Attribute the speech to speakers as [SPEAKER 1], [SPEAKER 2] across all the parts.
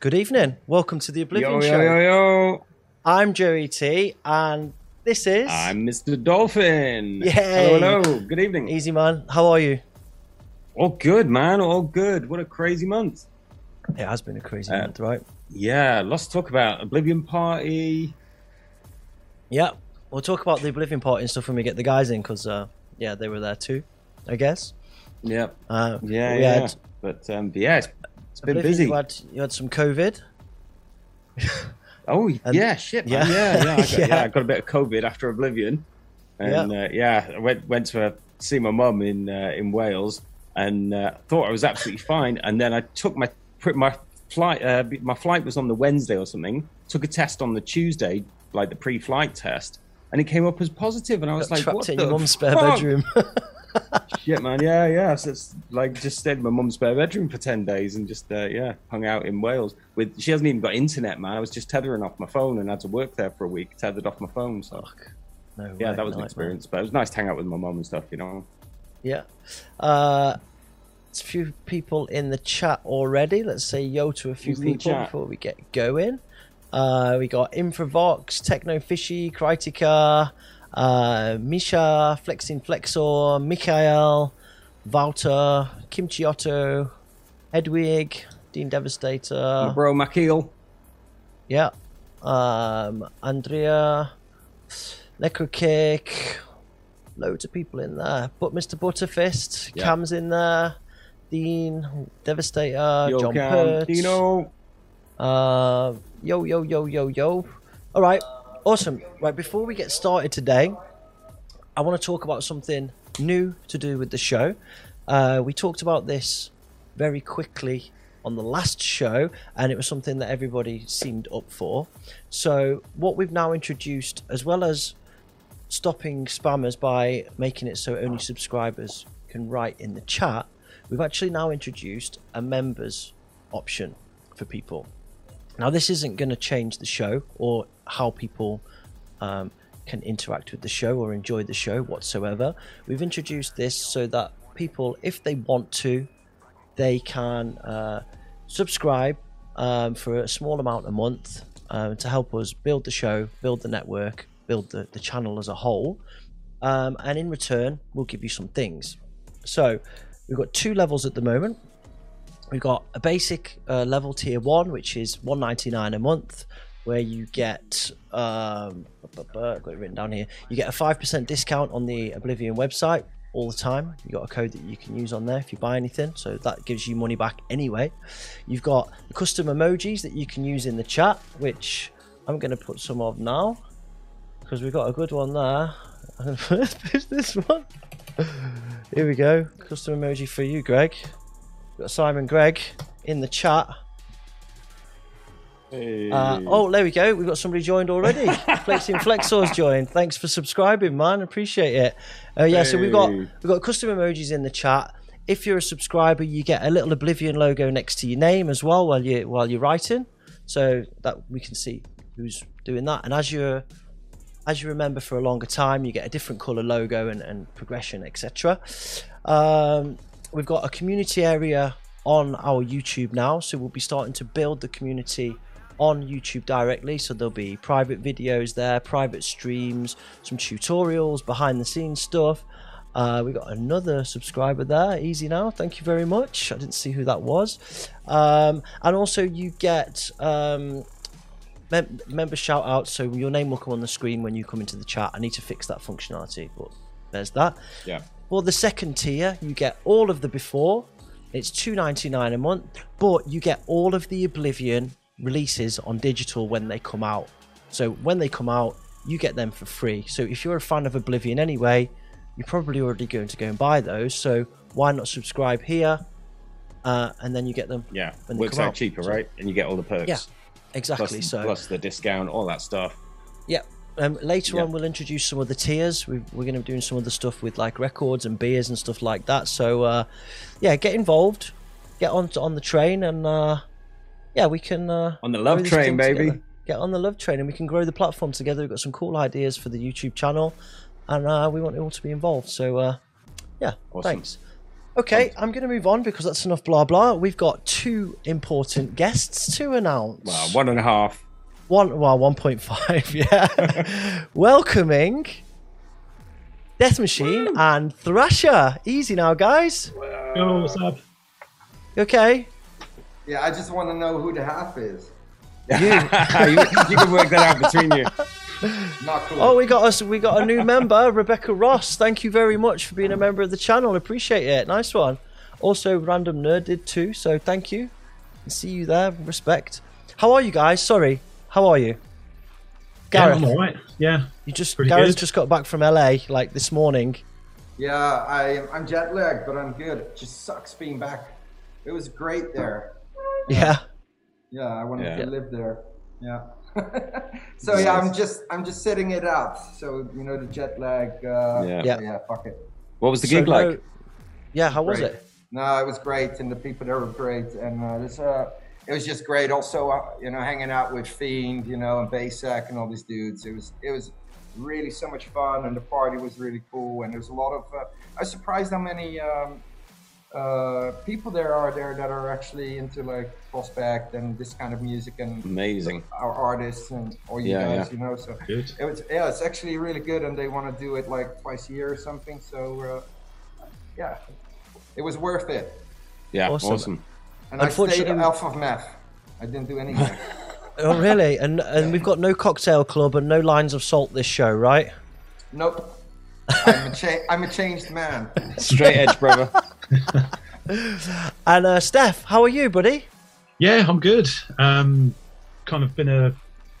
[SPEAKER 1] Good evening. Welcome to the Oblivion
[SPEAKER 2] Yo,
[SPEAKER 1] Show.
[SPEAKER 2] yo, yo, yo.
[SPEAKER 1] I'm Joe ET, and this is
[SPEAKER 2] I'm Mr. Dolphin.
[SPEAKER 1] Yay.
[SPEAKER 2] Hello, hello. Good evening.
[SPEAKER 1] Easy Man. How are you?
[SPEAKER 2] All good, man. All good. What a crazy month.
[SPEAKER 1] It has been a crazy
[SPEAKER 2] Uh,
[SPEAKER 1] month, right?
[SPEAKER 2] Yeah, lots to talk about. Oblivion Party.
[SPEAKER 1] Yeah. We'll talk about the Oblivion party and stuff when we get the guys in, because uh, yeah, they were there too. I guess.
[SPEAKER 2] Yep.
[SPEAKER 1] Uh,
[SPEAKER 2] Yeah, yeah.
[SPEAKER 1] had
[SPEAKER 2] But um, yeah, it's, it's been busy.
[SPEAKER 1] You had, you had some COVID.
[SPEAKER 2] Oh,
[SPEAKER 1] And-
[SPEAKER 2] yeah, shit, man.
[SPEAKER 1] Yeah.
[SPEAKER 2] Yeah, yeah. I got,
[SPEAKER 1] Yeah.
[SPEAKER 2] yeah. I got a bit of COVID after Oblivion. And yeah, uh, yeah I went, went to uh, see my mum in uh, in Wales and uh, thought I was absolutely fine. And then I took my put my flight. Uh, my flight was on the Wednesday or something. Took a test on the Tuesday, like the pre-flight test, and it came up as. And I was
[SPEAKER 1] Got
[SPEAKER 2] like,
[SPEAKER 1] trapped
[SPEAKER 2] "What
[SPEAKER 1] in
[SPEAKER 2] the
[SPEAKER 1] your mum's spare
[SPEAKER 2] fuck?
[SPEAKER 1] bedroom.
[SPEAKER 2] Shit, man. Yeah, yeah. So it's like just stayed in my mum's spare bedroom for ten days and just uh, yeah hung out in Wales with. She hasn't even got internet, man. I was just tethering off my phone and had to work there for a week, tethered off my phone. So.
[SPEAKER 1] No
[SPEAKER 2] yeah,
[SPEAKER 1] way,
[SPEAKER 2] that was an experience. But it was nice to hang out with my mum and stuff, you know.
[SPEAKER 1] Yeah. Uh, there's a few people in the chat already. Let's say yo to a few
[SPEAKER 2] Who's
[SPEAKER 1] people before we get going. Uh, we got Infravox, Techno Fishy, Kritika, uh, Misha, Flexing Flexor, Mikael, Wouter, Kimchi Otto, Hedwig, Dean
[SPEAKER 2] my
[SPEAKER 1] Devastator,
[SPEAKER 2] bro Makeel.
[SPEAKER 1] yeah, um, Andrea, Necrocake, loads of people in there. But Mr. Butterfist,
[SPEAKER 2] Yeah.
[SPEAKER 1] Cam's in there, Dean, Devastator,
[SPEAKER 2] Yo,
[SPEAKER 1] John
[SPEAKER 2] Cam,
[SPEAKER 1] Pert,
[SPEAKER 2] Dino.
[SPEAKER 1] uh, yo, yo, yo, yo, yo. All right, awesome. Right, before we get started today, I want to talk about something new to do with the show. Uh, we talked about this very quickly on the last show, and it was something that everybody seemed up for. So, what we've now introduced, as well as stopping spammers by making it so only subscribers can write in the chat, we've actually now introduced a members option for people. Now, this isn't going to change the show or how people um, can interact with the show or enjoy the show whatsoever. We've introduced this so that people, if they want to, they can uh, subscribe um, for a small amount a month um, to help us build the show, build the network, build the, the channel as a whole. Um, and in return, we'll give you some things. So we've got two levels at the moment. We've got a basic uh, level tier one, which is 199 a month, where you get um, I've got it written down here. You get a five percent discount on the Oblivion website all the time. You got a code that you can use on there if you buy anything, so that gives you money back anyway. You've got custom emojis that you can use in the chat, which I'm going to put some of now because we've got a good one there. I'm going to push this one. Here we go. Custom emoji for you, Greg. Got Simon Greg in the chat.
[SPEAKER 2] Hey.
[SPEAKER 1] Uh, oh, there we go. We've got somebody joined already. Flexing Flexor's joined. Thanks for subscribing, man. Appreciate it. Uh, yeah, so we've got we've got custom emojis in the chat. If you're a subscriber, you get a little Oblivion logo next to your name as well while you while you're writing, so that we can see who's doing that. And as you're as you remember for a longer time, you get a different color logo and, and progression, etc. Um, we've got a community area on our YouTube now, so we'll be starting to build the community on YouTube directly. So there'll be private videos there, private streams, some tutorials, behind the scenes stuff. Uh, we got another subscriber there. Easy now. Thank you very much. I didn't see who that was. Um, and also, you get um, mem- member shout out. So your name will come on the screen when you come into the chat. I need to fix that functionality, but there's that.
[SPEAKER 2] yeah.
[SPEAKER 1] For the second tier, you get all of the before. It's two ninety nine a month, but you get all of the Oblivion releases on digital when they come out. So when they come out, you get them for free. So if you're a fan of Oblivion anyway, you're probably already going to go and buy those. So why not subscribe here, uh, and then you get them
[SPEAKER 2] Yeah.
[SPEAKER 1] when
[SPEAKER 2] Works out
[SPEAKER 1] out.
[SPEAKER 2] cheaper, right? And you get all the perks.
[SPEAKER 1] Yeah,
[SPEAKER 2] Plus,
[SPEAKER 1] exactly. so
[SPEAKER 2] plus the discount, all that stuff.
[SPEAKER 1] Yeah. Um, later
[SPEAKER 2] Yeah.
[SPEAKER 1] on, we'll introduce some of the tiers. we we're going to be doing some of the stuff with like records and beers and stuff like that. So, uh, yeah, get involved, get on on the train, and uh, yeah, we can uh,
[SPEAKER 2] On the love train, baby.
[SPEAKER 1] together. Get on the love train, and we can grow the platform together. We've got some cool ideas for the YouTube channel, and uh, we want you all to be involved. So, uh, yeah,
[SPEAKER 2] Awesome.
[SPEAKER 1] thanks. Okay, I'm going to move on because that's enough blah blah. We've got two important guests to announce.
[SPEAKER 2] Well, one and a half.
[SPEAKER 1] One, well, 1.5, yeah. Welcoming Deathmachine and Thrasher. Easy now, guys.
[SPEAKER 3] Yo, what's up?
[SPEAKER 1] Okay?
[SPEAKER 4] Yeah, I just want to know who the half is.
[SPEAKER 2] Ah, you, you can work that out between you.
[SPEAKER 4] Not cool.
[SPEAKER 1] Oh, we got us. We got a new member, Rebecca Ross. Thank you very much for being a member of the channel. Appreciate it. Nice one. Also, Random Nerd did too. So thank you. See you there. Respect. How are you guys? Sorry. How are you? Gareth,
[SPEAKER 3] Yeah, I'm alright. Yeah.
[SPEAKER 1] you just
[SPEAKER 3] pretty
[SPEAKER 1] Gareth
[SPEAKER 3] good.
[SPEAKER 1] just got back from LA like this morning.
[SPEAKER 4] Yeah, I, I'm jet lagged, but I'm good. It just sucks being back. It was great there.
[SPEAKER 1] Yeah.
[SPEAKER 4] Yeah, I wanted
[SPEAKER 2] Yeah.
[SPEAKER 4] to live there. Yeah. so yeah, I'm just I'm just sitting it out. So you know the jet lag. Uh,
[SPEAKER 2] Yeah.
[SPEAKER 1] Yeah.
[SPEAKER 4] Yeah. Fuck it.
[SPEAKER 2] What was the
[SPEAKER 1] So
[SPEAKER 2] gig
[SPEAKER 1] no-
[SPEAKER 2] like?
[SPEAKER 1] yeah. How was
[SPEAKER 4] Great.
[SPEAKER 1] it?
[SPEAKER 4] No, it was great, and the people there were great, and uh, this, uh, it was just great. Also, uh, you know, hanging out with Fiend, you know, and Basak and all these dudes. It was it was really so much fun, and the party was really cool. And there's a lot of. Uh, I was surprised how many um, uh, people there are there that are actually into like PRSPCT and this kind of music and
[SPEAKER 2] Amazing.
[SPEAKER 4] our artists and all you
[SPEAKER 2] Yeah,
[SPEAKER 4] guys,
[SPEAKER 2] yeah.
[SPEAKER 4] you know. So
[SPEAKER 3] Good.
[SPEAKER 4] it was yeah, it's actually really good, and they want to do it like twice a year or something. So uh, yeah, it was worth it.
[SPEAKER 2] Yeah,
[SPEAKER 1] Awesome.
[SPEAKER 2] awesome.
[SPEAKER 4] And I stayed
[SPEAKER 1] Unfortunately-
[SPEAKER 4] off of meth. I didn't do anything.
[SPEAKER 1] Oh, really? And and we've got no cocktail club and no lines of salt this show, right?
[SPEAKER 4] nope. I'm a, cha- I'm a changed man.
[SPEAKER 2] Straight edge, brother.
[SPEAKER 1] And uh, Steph, how are you, buddy?
[SPEAKER 3] Yeah, I'm good. Um, kind of been a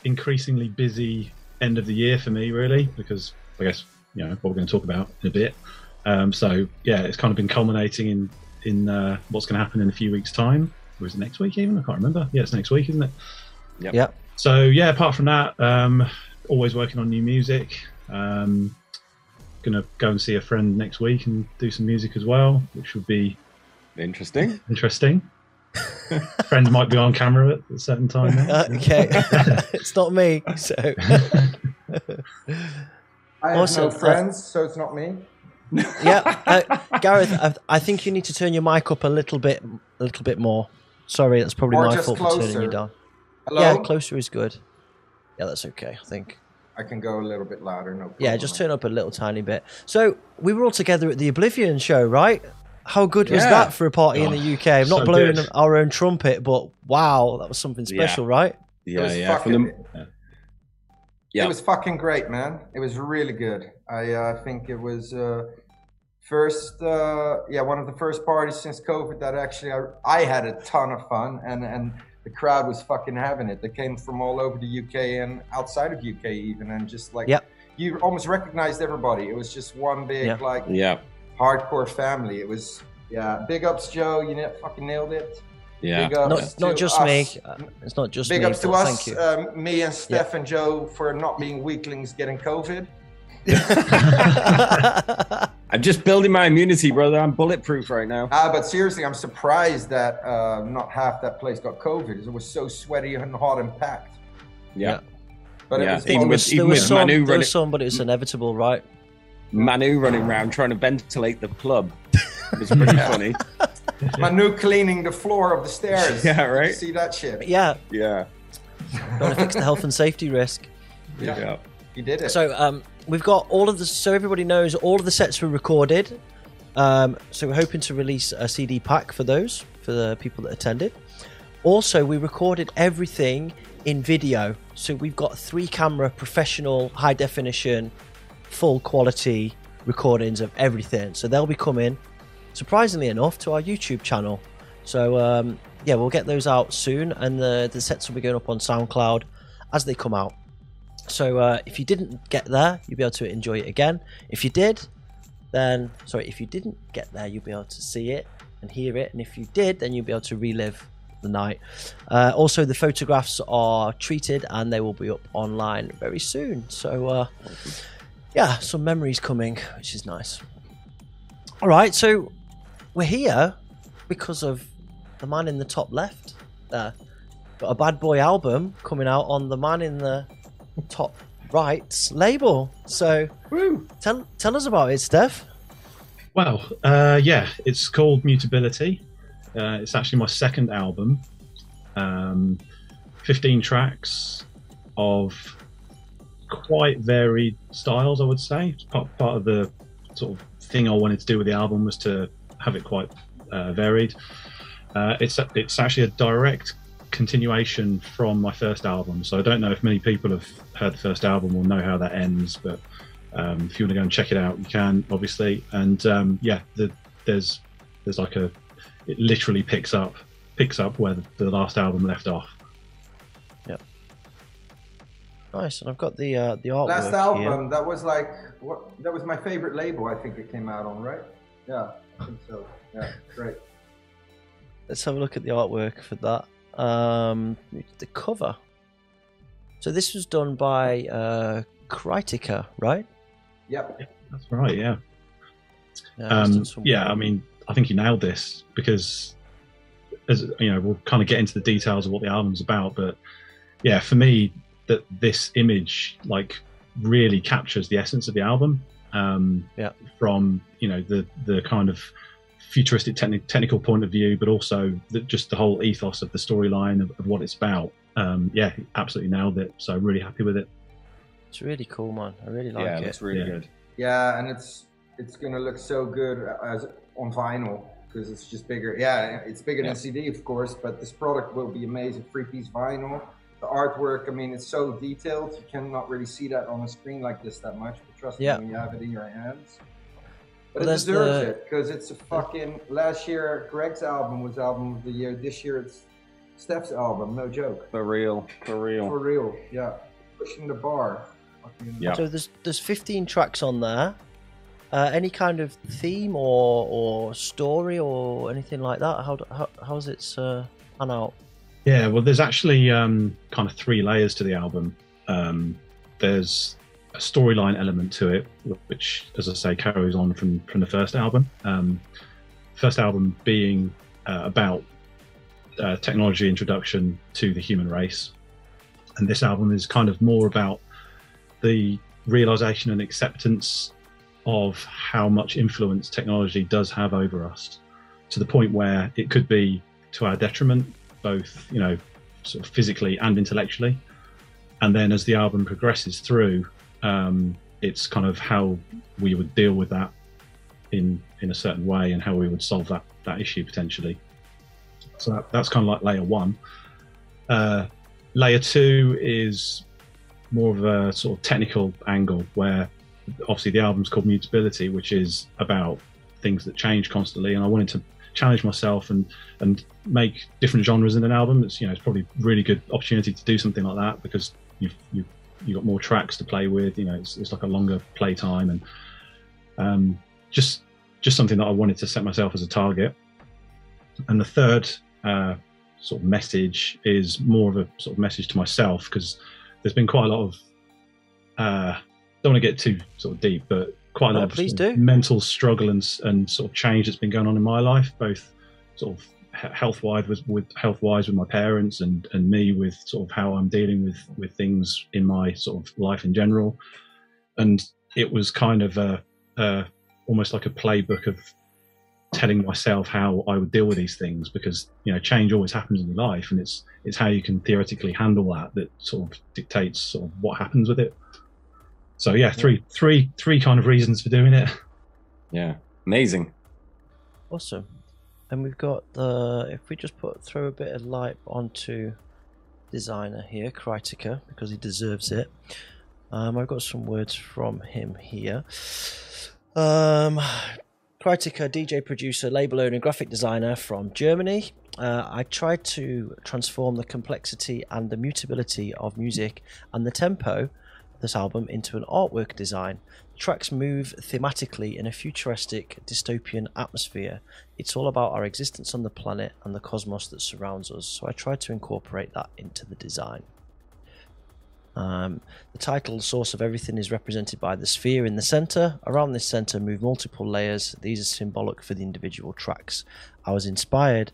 [SPEAKER 3] increasingly busy end of the year for me, really, because I guess you know what we're going to talk about in a bit. Um, so yeah, it's kind of been culminating in in uh, what's going to happen in a few weeks' time. Or is it next week? Even I can't remember. Yeah, it's next week, isn't it?
[SPEAKER 2] Yep.
[SPEAKER 1] Yeah.
[SPEAKER 3] So yeah, apart from that, um, always working on new music. Um, gonna go and see a friend next week and do some music as well, which would be
[SPEAKER 2] Interesting.
[SPEAKER 3] interesting. friend might be on camera at a certain time.
[SPEAKER 1] Uh, okay, it's not me. So
[SPEAKER 4] I have
[SPEAKER 1] Awesome.
[SPEAKER 4] no friends, so it's not me.
[SPEAKER 1] Yeah, uh, Gareth, I, I think you need to turn your mic up a little bit, a little bit more. Sorry, that's probably
[SPEAKER 4] Or
[SPEAKER 1] my
[SPEAKER 4] just
[SPEAKER 1] fault for turning you down.
[SPEAKER 4] Hello.
[SPEAKER 1] Yeah, closer is good. Yeah, that's okay. I think.
[SPEAKER 4] I can go a little bit louder. No.
[SPEAKER 1] Yeah, just turn up a little tiny bit. So we were all together at the Oblivion show, right? How good was that for a party in
[SPEAKER 3] Oh,
[SPEAKER 1] the UK? I'm not
[SPEAKER 3] so
[SPEAKER 1] blowing
[SPEAKER 3] good.
[SPEAKER 1] our own trumpet, but wow, that was something
[SPEAKER 2] Yeah.
[SPEAKER 1] special, right?
[SPEAKER 4] It
[SPEAKER 2] Yeah,
[SPEAKER 4] was
[SPEAKER 2] yeah. From
[SPEAKER 4] fucking.
[SPEAKER 2] the,
[SPEAKER 4] It
[SPEAKER 2] yeah.
[SPEAKER 4] was fucking great, man. It was really good. I uh, think it was uh, first, uh, yeah, one of the first parties since COVID that actually I, I had a ton of fun, and and the crowd was fucking having it. They came from all over the UK and outside of UK even, and just like
[SPEAKER 1] Yep.
[SPEAKER 4] you almost recognized everybody. It was just one big
[SPEAKER 1] Yeah.
[SPEAKER 4] like
[SPEAKER 2] yeah,
[SPEAKER 4] hardcore family. It was yeah. Big ups, Joe. You na- fucking nailed it.
[SPEAKER 2] yeah.
[SPEAKER 4] Big ups
[SPEAKER 1] Not not
[SPEAKER 4] to
[SPEAKER 1] just me.
[SPEAKER 4] us.
[SPEAKER 1] Uh, It's not just me.
[SPEAKER 4] Big
[SPEAKER 1] me.
[SPEAKER 4] ups to us, um, me and Steph and Joe for not being weaklings getting COVID.
[SPEAKER 2] I'm just building my immunity, brother. I'm bulletproof right now.
[SPEAKER 4] Ah, but seriously, I'm surprised that uh, not half that place got COVID. It was so sweaty and hot and packed.
[SPEAKER 2] Yeah.
[SPEAKER 4] But
[SPEAKER 2] Yeah,
[SPEAKER 4] it was
[SPEAKER 1] there
[SPEAKER 2] even
[SPEAKER 4] fun.
[SPEAKER 2] with-
[SPEAKER 1] was, there
[SPEAKER 2] even
[SPEAKER 1] was
[SPEAKER 2] with
[SPEAKER 1] some,
[SPEAKER 2] Manu
[SPEAKER 1] there
[SPEAKER 2] running-
[SPEAKER 1] was some, but it's inevitable, right?
[SPEAKER 2] Manu running around trying to ventilate the club. It was pretty funny.
[SPEAKER 4] Manu cleaning the floor of the stairs.
[SPEAKER 2] Yeah, right?
[SPEAKER 4] see that shit?
[SPEAKER 1] Yeah,
[SPEAKER 2] Yeah.
[SPEAKER 1] got to fix the health and safety risk.
[SPEAKER 4] Yeah.
[SPEAKER 2] Yeah.
[SPEAKER 4] He did it.
[SPEAKER 1] So um, we've got all of the so everybody knows all of the sets were recorded. Um, so we're hoping to release a CD pack for those for the people that attended. Also, we recorded everything in video. So we've got three camera professional high definition full quality recordings of everything. So they'll be coming surprisingly enough to our YouTube channel. So um, yeah, we'll get those out soon and the the sets will be going up on SoundCloud as they come out. So uh, if you didn't get there, you'll be able to enjoy it again. If you did, then sorry, if you didn't get there, you'll be able to see it and hear it. And if you did, then you'll be able to relive the night. Uh, also, the photographs are treated and they will be up online very soon. So uh, yeah, some memories coming, which is nice. All right, so we're here because of the man in the top left. There, got a bad boy album coming out on the man in the top right label. So
[SPEAKER 2] Woo.
[SPEAKER 1] tell tell us about it, Steph.
[SPEAKER 3] Well, uh, yeah, it's called Mutability. Uh, it's actually my second album. Um, 15 tracks of quite varied styles, I would say. Part, part of the sort of thing I wanted to do with the album was to have it quite uh, varied. Uh, it's it's actually a direct continuation from my first album, so I don't know if many people have heard the first album or know how that ends, but um, if you want to go and check it out, you can obviously. And um, yeah, the, there's there's like a it literally picks up picks up where the, the last album left off.
[SPEAKER 1] Yep. Nice, and I've got the uh, the artwork
[SPEAKER 4] Last album
[SPEAKER 1] here.
[SPEAKER 4] that was like what? That was my favorite label. I think it came out on, right? Yeah, I think so. Yeah, great.
[SPEAKER 1] Let's have a look at the artwork for that. Um, the cover. So this was done by uh, Critica, right?
[SPEAKER 4] Yep.
[SPEAKER 3] That's right, yeah.
[SPEAKER 1] Yeah,
[SPEAKER 3] Um, yeah. I mean, I think you nailed this because, as you know, we'll kind of get into the details of what the album's about. But yeah, for me, that this image like really captures the essence of the album. Um,
[SPEAKER 1] Yeah.
[SPEAKER 3] From you know the the kind of futuristic techni- technical point of view, but also the, just the whole ethos of the storyline of, of what it's about. Um, yeah, absolutely nailed it. So really happy with it.
[SPEAKER 1] It's really cool, man. I really like
[SPEAKER 2] yeah,
[SPEAKER 1] it.
[SPEAKER 2] that's really
[SPEAKER 3] Yeah.
[SPEAKER 2] good.
[SPEAKER 4] Yeah, and it's it's gonna look so good as on vinyl because it's just bigger. Yeah, it's bigger
[SPEAKER 2] Yeah.
[SPEAKER 4] than CD, of course, but this product will be amazing. Three piece vinyl. The artwork, I mean, it's so detailed. You cannot really see that on a screen like this that much. But trust
[SPEAKER 1] Yeah.
[SPEAKER 4] me, when you have it in your hands.
[SPEAKER 1] Well,
[SPEAKER 4] But it deserves
[SPEAKER 1] the-
[SPEAKER 4] it because it's a fucking. Last year, Greg's album was album of the year. This year, it's Steph's album. No joke.
[SPEAKER 2] For real, for real.
[SPEAKER 4] For real. Yeah. Pushing the bar.
[SPEAKER 2] Yeah.
[SPEAKER 1] So there's there's 15 tracks on there. Uh, any kind of theme or or story or anything like that? How how how's it uh, pan out?
[SPEAKER 3] Yeah, well, there's actually um, kind of three layers to the album. Um, there's a storyline element to it, which, as I say, carries on from from the first album. Um, first album being uh, about uh, technology introduction to the human race, and this album is kind of more about the realization and acceptance of how much influence technology does have over us, to the point where it could be to our detriment both you know sort of physically and intellectually and then as the album progresses through um, it's kind of how we would deal with that in in a certain way and how we would solve that that issue potentially. So that, that's kind of like layer one. Uh, layer two is more of a sort of technical angle where obviously the album's called mutability which is about things that change constantly. And i wanted to challenge myself and and make different genres in an album. It's you know it's probably a really good opportunity to do something like that because you've you've you got more tracks to play with. You know it's, it's like a longer play time and um, just just something that I wanted to set myself as a target. And the third uh, sort of message is more of a sort of message to myself because there's been quite a lot of uh, don't want to get too sort of deep, but quite a lot of
[SPEAKER 1] please
[SPEAKER 3] sort of mental struggle and, and sort of change that's been going on in my life, both sort of health wise with, with health wise with my parents and, and me with sort of how I'm dealing with, with things in my sort of life in general. And it was kind of a, a almost like a playbook of telling myself how I would deal with these things because you know change always happens in your life and it's it's how you can theoretically handle that that sort of dictates sort of what happens with it. So yeah, three three three kind of reasons for doing it.
[SPEAKER 2] Yeah, amazing.
[SPEAKER 1] Awesome. And we've got the if we just put throw a bit of light onto designer here, Critica, because he deserves it. Um, I've got some words from him here. Um, Critica, DJ producer, label owner, graphic designer from Germany. Uh, I tried to transform the complexity and the mutability of music and the tempo of this album into an artwork design. Tracks move thematically in a futuristic dystopian atmosphere. It's all about our existence on the planet and the cosmos that surrounds us, so I tried to incorporate that into the design. Um, the title, the source of everything, is represented by the sphere in the center. Around this center move multiple layers. These are symbolic for the individual tracks. I was inspired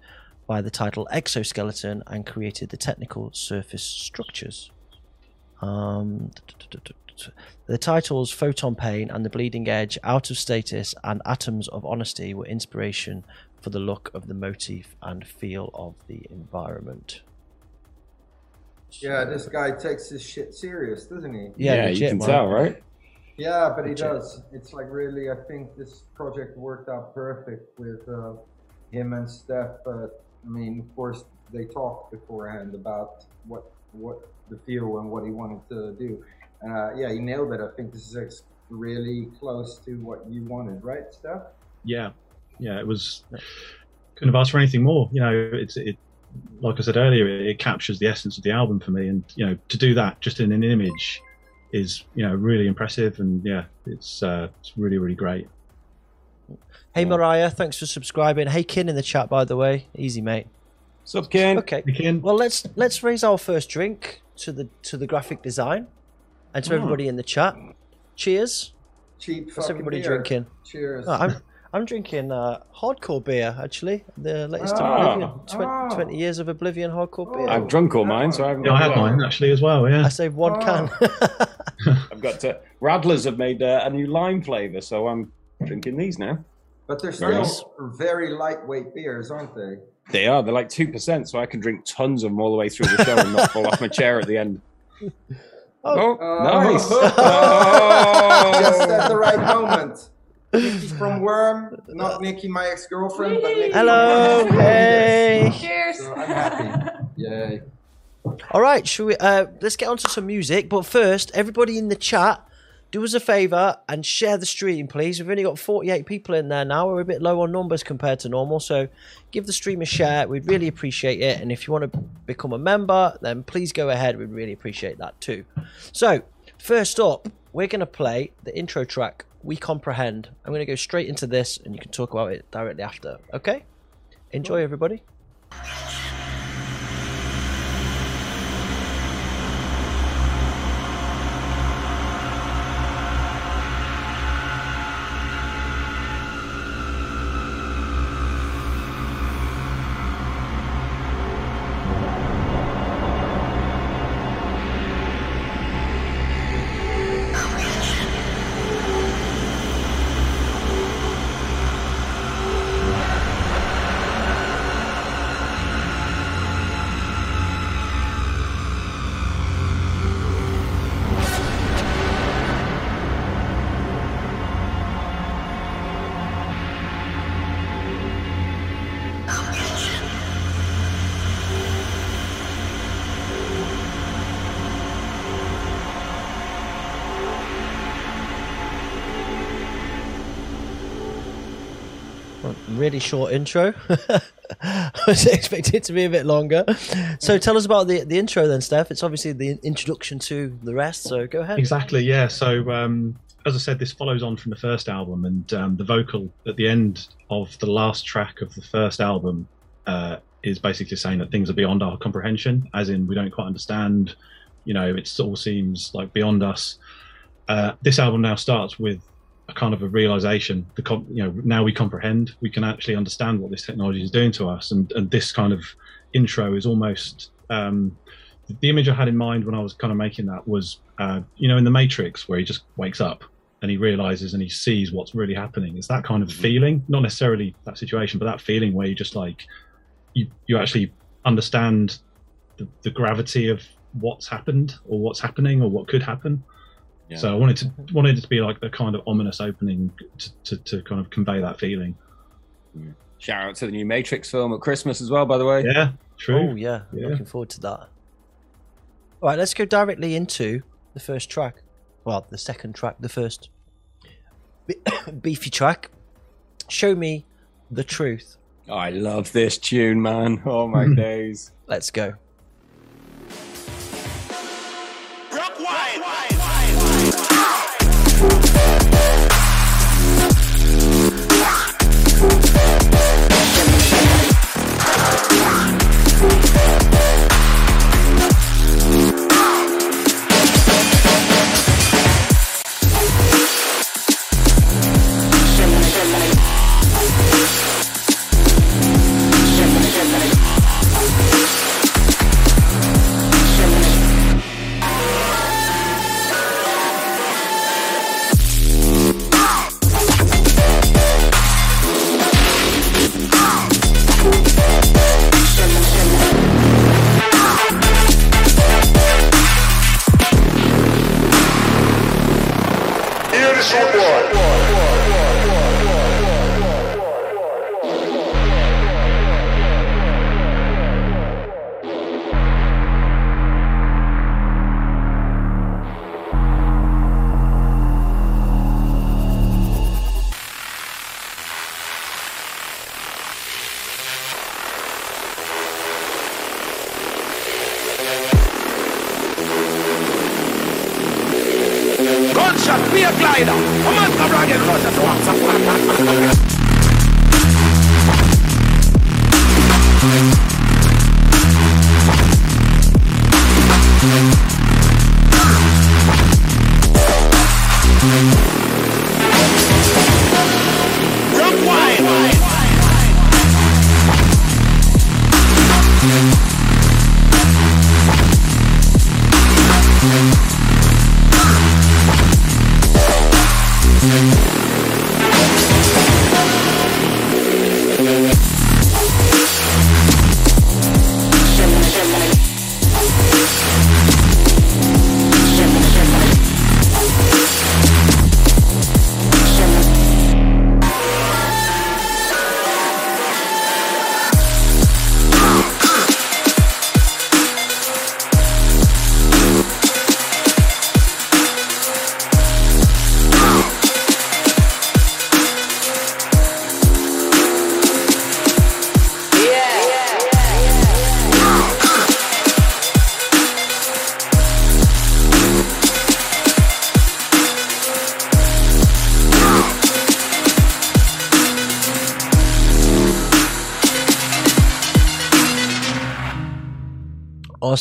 [SPEAKER 1] by the title Exoskeleton and created the technical surface structures. Um, The titles Photon Pain and The Bleeding Edge, Out of Status, and Atoms of Honesty were inspiration for the look of the motif and feel of the environment.
[SPEAKER 4] Yeah, this guy takes his shit serious, doesn't he?
[SPEAKER 1] Yeah,
[SPEAKER 2] Yeah,
[SPEAKER 1] legit,
[SPEAKER 2] you can
[SPEAKER 1] man.
[SPEAKER 2] tell, right?
[SPEAKER 4] Yeah, but he
[SPEAKER 1] Legit.
[SPEAKER 4] does. It's like really, I think this project worked out perfect with uh, him and Steph. Uh, I mean, of course, they talked beforehand about what what the feel and what he wanted to do. Uh, yeah, he nailed it. I think this is really close to what you wanted, right, Steph?
[SPEAKER 3] Yeah, yeah, it was. Couldn't have asked for anything more. You know, it's it. Like I said earlier, it, it captures the essence of the album for me, and you know, to do that just in an image is you know really impressive, and yeah, it's uh, it's really really great.
[SPEAKER 1] Hey Mariah, thanks for subscribing. Hey Kin in the chat, by the way. Easy, mate.
[SPEAKER 2] What's up, Ken?
[SPEAKER 1] Okay.
[SPEAKER 3] Again,
[SPEAKER 1] Well, let's let's raise our first drink to the to the graphic design and to
[SPEAKER 3] Oh.
[SPEAKER 1] everybody in the chat. Cheers.
[SPEAKER 4] Cheap
[SPEAKER 1] What's everybody
[SPEAKER 4] beer.
[SPEAKER 1] drinking?
[SPEAKER 4] Cheers.
[SPEAKER 1] Oh, I'm I'm drinking uh, hardcore beer actually. The latest
[SPEAKER 4] Ah.
[SPEAKER 1] Oblivion. Twen-
[SPEAKER 4] Ah.
[SPEAKER 1] 20 years of Oblivion hardcore beer.
[SPEAKER 2] I've drunk all mine, so I haven't
[SPEAKER 3] yeah, I had
[SPEAKER 2] one.
[SPEAKER 3] mine actually as well. Yeah,
[SPEAKER 1] I saved one
[SPEAKER 4] Oh.
[SPEAKER 1] can.
[SPEAKER 2] I've got uh, Radlers have made uh, a new lime flavour, so I'm drinking these now.
[SPEAKER 4] but they're
[SPEAKER 2] Very
[SPEAKER 4] still very lightweight beers, aren't they?
[SPEAKER 2] They are. They're like two percent, so I can drink tons of them all the way through the show and not fall off my chair at the end.
[SPEAKER 1] Oh.
[SPEAKER 2] Oh, nice!
[SPEAKER 4] Just at the right moment. Nikki from Worm, not Nikki, my ex-girlfriend, but Nikki
[SPEAKER 1] Hello,
[SPEAKER 4] from Worm.
[SPEAKER 1] hey.
[SPEAKER 5] Cheers.
[SPEAKER 4] So I'm happy. Yay.
[SPEAKER 1] All right, shall we? Uh, let's get on to some music. But first, everybody in the chat, do us a favour and share the stream, please. We've only got 48 people in there now. We're a bit low on numbers compared to normal, so give the stream a share. We'd really appreciate it. And if you want to become a member, then please go ahead. We'd really appreciate that too. So, first up, we're going to play the intro track. We comprehend. I'm going to go straight into this, and you can talk about it directly after. Okay? Enjoy, everybody. Really short intro. I was expecting it to be a bit longer. So tell us about the the intro then, Steph. It's obviously the introduction to the rest. So go ahead.
[SPEAKER 3] Exactly, yeah. So, um, as I said, this follows on from the first album, and um, the vocal at the end of the last track of the first album uh, is basically saying that things are beyond our comprehension, as in we don't quite understand. You know, it all seems like beyond us. Uh, this album now starts with a kind of a realization. The com- you know now we comprehend, we can actually understand what this technology is doing to us, and and this kind of intro is almost. Um, the image I had in mind when I was kind of making that was, uh, you know, in the Matrix where he just wakes up and he realizes and he sees what's really happening. It's that kind of feeling, not necessarily that situation, but that feeling where you just like, you you actually understand the, the gravity of what's happened or what's happening or what could happen.
[SPEAKER 2] Yeah.
[SPEAKER 3] So I wanted to wanted it to be like the kind of ominous opening to, to, to kind of convey that feeling.
[SPEAKER 2] Shout out to the new Matrix film at Christmas as well, by the way.
[SPEAKER 3] Yeah, true.
[SPEAKER 1] Oh yeah,
[SPEAKER 3] Yeah.
[SPEAKER 1] looking forward to that. All right, let's go directly into the first track. Well, the second track, the first be- beefy track. Show me the truth.
[SPEAKER 2] I love this tune, man. Oh my days.
[SPEAKER 1] Let's go.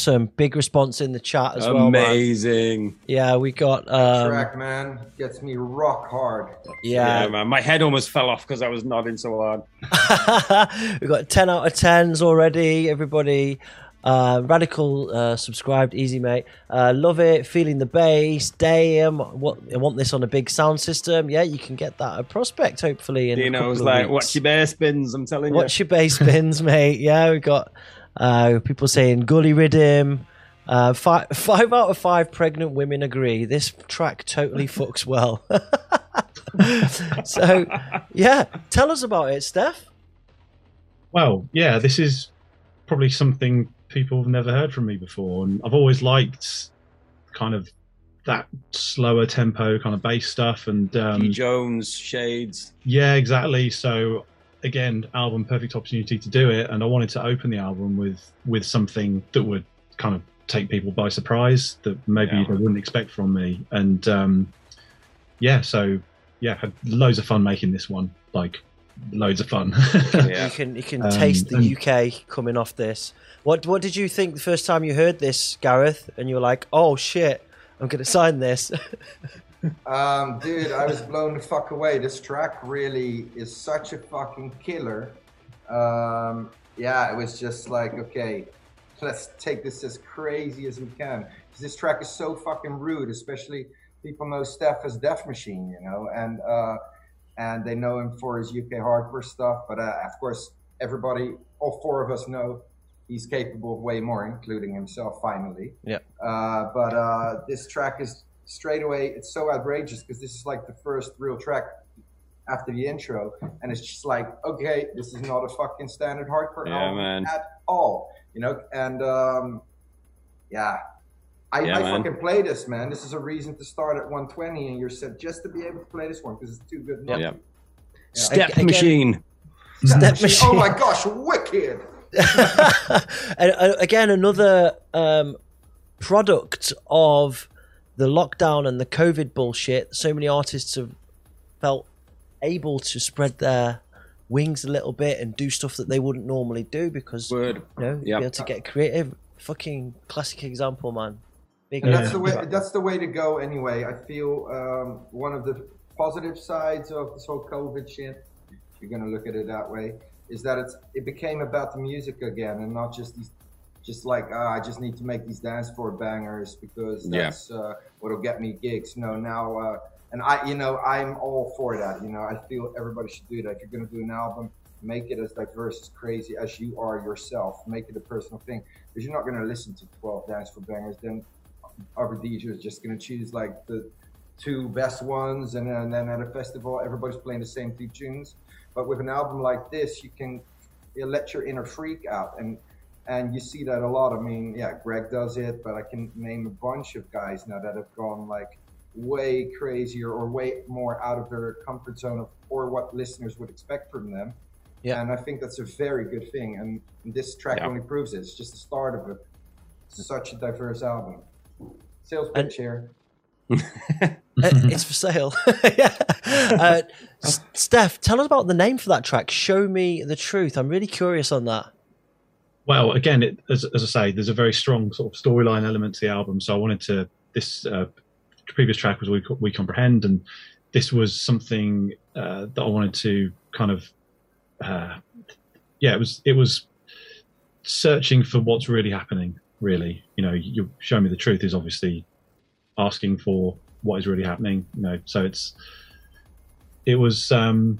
[SPEAKER 1] Awesome. Big response in the chat as well. man.
[SPEAKER 2] Amazing.
[SPEAKER 1] Yeah, we got um,
[SPEAKER 4] Track, man, gets me rock hard.
[SPEAKER 2] Yeah,
[SPEAKER 1] yeah,
[SPEAKER 2] man. My head almost fell off because I was nodding so hard.
[SPEAKER 1] we got 10 out of 10s already. Everybody uh, radical uh, subscribed, easy mate. Uh, love it, feeling the bass. Damn, what I want this on a big sound system. Yeah, you can get that at PRSPCT hopefully. In a
[SPEAKER 2] Dino
[SPEAKER 1] couple
[SPEAKER 2] was like,
[SPEAKER 1] weeks.
[SPEAKER 2] "Watch your bass spins." I'm telling you.
[SPEAKER 1] Watch your bass spins, mate. Yeah, we got uh, people saying Gully Riddim. Uh, five, five out of five pregnant women agree this track totally fucks well. so, yeah, tell us about it, Steph.
[SPEAKER 3] Well, yeah, this is probably something people have never heard from me before, and I've always liked kind of that slower tempo kind of bass stuff, and um,
[SPEAKER 2] Jones, Shades.
[SPEAKER 3] yeah, exactly. So again, album perfect opportunity to do it, and I wanted to open the album with with something that would kind of take people by surprise that maybe
[SPEAKER 2] Yeah.
[SPEAKER 3] they wouldn't expect from me, and um, yeah, so yeah, had loads of fun making this one, like loads of fun.
[SPEAKER 2] Yeah.
[SPEAKER 1] You can you can
[SPEAKER 3] Um,
[SPEAKER 1] taste the
[SPEAKER 3] and-
[SPEAKER 1] UK coming off this. What what did you think the first time you heard this, Gareth? And you were like, "Oh shit, I'm gonna sign this."
[SPEAKER 4] Um, dude, I was blown the fuck away. This track really is such a fucking killer. Um, yeah, it was just like, okay, let's take this as crazy as we can. this track is so fucking rude, especially people know Steph as Deathmachine, you know, and uh, and they know him for his UK hardcore stuff. But uh, of course, everybody, all four of us know he's capable of way more, including himself. Finally,
[SPEAKER 1] Yeah.
[SPEAKER 4] uh, but uh, this track is straight away. It's so outrageous because this is like the first real track after the intro, and it's just like, okay, this is not a fucking standard hardcore
[SPEAKER 2] Yeah,
[SPEAKER 4] album
[SPEAKER 2] man.
[SPEAKER 4] at all, you know. And um, yeah, I,
[SPEAKER 2] Yeah,
[SPEAKER 4] I
[SPEAKER 2] man.
[SPEAKER 4] fucking play this, man. This is a reason to start at 120 and you're set just to be able to play this one because it's too good. not
[SPEAKER 2] Yeah.
[SPEAKER 4] to.
[SPEAKER 2] Step
[SPEAKER 1] Again-
[SPEAKER 2] machine.
[SPEAKER 1] Step machine Oh
[SPEAKER 4] my gosh, wicked!
[SPEAKER 1] and uh, again, another um, product of the lockdown and the COVID bullshit. So many artists have felt able to spread their wings a little bit and do stuff that they wouldn't normally do because
[SPEAKER 2] Word.
[SPEAKER 1] you know
[SPEAKER 2] Yep.
[SPEAKER 1] be able to get creative. Fucking classic example, man. Big
[SPEAKER 4] And that's the way. That's the way to go. Anyway, I feel um, one of the positive sides of this whole COVID shit, if you're gonna look at it that way, is that it's it became about the music again and not just these, just like ah, I just need to make these dance floor bangers because
[SPEAKER 2] Yeah.
[SPEAKER 4] that's uh, what'll get me gigs. No, now. Uh, and I, you know, I'm all for that. You know, I feel everybody should do that. If you're gonna do an album, make it as diverse, as crazy as you are yourself. Make it a personal thing. Because you're not gonna listen to 12 dance for bangers. Then our DJ is just gonna choose like the two best ones, and, and then at a festival, everybody's playing the same two tunes. But with an album like this, you can you let your inner freak out, and and you see that a lot. I mean, yeah, Greg does it, but I can name a bunch of guys now that have gone like way crazier or way more out of their comfort zone of or what listeners would expect from them.
[SPEAKER 1] Yeah.
[SPEAKER 4] And I think that's a very good thing. And this track
[SPEAKER 2] Yeah.
[SPEAKER 4] only proves it. It's just the start of it. Such a diverse album. Sales pitch here.
[SPEAKER 1] It's for sale. yeah. Uh, Steph, tell us about the name for that track. Show me the truth. I'm really curious on that.
[SPEAKER 3] Well, again, it, as, as I say, there's a very strong sort of storyline element to the album. So I wanted to. This uh, previous track was we, we comprehend, and this was something uh, that I wanted to kind of. Uh, yeah, it was it was searching for what's really happening. Really, you know, you show me the truth is obviously asking for what is really happening. You know, so it's it was um,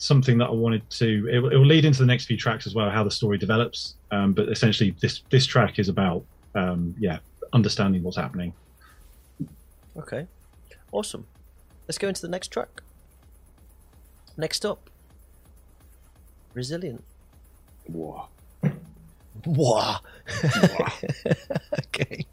[SPEAKER 3] something that I wanted to. It, will- it will lead into the next few tracks as well, how the story develops. Um, but essentially, this this track is about um, yeah, understanding what's happening.
[SPEAKER 1] Okay. Awesome. Let's go into the next track. Next up Resilient.
[SPEAKER 2] Whoa.
[SPEAKER 1] Wah. okay.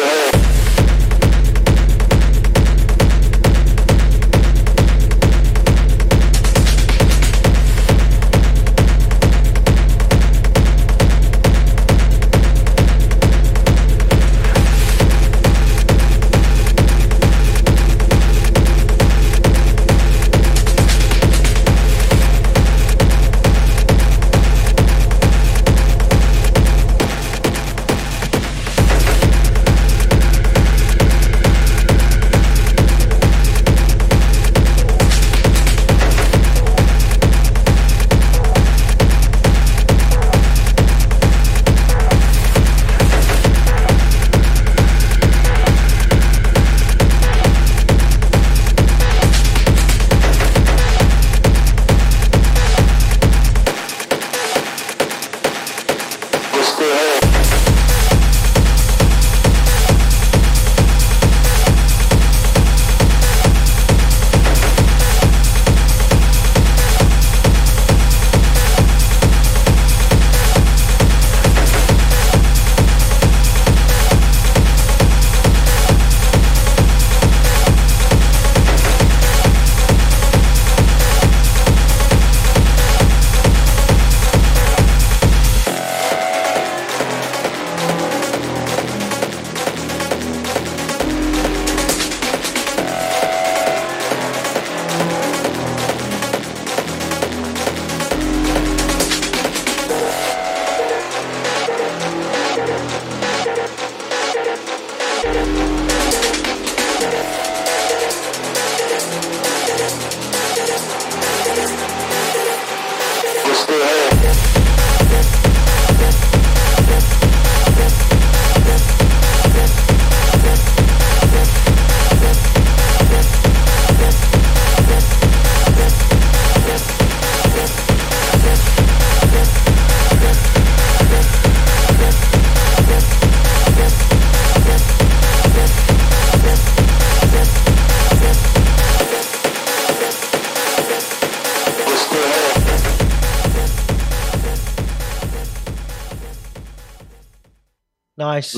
[SPEAKER 1] Nice.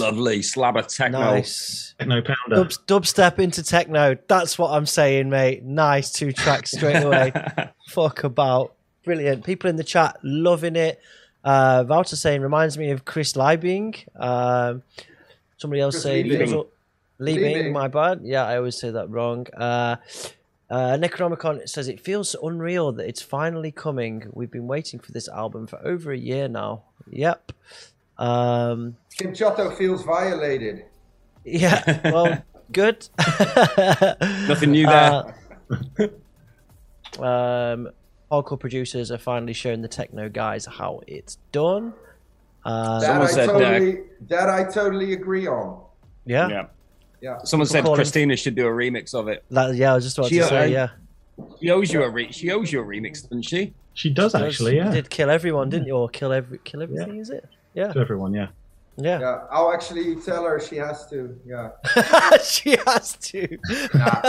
[SPEAKER 2] Lovely slab of techno.
[SPEAKER 1] Nice.
[SPEAKER 3] Techno pounder.
[SPEAKER 1] Dub, dubstep into techno. That's what I'm saying, mate. Nice two tracks straight away. Fuck about. Brilliant. People in the chat loving it. Uh, Wouter saying reminds me of Chris Liebing. Um, somebody else
[SPEAKER 4] Chris
[SPEAKER 1] saying
[SPEAKER 4] Liebing.
[SPEAKER 1] feels al- Liebing,
[SPEAKER 4] Liebing.
[SPEAKER 1] my bad. Yeah, I always say that wrong. Uh, uh, Necronomicon says it feels unreal that it's finally coming. We've been waiting for this album for over a year now. Yep. Um,
[SPEAKER 4] Kim Chotto feels violated.
[SPEAKER 1] yeah. Well, good.
[SPEAKER 2] Nothing new there.
[SPEAKER 1] Uh, um, hardcore producers are finally showing the techno guys how it's done. Uh,
[SPEAKER 4] That
[SPEAKER 2] Someone
[SPEAKER 4] I
[SPEAKER 2] said,
[SPEAKER 4] totally, that I totally agree on.
[SPEAKER 1] yeah,
[SPEAKER 2] yeah.
[SPEAKER 4] Yeah.
[SPEAKER 2] Someone said
[SPEAKER 1] call him-
[SPEAKER 2] Christina should do a remix of it.
[SPEAKER 1] that, yeah. I was just about
[SPEAKER 2] She,
[SPEAKER 1] to say,
[SPEAKER 2] uh,
[SPEAKER 1] yeah.
[SPEAKER 2] She owes you a re- she owes you a remix, doesn't she?
[SPEAKER 3] She does actually,
[SPEAKER 1] You
[SPEAKER 3] yeah.
[SPEAKER 1] did kill everyone, didn't you? Or kill every kill everything? Is it? Yeah.
[SPEAKER 3] To everyone, yeah.
[SPEAKER 1] Yeah.
[SPEAKER 4] Yeah, I'll actually tell her she has to. Yeah.
[SPEAKER 1] she has to.
[SPEAKER 4] Nah.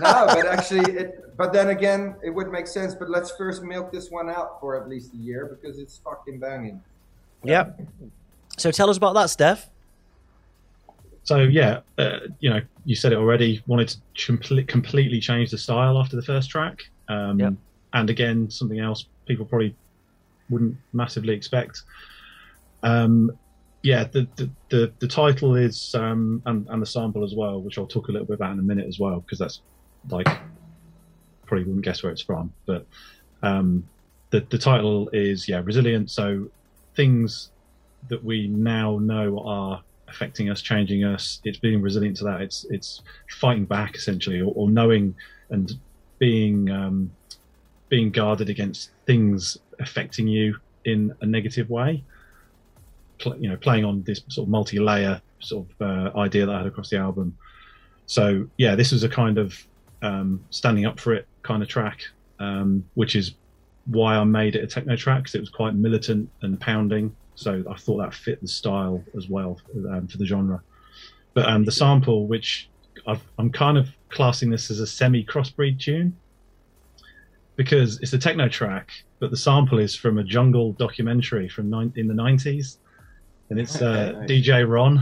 [SPEAKER 4] no, but actually, it. But then again, it would make sense. But let's first milk this one out for at least a year because it's fucking banging.
[SPEAKER 1] Yep. So tell us about that, Steph.
[SPEAKER 3] So yeah, uh, you know, you said it already. Wanted to compl- completely change the style after the first track, um,
[SPEAKER 1] Yep.
[SPEAKER 3] and again, something else people probably wouldn't massively expect. Um, yeah, the, the the the title is um, and and the sample as well, which I'll talk a little bit about in a minute as well, because that's like probably wouldn't guess where it's from, but um, the the title is yeah resilient. So things that we now know are affecting us, changing us. It's being resilient to that. It's it's fighting back essentially, or, or knowing and being um, being guarded against things affecting you in a negative way. Pl- you know, playing on this sort of multi-layer sort of uh, idea that I had across the album. So yeah, this was a kind of um, standing up for it kind of track, um, which is why I made it a techno track because it was quite militant and pounding. So I thought that fit the style as well um, for the genre. But um, the sample, which I've, I'm kind of classing this as a semi crossbreed tune because it's a techno track, but the sample is from a jungle documentary from nine, in the 90s, and it's uh,
[SPEAKER 2] Nice.
[SPEAKER 3] DJ Ron.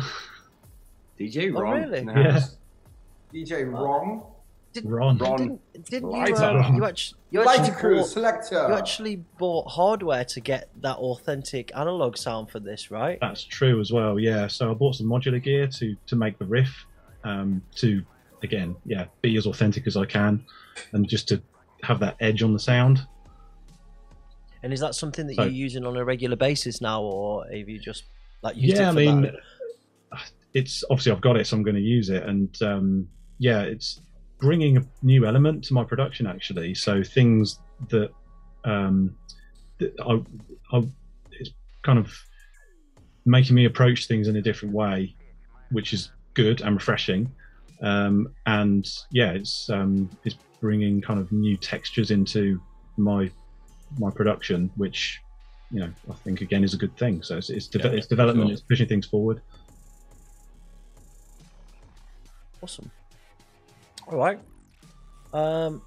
[SPEAKER 2] DJ
[SPEAKER 1] Oh, really?
[SPEAKER 2] in
[SPEAKER 3] Yeah.
[SPEAKER 2] house.
[SPEAKER 4] DJ Wrong.
[SPEAKER 3] Ron.
[SPEAKER 2] Ron.
[SPEAKER 1] Didn't, didn't you,
[SPEAKER 2] Lighter.
[SPEAKER 1] uh, you actually you
[SPEAKER 4] Lighter
[SPEAKER 1] actually,
[SPEAKER 4] Crew
[SPEAKER 1] bought,
[SPEAKER 4] Selector.
[SPEAKER 1] you actually bought hardware to get that authentic analog sound for this, right?
[SPEAKER 3] That's true as well. Yeah. So I bought some modular gear to to make the riff, um, to again, yeah, be as authentic as I can, and just to have that edge on the sound.
[SPEAKER 1] And is that something that
[SPEAKER 3] So-
[SPEAKER 1] you're using on a regular basis now, or have you just like
[SPEAKER 3] yeah, I mean,
[SPEAKER 1] that?
[SPEAKER 3] it's obviously I've got it, so I'm going to use it, and um, yeah, it's bringing a new element to my production actually. So things that, um, that I, I, it's kind of making me approach things in a different way, which is good and refreshing. Um, and yeah, it's um, it's bringing kind of new textures into my my production, which you know I think again is a good thing. So it's it's, deve-
[SPEAKER 2] Yeah,
[SPEAKER 3] it's development,
[SPEAKER 2] sure.
[SPEAKER 3] it's pushing things forward.
[SPEAKER 1] Awesome. All right. Um.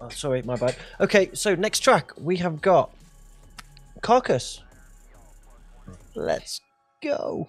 [SPEAKER 1] Oh, sorry, my bad. Okay, so next track we have got Carcass. Let's go.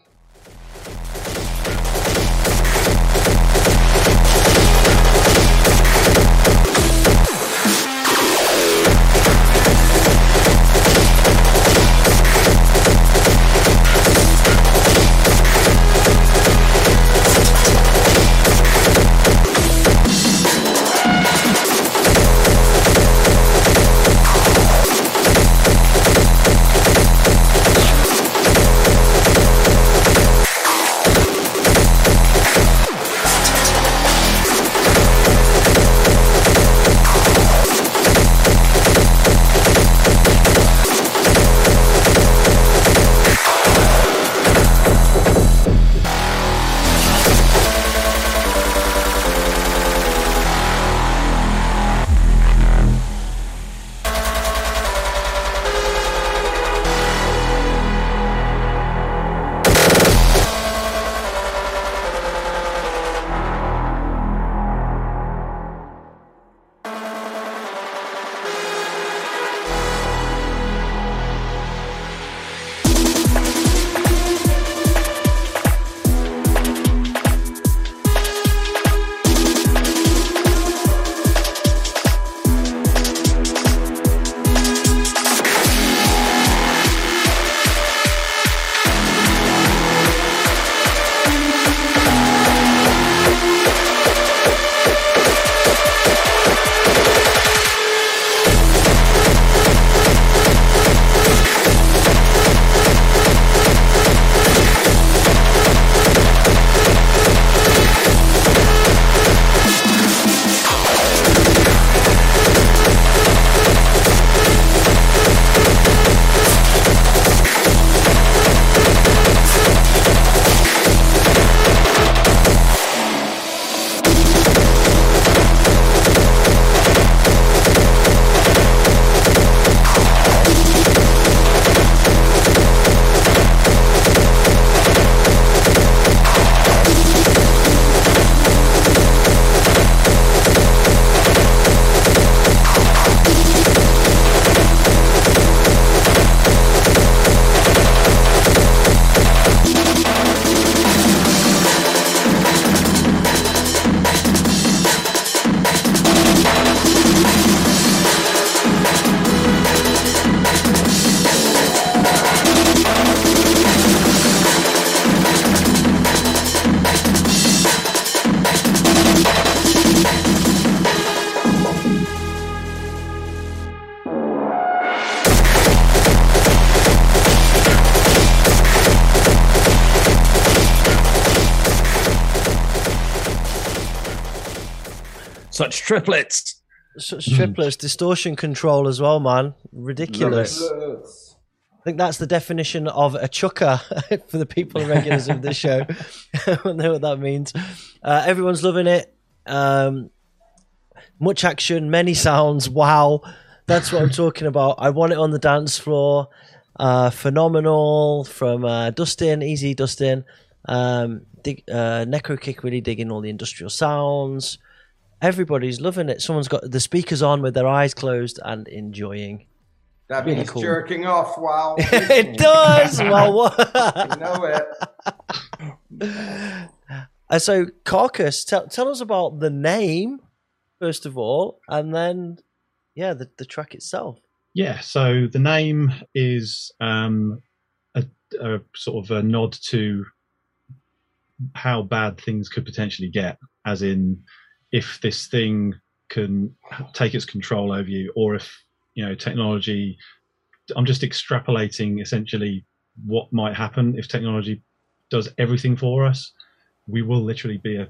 [SPEAKER 2] Triplets.
[SPEAKER 1] Such triplets, distortion control as well, man. Ridiculous.
[SPEAKER 4] Let's-
[SPEAKER 1] I think that's the definition of a chucker for the people and regulars of this show. I don't know what that means. Uh, everyone's loving it. Um, much action, many sounds. Wow, that's what I'm talking about. I want it on the dance floor. Uh, phenomenal from uh, Dustin, easy Dustin. Um, dig, uh, Necro Kick really digging all the industrial sounds. Everybody's loving it. Someone's got the speakers on with their eyes closed and enjoying.
[SPEAKER 4] That
[SPEAKER 1] Really
[SPEAKER 4] means
[SPEAKER 1] cool.
[SPEAKER 4] jerking off while
[SPEAKER 1] it does. well, what?
[SPEAKER 4] You know it.
[SPEAKER 1] Uh, so, Carcass, tell, tell us about the name, first of all, and then, yeah, the, the track itself.
[SPEAKER 3] Yeah, so the name is um, a, a sort of a nod to how bad things could potentially get, as in if this thing can take its control over you, or if you know technology. I'm just extrapolating essentially what might happen if technology does everything for us. We will literally be a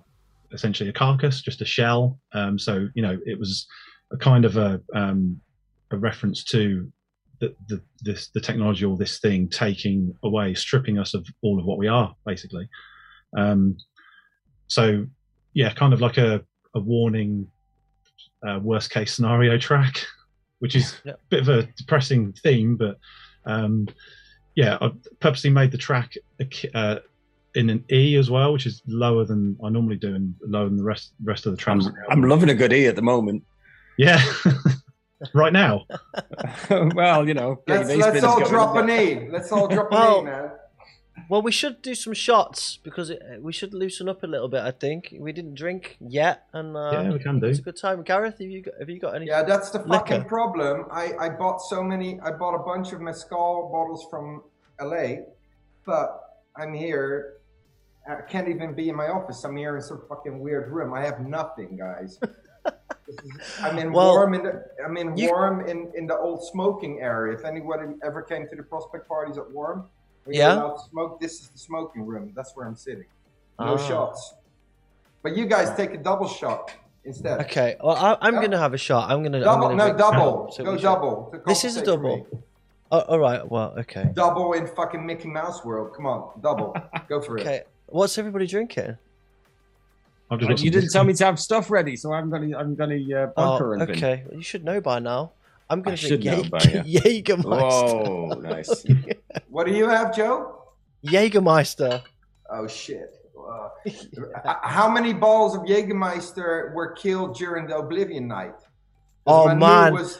[SPEAKER 3] essentially a carcass, just a shell. Um, so you know, it was a kind of a um, a reference to the, the this the technology or this thing taking away, stripping us of all of what we are, basically. Um, so yeah, kind of like a a warning, uh, worst case scenario track, which is
[SPEAKER 1] Yeah.
[SPEAKER 3] a bit of a depressing theme, but um, yeah, I purposely made the track a uh, in an E as well, which is lower than I normally do and lower than the rest rest of the
[SPEAKER 2] I'm,
[SPEAKER 3] tracks.
[SPEAKER 2] I'm loving a good E at the moment.
[SPEAKER 3] yeah, right now.
[SPEAKER 2] well, you know,
[SPEAKER 4] Let's, let's all drop
[SPEAKER 2] isn't
[SPEAKER 4] an? E. Let's all drop
[SPEAKER 1] Well-
[SPEAKER 4] an E, man.
[SPEAKER 1] Well, we should do some shots because it, we should loosen up a little bit. I think we didn't drink yet, and uh,
[SPEAKER 3] Yeah, we can do.
[SPEAKER 1] It's a good time. Gareth, have you got have you got any?
[SPEAKER 4] Yeah, that's the fucking problem. I, I bought so many. I bought a bunch of mezcal bottles from LA, but I'm here. I can't even be in my office. I'm here in some fucking weird room. I have nothing, guys. This is- I'm in
[SPEAKER 1] Well,
[SPEAKER 4] warm in the. I'm in
[SPEAKER 1] you-
[SPEAKER 4] warm in, in the old smoking area. If anybody ever came to the PRSPCT parties at Warm, where you're
[SPEAKER 1] Yeah.
[SPEAKER 4] allowed smoke. This is the smoking room. That's where I'm sitting. No
[SPEAKER 1] Ah.
[SPEAKER 4] shots. But you guys take a double shot instead.
[SPEAKER 1] Okay. Well, I, I'm
[SPEAKER 4] Yeah.
[SPEAKER 1] going to have a shot. I'm going to.
[SPEAKER 4] Double,
[SPEAKER 1] I'm
[SPEAKER 4] no,
[SPEAKER 1] gonna drink-
[SPEAKER 4] double.
[SPEAKER 1] So
[SPEAKER 4] Go double.
[SPEAKER 1] This is a
[SPEAKER 4] compensate for me.
[SPEAKER 1] double. Oh, all right. Well, okay.
[SPEAKER 4] Double in fucking Mickey Mouse world. Come on, double. Go for it.
[SPEAKER 1] Okay. What's everybody drinking?
[SPEAKER 3] I've just got
[SPEAKER 2] You didn't tell me to have stuff ready, so I'm gonna I'm gonna uh,
[SPEAKER 1] Oh,
[SPEAKER 2] bunker and
[SPEAKER 1] okay. You should know by now. I'm going to drink
[SPEAKER 2] should know
[SPEAKER 1] Jaeg-
[SPEAKER 2] by now.
[SPEAKER 1] Jägermeister.
[SPEAKER 2] Whoa, nice.
[SPEAKER 4] What do you have, Joe?
[SPEAKER 1] Jägermeister.
[SPEAKER 4] Oh shit. Uh, h- how many balls of Jägermeister were killed during the Oblivion night?
[SPEAKER 1] Oh,
[SPEAKER 4] Manu
[SPEAKER 1] man.
[SPEAKER 4] Was,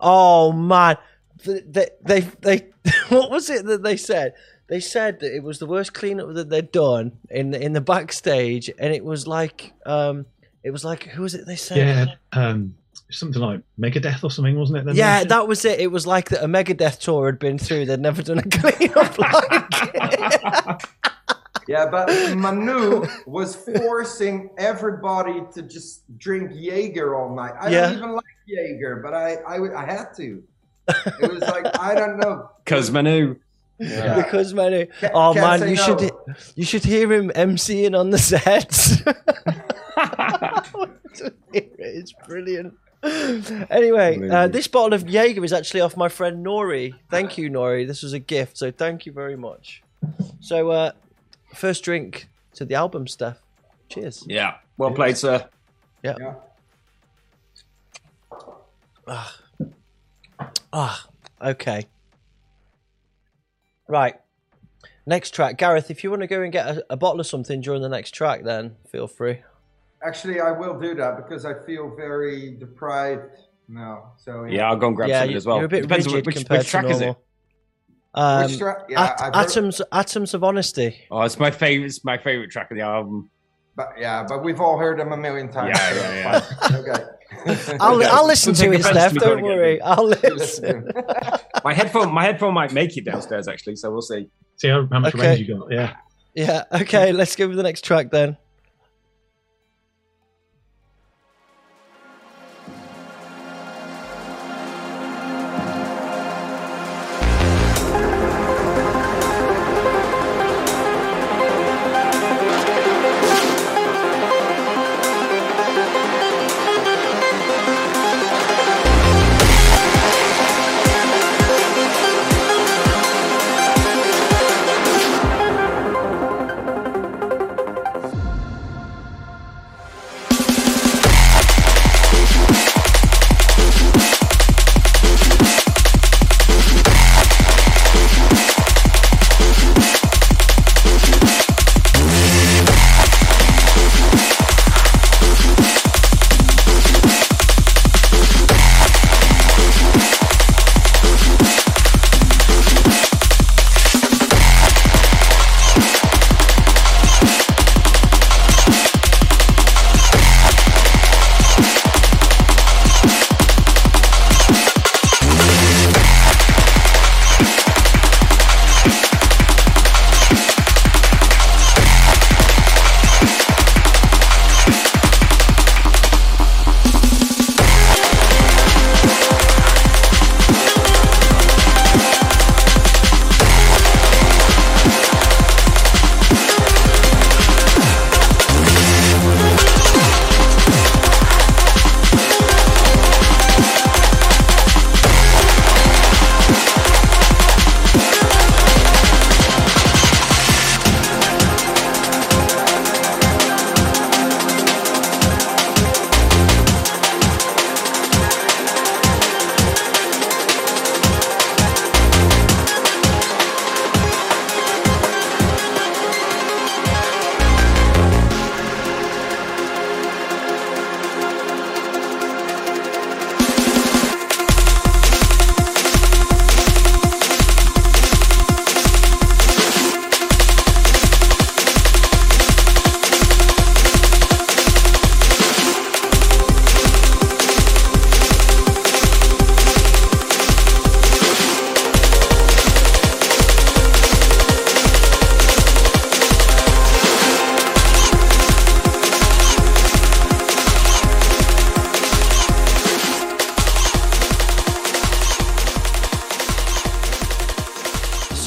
[SPEAKER 1] Oh man, Th- they they they what was it that they said? They said that it was the worst cleanup that they'd done in the, in the backstage, and it was like um, it was like who was it? They said
[SPEAKER 3] Yeah, um, something like Megadeth or something, wasn't it? Then
[SPEAKER 1] Yeah, that was it. It was like that a Megadeth tour had been through. They'd never done a cleanup like it.
[SPEAKER 4] yeah, but Manu was forcing everybody to just drink Jaeger all night. I
[SPEAKER 1] Yeah.
[SPEAKER 4] don't even like Jaeger, but I, I, I had to. It was like I don't know.
[SPEAKER 2] Because Manu.
[SPEAKER 4] Yeah.
[SPEAKER 1] Oh, because man,
[SPEAKER 4] Ca-
[SPEAKER 1] oh
[SPEAKER 4] can't
[SPEAKER 1] man, you
[SPEAKER 4] no.
[SPEAKER 1] should you should hear him emceeing on the sets. it's brilliant. Anyway, uh, this bottle of Jaeger is actually off my friend Nori. Thank you, Nori. This was a gift, so thank you very much. So, uh, first drink to the album, Steph. Cheers.
[SPEAKER 2] Yeah. Well played, sir.
[SPEAKER 4] Yeah.
[SPEAKER 1] Ah, okay. Right. Next track, Gareth. If you want to go and get a, a bottle of something during the next track, then feel free.
[SPEAKER 4] Actually, I will do that because I feel very deprived now. So
[SPEAKER 2] Yeah, I'll go and grab
[SPEAKER 1] yeah,
[SPEAKER 2] something as well.
[SPEAKER 1] you're a bit
[SPEAKER 2] Depends
[SPEAKER 1] rigid
[SPEAKER 2] which,
[SPEAKER 1] compared
[SPEAKER 2] which track
[SPEAKER 1] to
[SPEAKER 2] is it?
[SPEAKER 1] Um,
[SPEAKER 4] Which tra- yeah,
[SPEAKER 1] At-
[SPEAKER 4] I've heard-
[SPEAKER 1] atoms, atoms of honesty.
[SPEAKER 2] Oh, it's my favorite. It's my favorite track of the album.
[SPEAKER 4] But yeah, but we've all heard them a million times.
[SPEAKER 2] Yeah, yeah,
[SPEAKER 4] yeah. okay.
[SPEAKER 1] I'll,
[SPEAKER 2] Okay.
[SPEAKER 1] I'll listen to it, Steph. Don't
[SPEAKER 2] going to get
[SPEAKER 1] worry.
[SPEAKER 2] them.
[SPEAKER 1] I'll listen.
[SPEAKER 4] Listen.
[SPEAKER 2] My headphone, my headphone might make it downstairs actually, so we'll see.
[SPEAKER 3] See how, how much
[SPEAKER 1] Okay.
[SPEAKER 3] range you got? Yeah.
[SPEAKER 1] Yeah. Okay. Let's go with the next track then.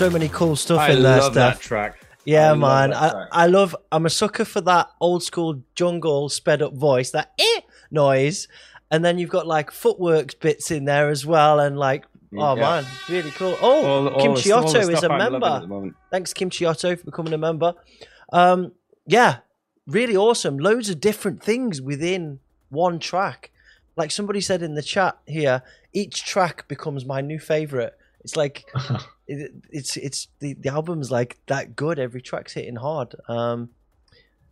[SPEAKER 1] So many cool stuff
[SPEAKER 2] I
[SPEAKER 1] in there,
[SPEAKER 2] love
[SPEAKER 1] Steph.
[SPEAKER 2] that track.
[SPEAKER 1] Yeah,
[SPEAKER 2] I
[SPEAKER 1] man. I. I love. I'm a sucker for that old school jungle sped up voice, that eh noise, and then you've got like footwork bits in there as well, and like, oh
[SPEAKER 2] Yeah.
[SPEAKER 1] man, really cool. Oh,
[SPEAKER 2] All- all
[SPEAKER 1] Kim
[SPEAKER 2] the-
[SPEAKER 1] Chiotto is a
[SPEAKER 2] I'm
[SPEAKER 1] member.
[SPEAKER 2] at the moment.
[SPEAKER 1] Thanks, Kim Chiotto, for becoming a member. Um, yeah, really awesome. Loads of different things within one track. Like somebody said in the chat here, each track becomes my new favorite. It's like it, it's it's the, the album's like that good. Every track's hitting hard. Um,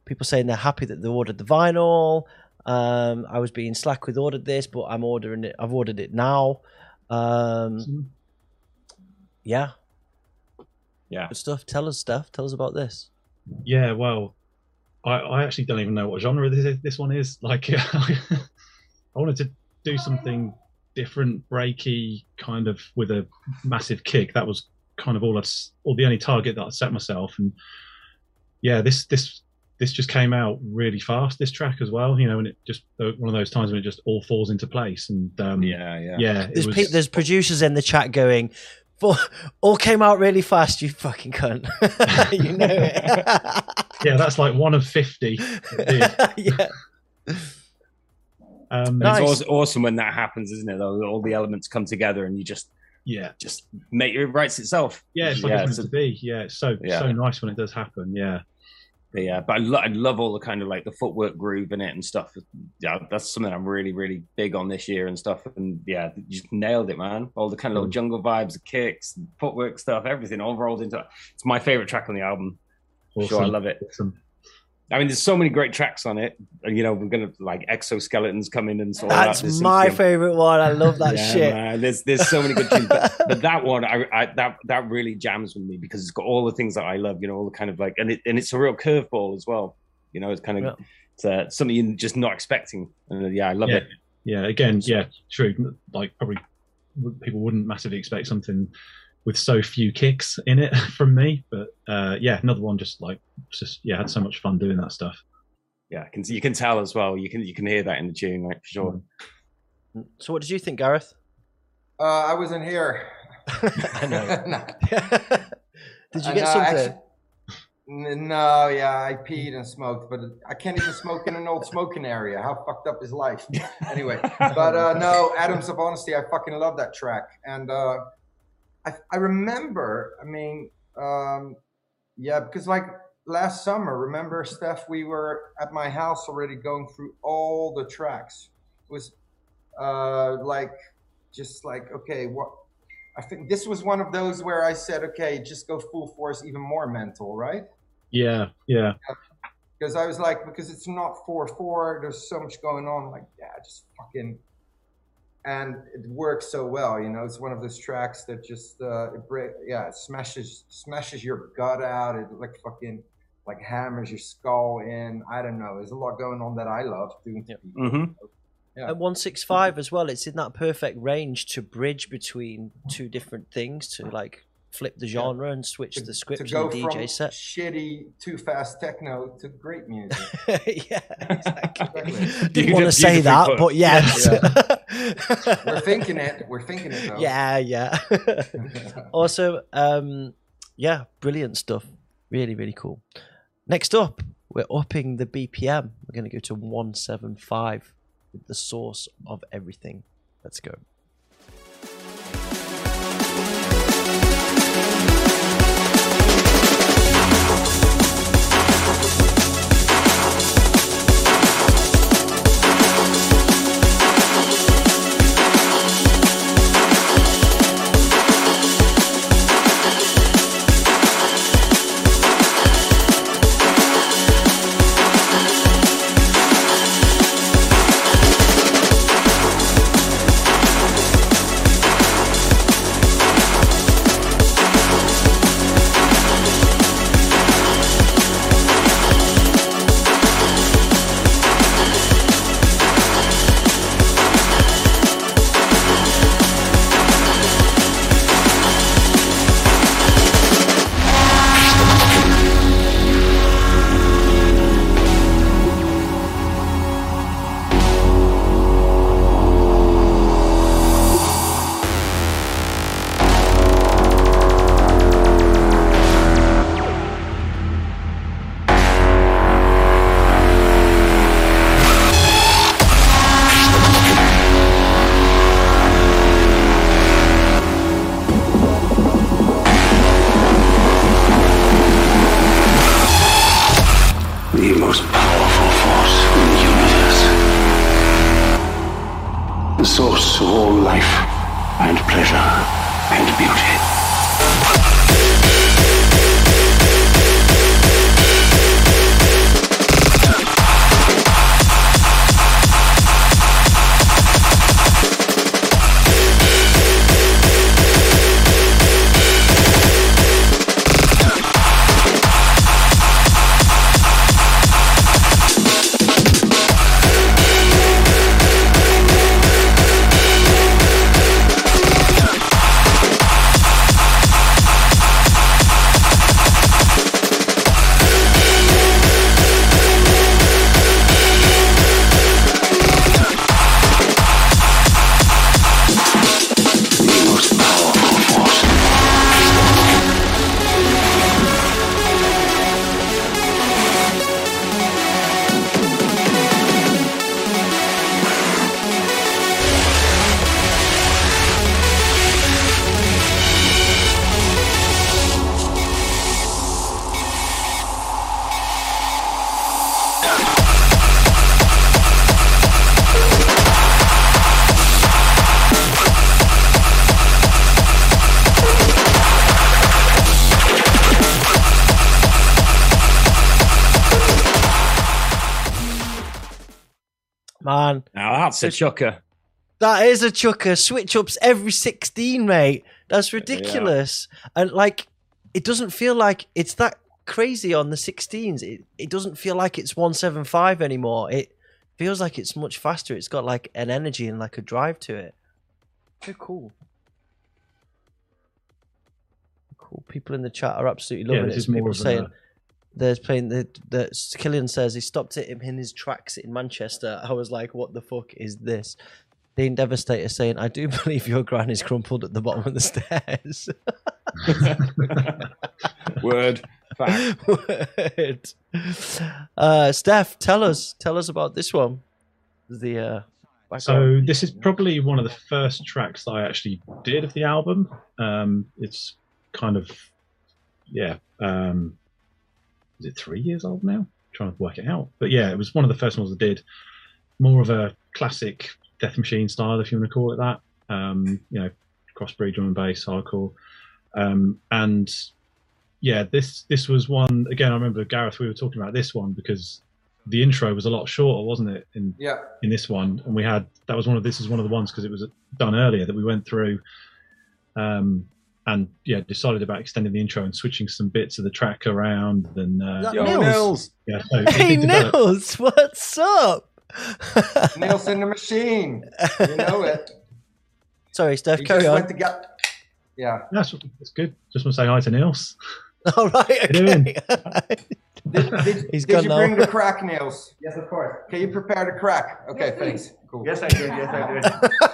[SPEAKER 1] people saying they're happy that they ordered the vinyl. Um, I was being slack with ordered this, but I'm ordering it. I've ordered it now. Um, yeah,
[SPEAKER 2] Yeah.
[SPEAKER 1] good stuff. Tell us, stuff. Tell us about this.
[SPEAKER 3] Yeah, well, I, I actually don't even know what genre this is, this one is. Like, I wanted to do something different, breaky, kind of with a massive kick. That was kind of all I'd, s- the only target that I set myself. And yeah, this this this just came out really fast. This track as well, you know, and it just uh, one of those times when it just all falls into place. And um,
[SPEAKER 2] Yeah, yeah.
[SPEAKER 3] yeah,
[SPEAKER 1] There's
[SPEAKER 3] was,
[SPEAKER 1] pe- there's producers in the chat going, "For- all came out really fast. You fucking cunt. you know it.
[SPEAKER 3] yeah, that's like one of fifty.
[SPEAKER 1] yeah.
[SPEAKER 3] Um,
[SPEAKER 1] Nice.
[SPEAKER 2] It's awesome when that happens, isn't it? Though all the elements come together and you just
[SPEAKER 3] yeah,
[SPEAKER 2] just make it writes itself.
[SPEAKER 3] yeah, it's like
[SPEAKER 2] yeah,
[SPEAKER 3] it's meant to be. Yeah, it's so
[SPEAKER 2] Yeah.
[SPEAKER 3] so nice when it does happen. Yeah.
[SPEAKER 2] Yeah, but I, lo- I love all the kind of like the footwork groove in it and stuff. Yeah, that's something I'm really, really big on this year and stuff. And yeah, you just nailed it, man. All the kind of little
[SPEAKER 3] Mm.
[SPEAKER 2] jungle vibes, the kicks, footwork stuff, everything all rolled into it. It's my favorite track on the album. For Sure, I love it.
[SPEAKER 3] Awesome.
[SPEAKER 2] I mean, there's so many great tracks on it. You know, we're gonna like exoskeletons come in and so
[SPEAKER 1] That's
[SPEAKER 2] that. There's
[SPEAKER 1] my
[SPEAKER 2] something-
[SPEAKER 1] favorite one. I love that
[SPEAKER 2] Yeah,
[SPEAKER 1] shit.
[SPEAKER 2] man. There's there's so many good tunes, but, but that one, I, I that that really jams with me because it's got all the things that I love. You know, all the kind of like, and it and it's a real curveball as well. You know, it's kind of
[SPEAKER 1] Yeah.
[SPEAKER 2] it's uh, something you're just not expecting. And uh, yeah, I love
[SPEAKER 3] Yeah.
[SPEAKER 2] it.
[SPEAKER 3] Yeah. Again, yeah, true. Like probably people wouldn't massively expect something with so few kicks in it from me, but uh, yeah, another one just like just yeah, had so much fun doing that stuff.
[SPEAKER 2] Yeah, can, you can tell as well. You can you can hear that in the tune, like for sure.
[SPEAKER 1] So, what did you think, Gareth?
[SPEAKER 4] Uh, I wasn't here.
[SPEAKER 1] I know.
[SPEAKER 4] no.
[SPEAKER 1] did you
[SPEAKER 4] Uh,
[SPEAKER 1] get
[SPEAKER 4] no,
[SPEAKER 1] something?
[SPEAKER 4] actually- No, yeah, I peed and smoked, but I can't even smoke in an old smoking area. How fucked up is life? Anyway, but uh, no, Atoms of Honesty, I fucking love that track. And uh, I, I remember, I mean, um, yeah, because like last summer, remember, Steph, we were at my house already going through all the tracks. It was uh, like, just like, okay, what? I think this was one of those where I said, okay, just go full force, even more mental, right?
[SPEAKER 3] Yeah, yeah,
[SPEAKER 4] Because I was like, because it's not 4 4, there's so much going on. Like, yeah, just fucking. And it works so well, you know. It's one of those tracks that just, uh, it break, yeah, it smashes smashes your gut out. It like fucking, like hammers your skull in. I don't know. There's a lot going on that I love doing to people.
[SPEAKER 2] hmm
[SPEAKER 4] Yeah.
[SPEAKER 1] At 165 as well, it's in that perfect range to bridge between two different things to like flip the genre and switch the script
[SPEAKER 4] to
[SPEAKER 1] and
[SPEAKER 4] go
[SPEAKER 1] the
[SPEAKER 4] from
[SPEAKER 1] DJ set.
[SPEAKER 4] shitty, too fast techno to great music.
[SPEAKER 1] yeah, exactly.
[SPEAKER 4] Exactly.
[SPEAKER 1] Didn't want to say that,
[SPEAKER 2] put.
[SPEAKER 1] but yes.
[SPEAKER 4] We're thinking it. We're thinking it though.
[SPEAKER 1] yeah, yeah. also, um, yeah, brilliant stuff. Really, really cool. Next up, we're upping the BPM. We're going to go to 175 with the source of everything. Let's go.
[SPEAKER 2] That's a chucker.
[SPEAKER 1] that is a chucker. Switch ups every 16, mate. That's ridiculous. And like, it doesn't feel like it's that crazy on the 16s. It, it doesn't feel like it's 175 anymore. It feels like it's much faster. It's got like an energy and like a drive to it. So cool. Cool. People in the chat are absolutely
[SPEAKER 3] Yeah,
[SPEAKER 1] loving
[SPEAKER 3] this
[SPEAKER 1] it.
[SPEAKER 3] is more
[SPEAKER 1] People
[SPEAKER 3] of a-
[SPEAKER 1] saying there's playing the the Killian says he stopped it in his tracks in Manchester. I was like, what the fuck is this? Dean Devastator saying, I do believe your gran is crumpled at the bottom of the stairs.
[SPEAKER 2] Word. Fact.
[SPEAKER 1] Word. Uh, Steph, tell us, tell us about this one. The uh,
[SPEAKER 3] So this is probably one of the first tracks that I actually did of the album. Um, it's kind of, yeah, um, is it three years old now? trying to work it out, but yeah, it was one of the first ones I did. More of a classic Deathmachine style, if you want to call it that. Um, you know, crossbreed drum and bass, hardcore, um, and yeah, this this was one again. I remember Gareth. We were talking about this one because the intro was a lot shorter, wasn't it? In
[SPEAKER 4] Yeah.
[SPEAKER 3] in this one, and we had that was one of this is one of the ones because it was done earlier that we went through, um, and yeah, decided about extending the intro and switching some bits of the track around. And uh,
[SPEAKER 2] Yo,
[SPEAKER 1] Nils.
[SPEAKER 2] Nils.
[SPEAKER 3] yeah, so
[SPEAKER 1] hey. Nils, what's up?
[SPEAKER 4] Nails in the machine. You know it.
[SPEAKER 1] Sorry, Steph,
[SPEAKER 4] He
[SPEAKER 1] carry
[SPEAKER 4] just
[SPEAKER 1] on.
[SPEAKER 4] went to get. Yeah.
[SPEAKER 3] That's that's good. Just want to say hi to Nils.
[SPEAKER 1] All right,
[SPEAKER 3] you doing?
[SPEAKER 1] okay.
[SPEAKER 4] Did, did,
[SPEAKER 1] He's
[SPEAKER 4] did you
[SPEAKER 1] now.
[SPEAKER 4] bring the crack nails?
[SPEAKER 6] Yes, of course.
[SPEAKER 4] Can you prepare the crack? Okay, thanks. Cool.
[SPEAKER 6] Yes, I did. Yes,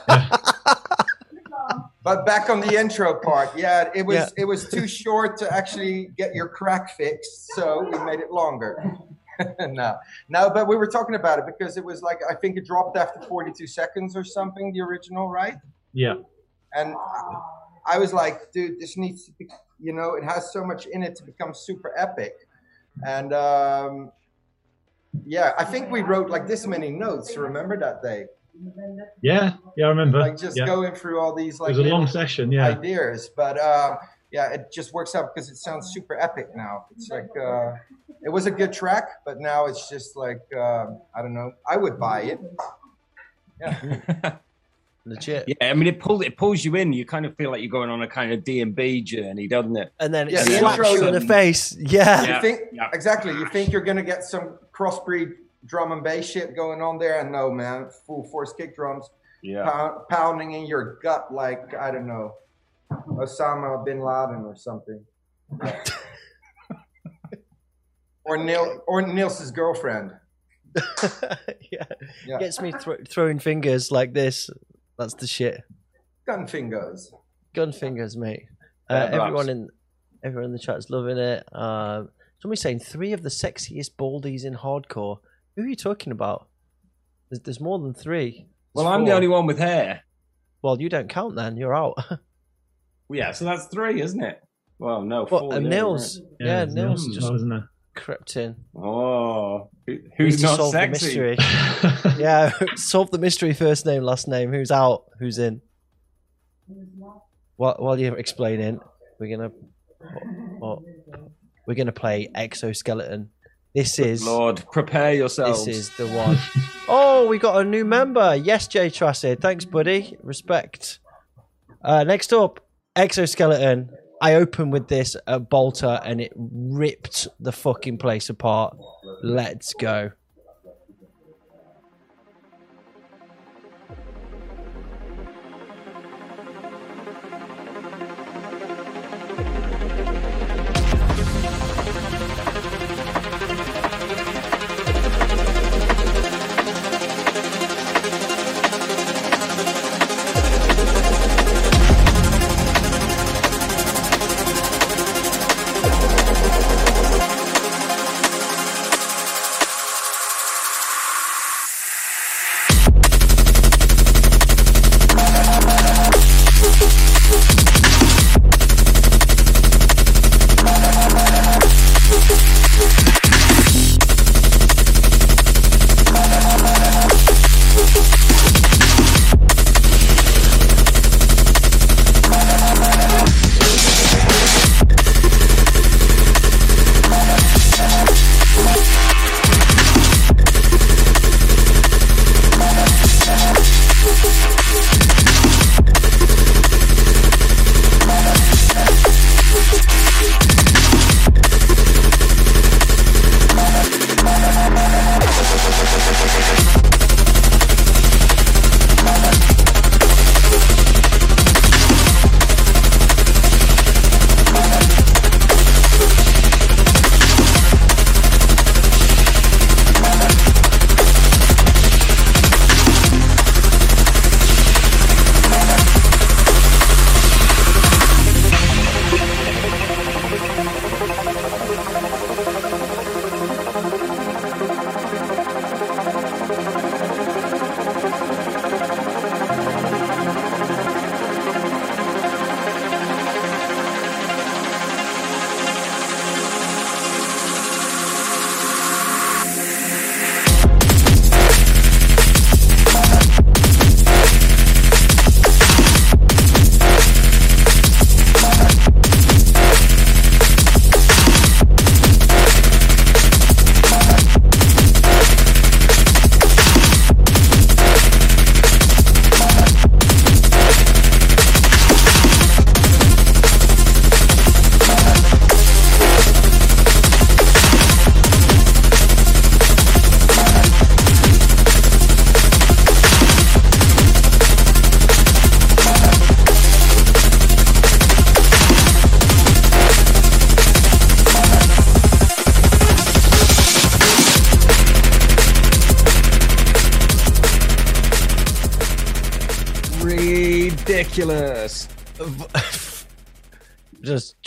[SPEAKER 6] I did.
[SPEAKER 4] But back on the intro part, yeah, it was
[SPEAKER 1] Yeah.
[SPEAKER 4] it was too short to actually get your crack fixed, so we made it longer. no, no, but we were talking about it because it was like I think it dropped after 42 seconds or something, the original, right?
[SPEAKER 3] Yeah,
[SPEAKER 4] And I was like, dude, this needs to be, you know, it has so much in it to become super epic. And um, yeah, I think we wrote like this many notes. Remember that day?
[SPEAKER 3] Yeah, yeah. I remember.
[SPEAKER 4] Like just
[SPEAKER 3] yeah.
[SPEAKER 4] going through all these
[SPEAKER 3] it
[SPEAKER 4] like
[SPEAKER 3] was a long session. Yeah,
[SPEAKER 4] ideas. But uh, yeah, it just works out because it sounds super epic now. It's like uh, it was a good track, but now it's just like uh, I don't know. I would buy it. Yeah.
[SPEAKER 1] Legit.
[SPEAKER 2] Yeah, I mean, it pulls it pulls you in. You kind of feel like you're going on a kind of D and B journey, doesn't it?
[SPEAKER 1] And then it
[SPEAKER 4] Yeah, the
[SPEAKER 1] slaps
[SPEAKER 4] intro-
[SPEAKER 1] you in the face. Yeah.
[SPEAKER 2] Yeah.
[SPEAKER 4] You think
[SPEAKER 2] yeah.
[SPEAKER 4] exactly? You think you're gonna get some crossbreed drum and bass shit going on there, and no, man, full force kick drums
[SPEAKER 2] Yeah.
[SPEAKER 4] pound, pounding in your gut like I don't know, Osama bin Laden or something, or Neil or Nils's girlfriend.
[SPEAKER 1] yeah.
[SPEAKER 4] Yeah.
[SPEAKER 1] Gets me thro- throwing fingers like this. That's the shit.
[SPEAKER 4] Gun fingers.
[SPEAKER 1] Gun fingers, mate. Uh, everyone in everyone in the chat's loving it. Uh, somebody's saying three of the sexiest baldies in hardcore. Who are you talking about? There's, there's more than three.
[SPEAKER 2] Well,
[SPEAKER 1] There's
[SPEAKER 2] I'm the
[SPEAKER 1] four.
[SPEAKER 2] only one with hair.
[SPEAKER 1] Well, you don't count then. You're out.
[SPEAKER 2] Well, yeah, so that's three, isn't it? Well, no,
[SPEAKER 1] What?
[SPEAKER 2] four.
[SPEAKER 1] uh,
[SPEAKER 2] yeah,
[SPEAKER 1] Nils.
[SPEAKER 2] right.
[SPEAKER 1] Yeah,
[SPEAKER 3] there's
[SPEAKER 1] Nils.
[SPEAKER 3] as
[SPEAKER 1] Just
[SPEAKER 3] well, isn't there?
[SPEAKER 1] crept in.
[SPEAKER 2] Oh, who-
[SPEAKER 1] Need
[SPEAKER 2] who's
[SPEAKER 1] to
[SPEAKER 2] not
[SPEAKER 1] solve
[SPEAKER 2] sexy?
[SPEAKER 1] the mystery. yeah, solve the mystery. First name, last name. Who's out? Who's in? While, while you're explaining, we're gonna what, we're gonna play exoskeleton. This is
[SPEAKER 2] Lord, prepare yourselves.
[SPEAKER 1] this is the one. oh, we got a new member. Yes, Jay Trassid. Thanks, buddy. Respect. Uh, next up, exoskeleton. I opened with this at Bolter and it ripped the fucking place apart. Let's go.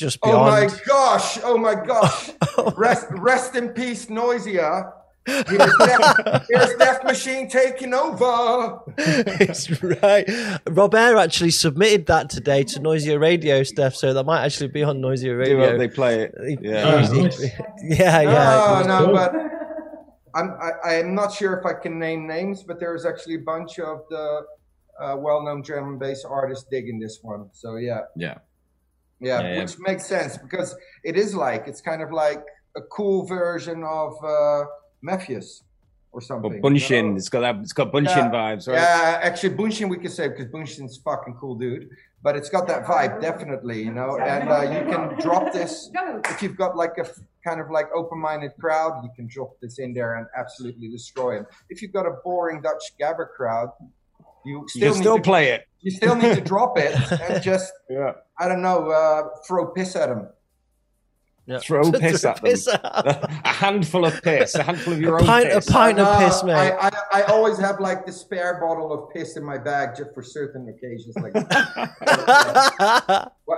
[SPEAKER 1] Just, just
[SPEAKER 4] Oh my gosh! Oh my gosh! rest, rest in peace, Noisia. Here's Death, here's Deathmachine taking over.
[SPEAKER 1] It's right. Robert actually submitted that today to Noisia Radio stuff, so that might actually be on
[SPEAKER 2] Noisia
[SPEAKER 1] Radio.
[SPEAKER 2] hope they play it. Yeah.
[SPEAKER 1] he-
[SPEAKER 3] nice.
[SPEAKER 1] yeah, yeah.
[SPEAKER 4] no, no,
[SPEAKER 3] cool.
[SPEAKER 4] but I'm I, I'm not sure if I can name names, but there's actually a bunch of the uh, well-known drum and bass artists digging this one. So yeah,
[SPEAKER 2] Yeah.
[SPEAKER 4] Yeah,
[SPEAKER 2] Yeah, yeah.
[SPEAKER 4] which makes sense because it is like it's kind of like a cool version of uh, Mefjus or
[SPEAKER 2] Or
[SPEAKER 4] something. you
[SPEAKER 2] Bunshin.
[SPEAKER 4] know?
[SPEAKER 2] It's got that. It's got Bunshin
[SPEAKER 4] Yeah.
[SPEAKER 2] vibes, right?
[SPEAKER 4] Yeah, actually, Bunshin we could say because Bunshin's fucking cool dude. But it's got that vibe, definitely, you know. And uh, you can drop this if you've got like a kind of like open-minded crowd. You can drop this in there and absolutely destroy them. If you've got a boring Dutch gabber crowd, you
[SPEAKER 2] You
[SPEAKER 4] still
[SPEAKER 2] can still play it.
[SPEAKER 4] You still need to drop it and just
[SPEAKER 2] Yeah.
[SPEAKER 4] I don't know, uh, throw piss at them.
[SPEAKER 1] yeah.
[SPEAKER 2] Throw piss at them.
[SPEAKER 1] Piss at 'em.
[SPEAKER 2] a handful of piss. A handful of your
[SPEAKER 1] A
[SPEAKER 2] own
[SPEAKER 1] pint, a pint of
[SPEAKER 4] Uh,
[SPEAKER 1] piss, mate.
[SPEAKER 4] I, I, I always have like the spare bottle of piss in my bag just for certain occasions. Like, well,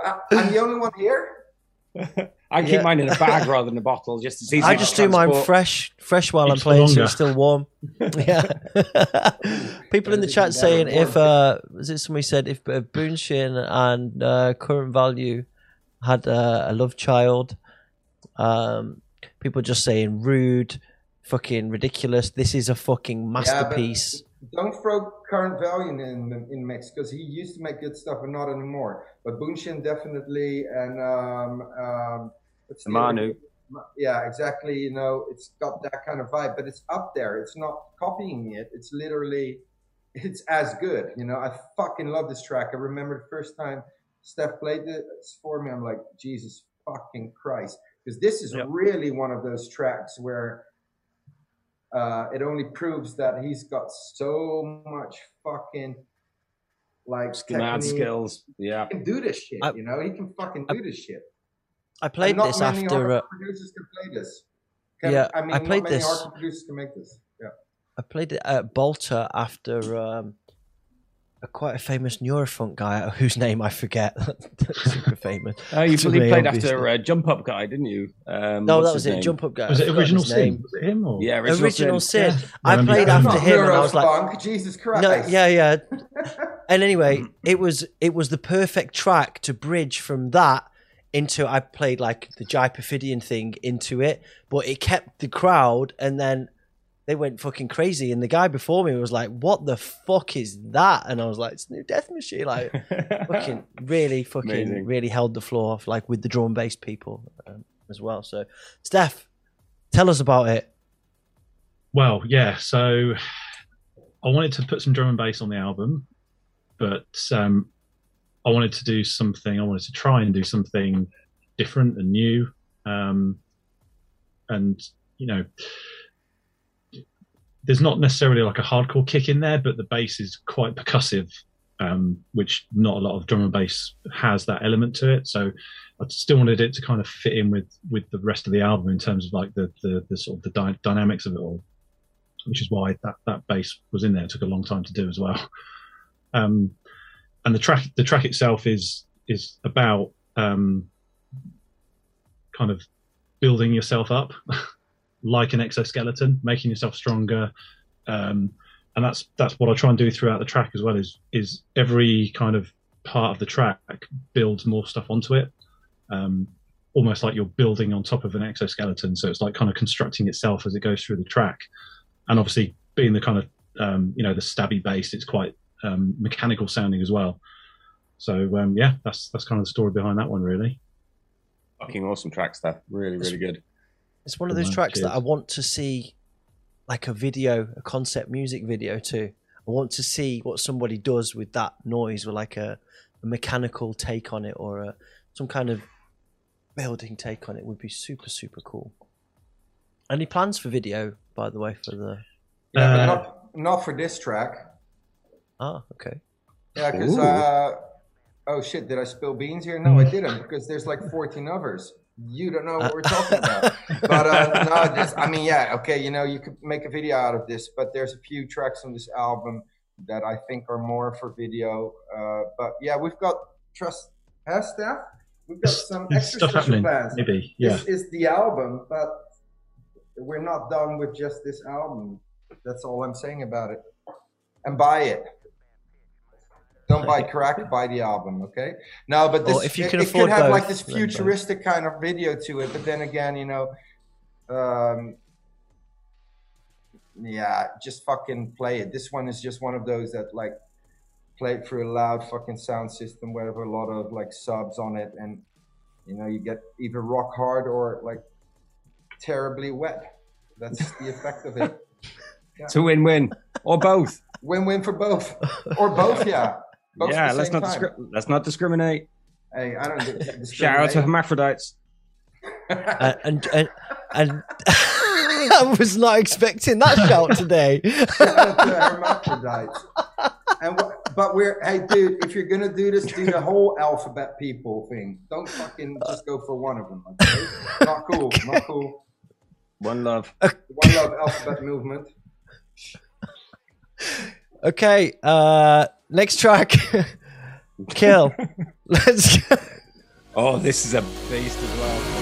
[SPEAKER 4] I, I'm the only one here.
[SPEAKER 2] I keep
[SPEAKER 1] Yeah.
[SPEAKER 2] mine in a bag rather than a bottle. Just as easy
[SPEAKER 1] I just do mine fresh, fresh while I'm
[SPEAKER 3] Keeps for
[SPEAKER 1] playing, so it's still warm. yeah. People in the chat saying if uh, was it somebody said if uh, Boonshin and uh, current value had uh, a love child, um, people just saying rude, fucking ridiculous. This is a fucking masterpiece.
[SPEAKER 4] Don't throw current value in in mix because he used to make good stuff and not anymore. But Bunshin definitely and um, um, other-
[SPEAKER 2] Manu.
[SPEAKER 4] Yeah, exactly. You know, it's got that kind of vibe, but it's up there. It's not copying it. It's literally, it's as good. You know, I fucking love this track. I remember the first time Steph played this for me. I'm like, Jesus fucking Christ, because this is
[SPEAKER 1] Yep.
[SPEAKER 4] really one of those tracks where uh, it only proves that he's got so much fucking like
[SPEAKER 2] Mad skills. Yeah.
[SPEAKER 4] He can do this shit.
[SPEAKER 1] I-
[SPEAKER 4] you know, he can fucking do this shit.
[SPEAKER 1] I played this
[SPEAKER 4] many
[SPEAKER 1] after. Uh,
[SPEAKER 4] producers can play this. Can-
[SPEAKER 1] Yeah,
[SPEAKER 4] I mean,
[SPEAKER 1] I
[SPEAKER 4] not
[SPEAKER 1] played
[SPEAKER 4] many
[SPEAKER 1] this-
[SPEAKER 4] hardcore producers can make this. Yeah.
[SPEAKER 1] I played it at Bolter after um, a quite a famous Neurofunk guy whose name I forget. Super famous.
[SPEAKER 2] Oh, you
[SPEAKER 1] To
[SPEAKER 2] you
[SPEAKER 1] me,
[SPEAKER 2] played
[SPEAKER 1] obviously.
[SPEAKER 2] after uh, Jump Up Guy, didn't you? Um,
[SPEAKER 1] No, that was
[SPEAKER 2] his
[SPEAKER 1] it.
[SPEAKER 2] name?
[SPEAKER 1] Jump Up guy.
[SPEAKER 3] Was
[SPEAKER 1] I
[SPEAKER 3] it Original Sin?
[SPEAKER 1] name.
[SPEAKER 3] Was it him or?
[SPEAKER 2] Yeah, original,
[SPEAKER 1] Original
[SPEAKER 2] Sin.
[SPEAKER 1] Sin.
[SPEAKER 3] Yeah.
[SPEAKER 1] I
[SPEAKER 3] Remember
[SPEAKER 1] played
[SPEAKER 3] that.
[SPEAKER 1] after him, and I was like,
[SPEAKER 4] Neurofunk, Jesus Christ.
[SPEAKER 1] No, yeah, yeah. and anyway, it was it was the perfect track to bridge from that into I played like the Jai Perfidian thing into it, but it kept the crowd and then they went fucking crazy and the guy before me was like, What the fuck is that? And I was like, It's new Deathmachine like fucking really fucking
[SPEAKER 2] Amazing.
[SPEAKER 1] really held the floor off like with the drum and bass people um, as well. So Steph, tell us about it.
[SPEAKER 3] Well, yeah. So I wanted to put some drum and bass on the album, but um, I wanted to do something. I wanted to try and do something different and new. Um, and you know, there's not necessarily like a hardcore kick in there, but the bass is quite percussive, um, which not a lot of drum and bass has that element to it. So I still wanted it to kind of fit in with with the rest of the album in terms of like the the, the sort of the dy- dynamics of it all which is why that, that bass was in there. It took a long time to do as well. Um, and the track the track itself is is about um, kind of building yourself up like an exoskeleton, making yourself stronger. Um, and that's that's what I try and do throughout the track as well. Is is every kind of part of the track builds more stuff onto it. Um, almost like you're building on top of an exoskeleton. So it's like kind of constructing itself as it goes through the track and obviously being the kind of um, you know the stabby bass, it's quite um, mechanical sounding as well. So um, yeah, that's that's kind of the story behind that one, really.
[SPEAKER 2] Fucking awesome track stuff. Really, really good.
[SPEAKER 1] It's one of those
[SPEAKER 3] man,
[SPEAKER 1] tracks that. I want to see, like a video, a concept music video too. I want to see what somebody does with that noise, with like a, a mechanical take on it, or a, some kind of building take on it. Would be super super cool. Any plans for video, by the way, for the?
[SPEAKER 4] Yeah, but
[SPEAKER 3] Uh,
[SPEAKER 4] not, not for this track.
[SPEAKER 1] Ah, okay.
[SPEAKER 4] Yeah, because uh, oh shit, did I spill beans here? No, I didn't because there's like 14 others. You don't know what we're talking about. But uh, no, this, I mean, yeah, okay, you know, you could make a video out of this, but there's a few tracks on this album that I think are more for video. Uh, but yeah, we've got trust, has staff. We've got
[SPEAKER 3] There's,
[SPEAKER 4] some
[SPEAKER 3] there's
[SPEAKER 4] extra
[SPEAKER 3] stuff
[SPEAKER 4] special
[SPEAKER 3] happening,
[SPEAKER 4] plans.
[SPEAKER 3] maybe. Yeah.
[SPEAKER 4] This is the album, but we're not done with just this album. That's all I'm saying about it. And buy it. Don't buy crack, buy the album, okay? No, but this
[SPEAKER 1] Well, if you
[SPEAKER 4] it,
[SPEAKER 1] can
[SPEAKER 4] it
[SPEAKER 1] afford
[SPEAKER 4] could have like this
[SPEAKER 1] it.
[SPEAKER 4] futuristic kind of video to it, but then again, you know, um, yeah, just fucking play it. This one is just one of those that like play it through a loud fucking sound system where have a lot of like subs on it, and you know you get either rock hard or like terribly wet. That's the effect of it.
[SPEAKER 2] It's a win-win, or both.
[SPEAKER 4] Win-win for both, or both. Yeah. Both
[SPEAKER 2] yeah, let's not discri- let's not discriminate.
[SPEAKER 4] Hey, I don't di- discriminate.
[SPEAKER 2] Shout out to hermaphrodites.
[SPEAKER 1] Uh, and and and I was not expecting that shout today.
[SPEAKER 4] Shout out to hermaphrodites. And wha- but we're hey, dude, if you're gonna do this, do the whole alphabet people thing. Don't fucking just go for one of them. Okay? Not cool. Not cool.
[SPEAKER 2] One love.
[SPEAKER 4] One love alphabet movement.
[SPEAKER 1] Okay, uh next track. Kill. Let's go.
[SPEAKER 2] Oh, this is a beast as well.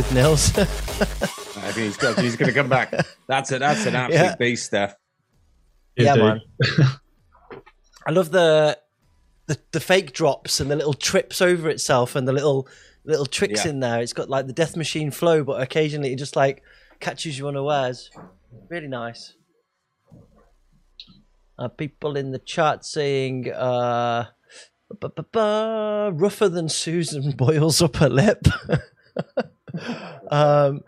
[SPEAKER 1] With Nils.
[SPEAKER 2] I think he's got. He's going to come back. That's it. That's an absolute
[SPEAKER 1] Yeah.
[SPEAKER 2] beast, Steph.
[SPEAKER 1] yeah,
[SPEAKER 3] Indeed.
[SPEAKER 1] man. I love the, the the fake drops and the little trips over itself and the little little tricks
[SPEAKER 2] Yeah.
[SPEAKER 1] in there. It's got like the Deathmachine flow, but occasionally it just like catches you unawares. Really nice. Uh, people in the chat saying uh, rougher than Susan boils up her lip. um,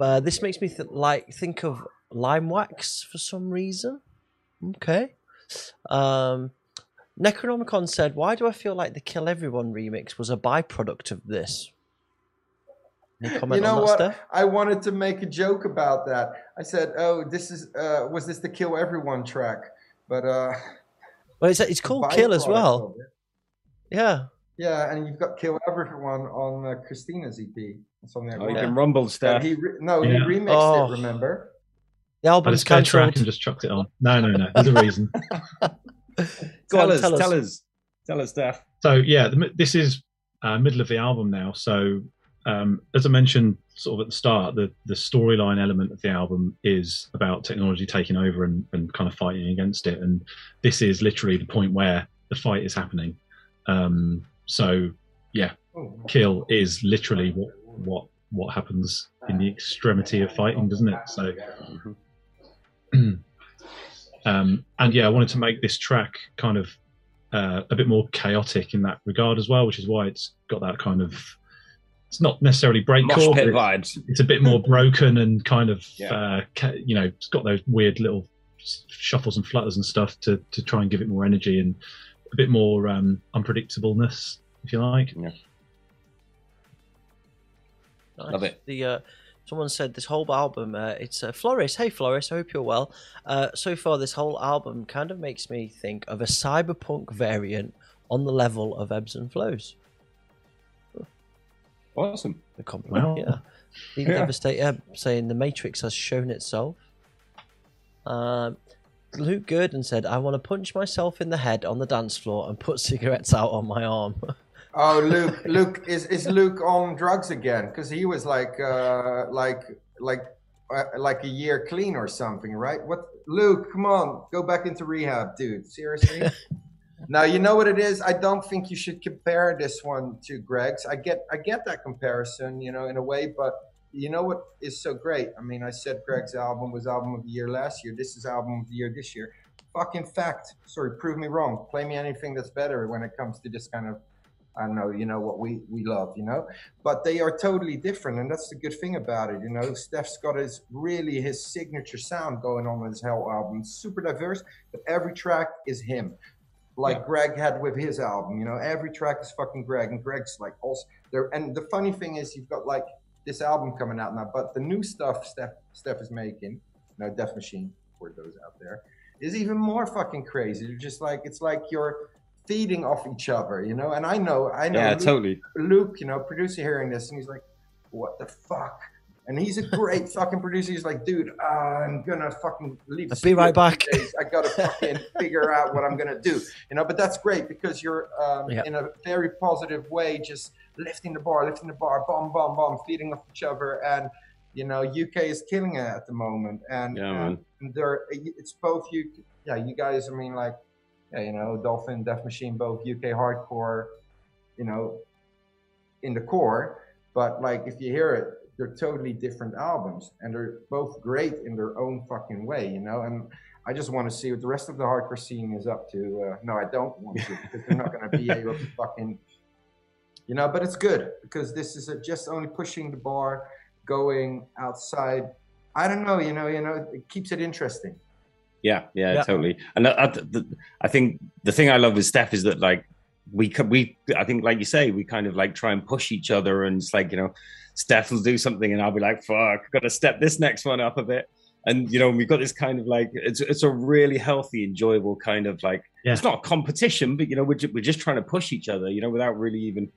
[SPEAKER 1] uh, this makes me th- like think of Limewax for some reason. Okay. Um, Necronomicon said, "Why do I feel like the Kill Everyone remix was a byproduct of this?" Any comment
[SPEAKER 4] you know
[SPEAKER 1] on that,
[SPEAKER 4] what?
[SPEAKER 1] Steph?
[SPEAKER 4] I wanted to make a joke about that. I said, "Oh, this is uh, was this the Kill Everyone track?" But uh,
[SPEAKER 1] Well, it's it's called Kill as well. Yeah.
[SPEAKER 4] Yeah, and you've got Kill Everyone on uh, Christina's EP. Something like
[SPEAKER 2] Oh, you
[SPEAKER 4] that.
[SPEAKER 2] can rumble,
[SPEAKER 4] But
[SPEAKER 2] Steph.
[SPEAKER 4] he re- no, he remixed
[SPEAKER 1] Oh.
[SPEAKER 4] it. Remember?
[SPEAKER 1] The
[SPEAKER 3] I
[SPEAKER 1] album's
[SPEAKER 3] just played track and just chucked it on. No, no, no. There's a reason.
[SPEAKER 1] Go
[SPEAKER 2] tell
[SPEAKER 1] on,
[SPEAKER 2] us.
[SPEAKER 1] tell us.
[SPEAKER 2] Tell us. Tell us, Steph.
[SPEAKER 3] So yeah, the, this is uh, middle of the album now. So um, as I mentioned, sort of at the start, the the storyline element of the album is about technology taking over and, and kind of fighting against it. And this is literally the point where the fight is happening. Um, so yeah, kill is literally what what what happens in the extremity of fighting, doesn't it? So. Um, and yeah, I wanted to make this track kind of uh, a bit more chaotic in that regard as well, which is why it's got that kind of. It's not necessarily
[SPEAKER 2] Mosh
[SPEAKER 3] breakcore,
[SPEAKER 2] pit
[SPEAKER 3] but it's,
[SPEAKER 2] vibes.
[SPEAKER 3] it's a bit more broken and kind of,
[SPEAKER 2] Yeah.
[SPEAKER 3] uh, you know, it's got those weird little shuffles and flutters and stuff to to try and give it more energy and a bit more um, unpredictableness, if you like.
[SPEAKER 1] Nice.
[SPEAKER 2] Love it.
[SPEAKER 1] The uh, someone said this whole album. Uh, it's uh, Floris. Hey Floris, I hope you're well. Uh, so far, this whole album kind of makes me think of a cyberpunk variant on the level of Ebbs and Flows.
[SPEAKER 2] Awesome.
[SPEAKER 1] The compliment,
[SPEAKER 3] Wow.
[SPEAKER 1] yeah. The
[SPEAKER 2] Yeah.
[SPEAKER 1] Devastator saying the Matrix has shown itself. Um, Luke Gurdon said, "I want to punch myself in the head on the dance floor and put cigarettes out on my arm."
[SPEAKER 4] Oh, Luke, Luke is is Luke on drugs again? Because he was like uh, like like uh, like a year clean or something, right? What, Luke? Come on, go back into rehab, dude. Seriously. Now you know what it is. I don't think you should compare this one to Greg's. I get I get that comparison, you know, in a way, but you know what is so great? I mean, I said Greg's album was album of the year last year. This is album of the year this year. Fucking fact. Sorry, prove me wrong. Play me anything that's better when it comes to this kind of I don't know, you know, what we, we love, you know, but they are totally different. And that's the good thing about it. You know, Steph's got his really his signature sound going on with his Hell album. Super diverse, but every track is him. Like
[SPEAKER 2] Yeah.
[SPEAKER 4] Greg had with his album, you know, every track is fucking Greg. And Greg's like also there. And the funny thing is, you've got like this album coming out now, but the new stuff Steph, Steph is making, you know, Deathmachine, for those out there, is even more fucking crazy. You're just like, it's like you're feeding off each other, you know. And I know, I know,
[SPEAKER 2] Yeah,
[SPEAKER 4] Luke,
[SPEAKER 2] totally.
[SPEAKER 4] Luke, you know, producer hearing this, and he's like, "What the fuck?" And he's a great fucking producer. He's like, "Dude, uh, I'm gonna fucking leave."
[SPEAKER 1] I'll be right back."
[SPEAKER 4] days. I gotta fucking figure out what I'm gonna do, you know. But that's great because you're um,
[SPEAKER 1] Yeah.
[SPEAKER 4] in a very positive way, just lifting the bar, lifting the bar, bomb, bomb, bomb, feeding off each other, and you know, UK is killing it at the moment, and,
[SPEAKER 2] Yeah,
[SPEAKER 4] and, and they're it's both you, yeah, you guys. I mean, like, yeah, you know, Dolphin, Deathmachine, both UK hardcore, you know, in the core. But like, if you hear it, they're totally different albums, and they're both great in their own fucking way, you know. And I just want to see what the rest of the hardcore scene is up to. Uh, no, I don't want to because they're not going to be able to fucking, you know. But it's good because this is uh just only pushing the bar, going outside. I don't know, you know, you know, it keeps it interesting.
[SPEAKER 2] Yeah, yeah,
[SPEAKER 1] Yeah.
[SPEAKER 2] totally. And I, I, think the thing I love with Steph is that like we we I think like you say we kind of like try and push each other, and it's like you know Steph will do something, and I'll be like, "Fuck, got to step this next one up a bit." And you know we've got this kind of like it's it's a really healthy, enjoyable kind of like
[SPEAKER 3] Yeah.
[SPEAKER 2] it's not a competition, but you know we're ju- we're just trying to push each other, you know, without really even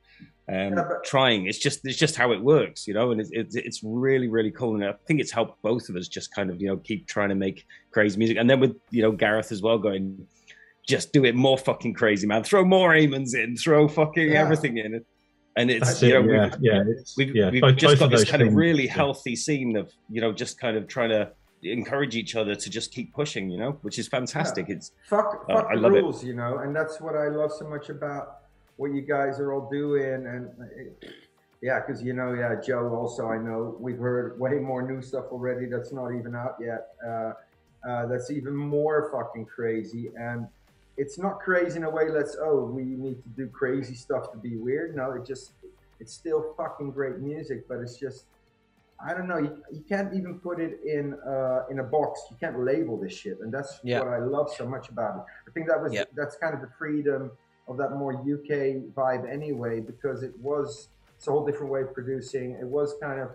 [SPEAKER 2] um,
[SPEAKER 4] Yeah, but-
[SPEAKER 2] trying. It's just it's just how it works, you know, and it's, it's it's really really cool, and I think it's helped both of us just kind of you know keep trying to make crazy music, and then with you know Gareth as well going, just do it more fucking crazy, man. Throw more Amens in, throw fucking
[SPEAKER 4] Yeah.
[SPEAKER 2] everything in, and it's
[SPEAKER 3] That's
[SPEAKER 2] you
[SPEAKER 3] it.
[SPEAKER 2] know
[SPEAKER 3] Yeah,
[SPEAKER 2] we've,
[SPEAKER 3] yeah, it's,
[SPEAKER 2] we've,
[SPEAKER 3] yeah.
[SPEAKER 2] we've
[SPEAKER 3] both-
[SPEAKER 2] just
[SPEAKER 3] both
[SPEAKER 2] got this
[SPEAKER 3] those
[SPEAKER 2] kind of really
[SPEAKER 3] yeah.
[SPEAKER 2] healthy scene of you know just kind of trying to encourage each other to just keep pushing, you know, which is fantastic. It's
[SPEAKER 4] fuck,
[SPEAKER 2] Uh,
[SPEAKER 4] fuck
[SPEAKER 2] I
[SPEAKER 4] the
[SPEAKER 2] love it.
[SPEAKER 4] rules, you know, and that's what I love so much about what you guys are all doing. And it, yeah, because you know, yeah, Joe. Also, I know we've heard way more new stuff already that's not even out yet. Uh, uh, that's even more fucking crazy, and it's not crazy in a way. Let's oh, we need to do crazy stuff to be weird. No, it just it's still fucking great music, but it's just I don't know. You, you can't even put it in uh, in a box. You can't label this shit, and that's
[SPEAKER 1] Yeah.
[SPEAKER 4] what I love so much about it. I think that was
[SPEAKER 1] Yeah.
[SPEAKER 4] that's kind of the freedom of that more UK vibe anyway, because it was it's a whole different way of producing. It was kind of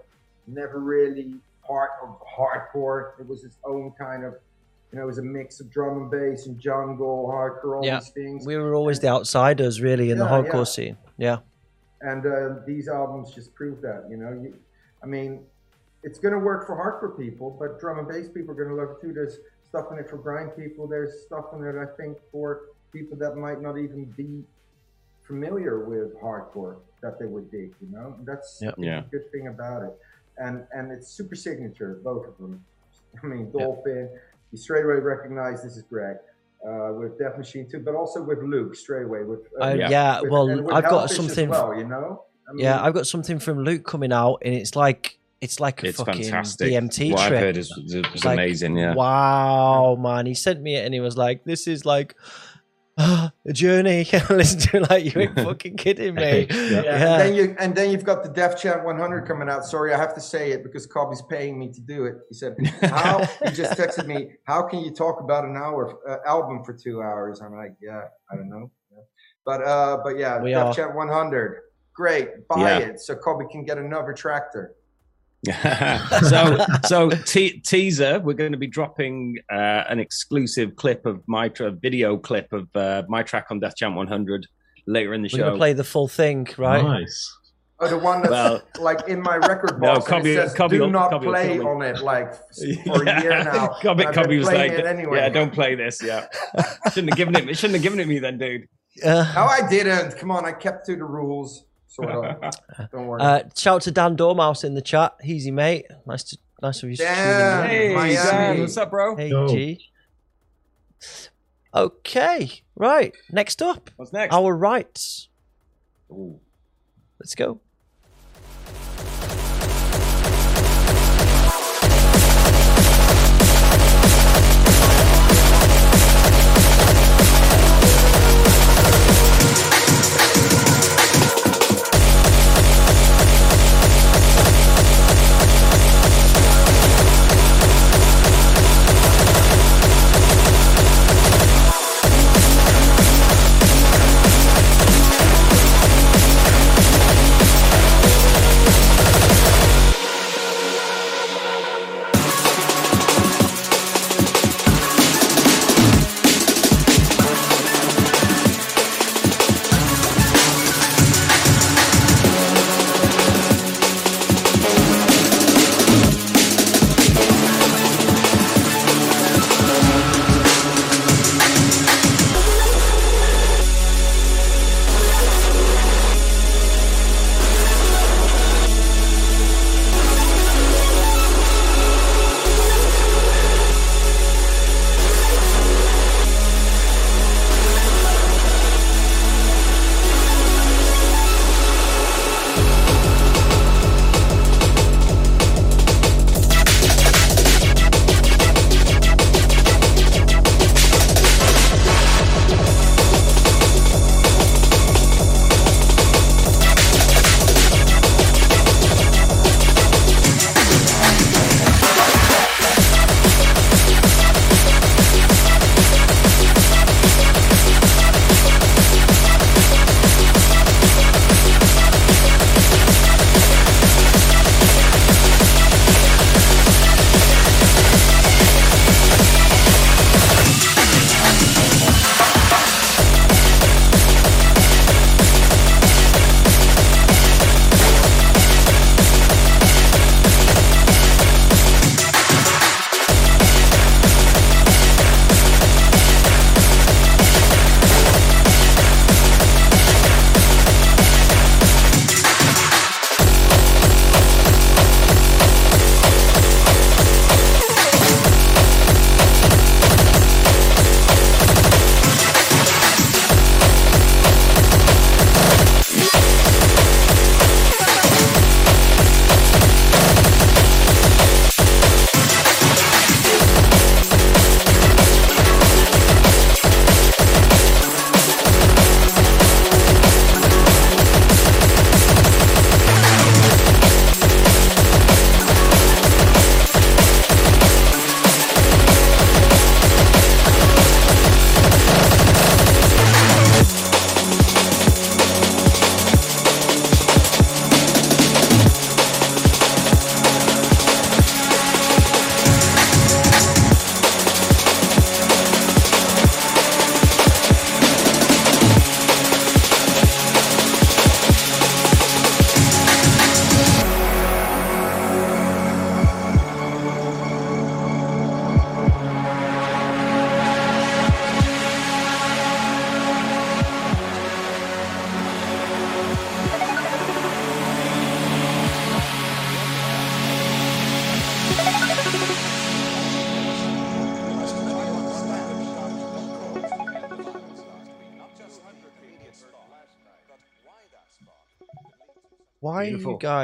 [SPEAKER 4] never really part of hardcore. It was its own kind of you know, it was a mix of drum and bass and jungle, hardcore, all
[SPEAKER 1] Yeah.
[SPEAKER 4] these things.
[SPEAKER 1] We were always the outsiders, really, in the hardcore
[SPEAKER 4] yeah.
[SPEAKER 1] scene. Yeah.
[SPEAKER 4] and uh, these albums just prove that you know you, i mean it's going to work for hardcore people but drum and bass people are going to love it too there's stuff in it for grind people there's stuff in it i think for people that might not even be familiar with hardcore that they would dig you know that's
[SPEAKER 1] Yeah.
[SPEAKER 2] Yeah.
[SPEAKER 4] the good thing about it and and it's super signature both of them i mean dolphin you straight away recognize this is greg uh, with Deathmachine too, but also with Luke straight away. With uh,
[SPEAKER 1] Uh,
[SPEAKER 2] Yeah.
[SPEAKER 1] yeah.
[SPEAKER 4] with-
[SPEAKER 1] well,
[SPEAKER 4] with
[SPEAKER 1] I've got
[SPEAKER 4] Hellfish as
[SPEAKER 1] something.
[SPEAKER 4] well, you know. I mean,
[SPEAKER 1] Yeah, I've got something from Luke coming out, and it's like it's like a
[SPEAKER 2] it's
[SPEAKER 1] fucking
[SPEAKER 2] fantastic.
[SPEAKER 1] DMT
[SPEAKER 2] what
[SPEAKER 1] trip.
[SPEAKER 2] I've heard is, is, is
[SPEAKER 1] Like,
[SPEAKER 2] amazing. Yeah.
[SPEAKER 1] Wow, man. He sent me it and he was like, This is like a journey. Listen to it like you ain't fucking kidding me.
[SPEAKER 3] Yeah.
[SPEAKER 4] Yeah,
[SPEAKER 1] Yeah.
[SPEAKER 4] And then you and then you've got the Def Champ 100 coming out. Sorry, I have to say it because Cobby's paying me to do it. He said, "How?" he just texted me, "How can you talk about an hour uh, album for two hours?" I'm like, "Yeah, I don't know." Yeah. But uh, but yeah,
[SPEAKER 1] We
[SPEAKER 4] Def
[SPEAKER 1] are.
[SPEAKER 4] Champ 100, great. Buy
[SPEAKER 2] Yeah.
[SPEAKER 4] it so Cobby can get another tractor.
[SPEAKER 2] so so te- teaser we're going to be dropping uh, an exclusive clip of my tra- video clip of uh, my track on death champ 100 later in the show.
[SPEAKER 1] We're
[SPEAKER 2] show
[SPEAKER 1] gonna play the full thing, right?
[SPEAKER 3] Nice.
[SPEAKER 4] Oh, the one that's
[SPEAKER 2] Well-
[SPEAKER 4] like in my record box. and
[SPEAKER 2] Cobby-
[SPEAKER 4] it says,
[SPEAKER 2] Cobby
[SPEAKER 4] "Do not
[SPEAKER 2] Cobby
[SPEAKER 4] play
[SPEAKER 2] kill
[SPEAKER 4] on it." Like for a year now.
[SPEAKER 2] Cobby,
[SPEAKER 4] I've
[SPEAKER 2] Cobby
[SPEAKER 4] been
[SPEAKER 2] was like
[SPEAKER 4] it anyway.
[SPEAKER 2] yeah don't play this yeah shouldn't have given it shouldn't have given it me then dude
[SPEAKER 1] Uh,
[SPEAKER 4] No, I didn't. Come on, I kept to the rules. Sort of. Don't worry.
[SPEAKER 1] uh, shout out to Dan Dormouse in the chat. Easy, mate. Nice to nice of you. to tune.
[SPEAKER 4] Dan.
[SPEAKER 2] hey
[SPEAKER 4] Miami.
[SPEAKER 2] Dan, what's up bro
[SPEAKER 1] Hey,
[SPEAKER 3] Yo.
[SPEAKER 1] G. Okay, Right. Next up,
[SPEAKER 2] What's next?
[SPEAKER 1] our rights.
[SPEAKER 2] Ooh.
[SPEAKER 1] Let's go.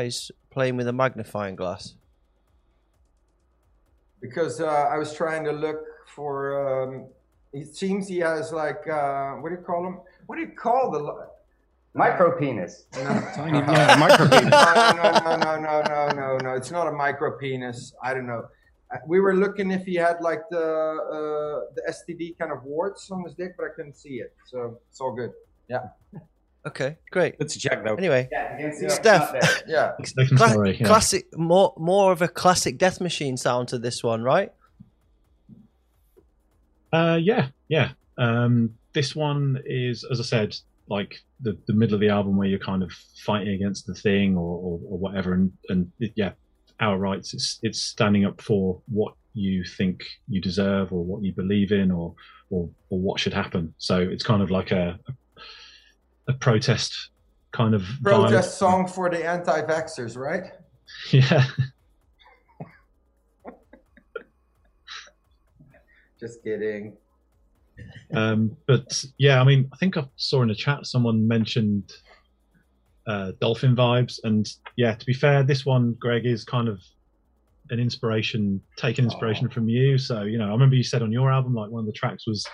[SPEAKER 1] You guys playing with a magnifying glass?
[SPEAKER 4] because uh, I was trying to look for. Um, it seems he has like uh, what do you call him? What do you call the? li-
[SPEAKER 6] Micro penis.
[SPEAKER 2] Tiny, yeah, micro
[SPEAKER 4] No, no, no, no, no, no, no, no. It's not a micro penis. I don't know. Uh, We were looking if he had like the uh, the STD kind of warts on his dick, but I couldn't see it. So it's all good. Yeah,
[SPEAKER 1] Okay, great.
[SPEAKER 2] Good to check though.
[SPEAKER 1] Anyway,
[SPEAKER 6] Yeah, you
[SPEAKER 1] Steph.
[SPEAKER 6] it's not
[SPEAKER 4] yeah.
[SPEAKER 1] Cla-
[SPEAKER 3] story. Yeah.
[SPEAKER 1] classic, more more of a classic Deathmachine sound to this one, right?
[SPEAKER 3] Uh, yeah, yeah. Um, this one is, as I said, like the, the middle of the album where you're kind of fighting against the thing or, or, or whatever, and and it, yeah, our rights. It's it's standing up for what you think you deserve or what you believe in or or or what should happen. So it's kind of like a a, a protest kind of vibe.
[SPEAKER 4] Protest song for the anti-vaxxers, right?
[SPEAKER 3] Yeah,
[SPEAKER 4] Just kidding.
[SPEAKER 3] Um, but yeah, I mean, I think I saw in the chat someone mentioned uh, dolphin vibes, and yeah, to be fair, this one, Greg, is kind of an inspiration, taking inspiration from you. So you know, I remember you said on your album, like one of the tracks was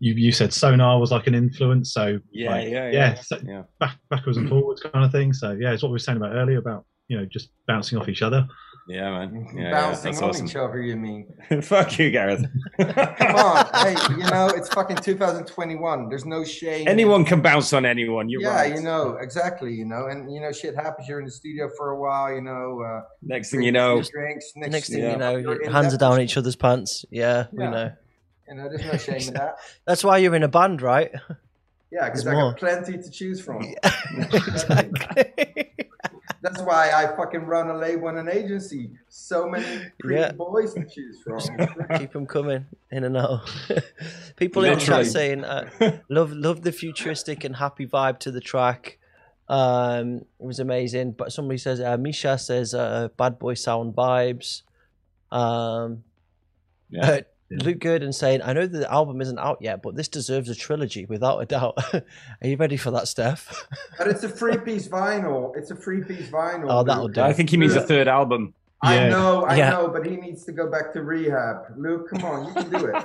[SPEAKER 3] you you said sonar was like an influence. So
[SPEAKER 2] Yeah,
[SPEAKER 3] like,
[SPEAKER 2] yeah,
[SPEAKER 3] yeah,
[SPEAKER 2] yeah.
[SPEAKER 3] so
[SPEAKER 2] Yeah.
[SPEAKER 3] back backwards and forwards kind of thing. So yeah, it's what we were saying about earlier about you know just bouncing off each other.
[SPEAKER 2] Yeah, man. Yeah, yeah,
[SPEAKER 4] Bouncing
[SPEAKER 2] that's
[SPEAKER 4] on
[SPEAKER 2] awesome.
[SPEAKER 4] each other, you mean?
[SPEAKER 2] Fuck you, Gareth.
[SPEAKER 4] Come on, hey, you know, it's fucking 2021. There's no shame.
[SPEAKER 2] Anyone can bounce on anyone. You're
[SPEAKER 4] yeah,
[SPEAKER 2] right.
[SPEAKER 4] you know, exactly, you know, and you know, shit happens. You're in the studio for a while, you know. Uh,
[SPEAKER 2] Next thing you know,
[SPEAKER 4] drinks. Next,
[SPEAKER 1] Next thing
[SPEAKER 2] Yeah.
[SPEAKER 1] you know,
[SPEAKER 4] you're
[SPEAKER 1] your
[SPEAKER 4] in
[SPEAKER 1] hands are down each other's pants. Yeah, we know.
[SPEAKER 4] You know, there's no shame in that.
[SPEAKER 1] That's why you're in a band, right?
[SPEAKER 4] Yeah, because
[SPEAKER 1] There's
[SPEAKER 4] I
[SPEAKER 1] more.
[SPEAKER 4] got plenty to choose from.
[SPEAKER 1] exactly.
[SPEAKER 4] That's why I fucking run a label and an agency. So many pretty
[SPEAKER 1] Yeah.
[SPEAKER 4] boys to choose from.
[SPEAKER 1] Keep them coming in and out. People in the chat saying, uh, "Love, love the futuristic and happy vibe to the track." Um, it was amazing. But somebody says, uh, Misha says, uh, "Bad boy sound vibes." Um,
[SPEAKER 2] Yeah.
[SPEAKER 1] Uh, Luke Gurdon saying, "I know the album isn't out yet, but this deserves a trilogy without a doubt." Are you ready for that, Steph?
[SPEAKER 4] But it's a free piece vinyl. It's a free piece vinyl.
[SPEAKER 1] Oh, that'll
[SPEAKER 4] Luke.
[SPEAKER 1] do.
[SPEAKER 2] I think he means a third album.
[SPEAKER 4] I know, I
[SPEAKER 1] Yeah.
[SPEAKER 4] know, but he needs to go back to rehab. Luke, come on, you can do it.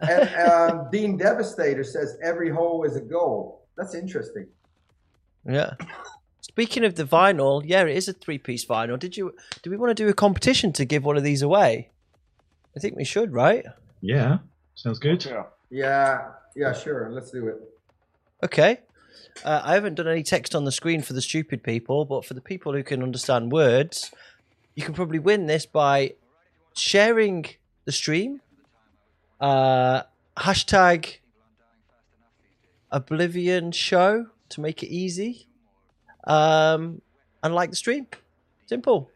[SPEAKER 4] and um, Dean Devastator says every hole is a goal. That's interesting.
[SPEAKER 1] Yeah. Speaking of the vinyl, yeah, it is a three-piece vinyl. Did you? Do we want to do a competition to give one of these away? I think we should, right?
[SPEAKER 3] Yeah, sounds good.
[SPEAKER 4] Yeah, yeah, sure. Let's do it.
[SPEAKER 1] Okay. Uh, I haven't done any text on the screen for the stupid people, but for the people who can understand words, you can probably win this by sharing the stream. Uh, hashtag Oblivion Show to make it easy. Um, and like the stream. Simple.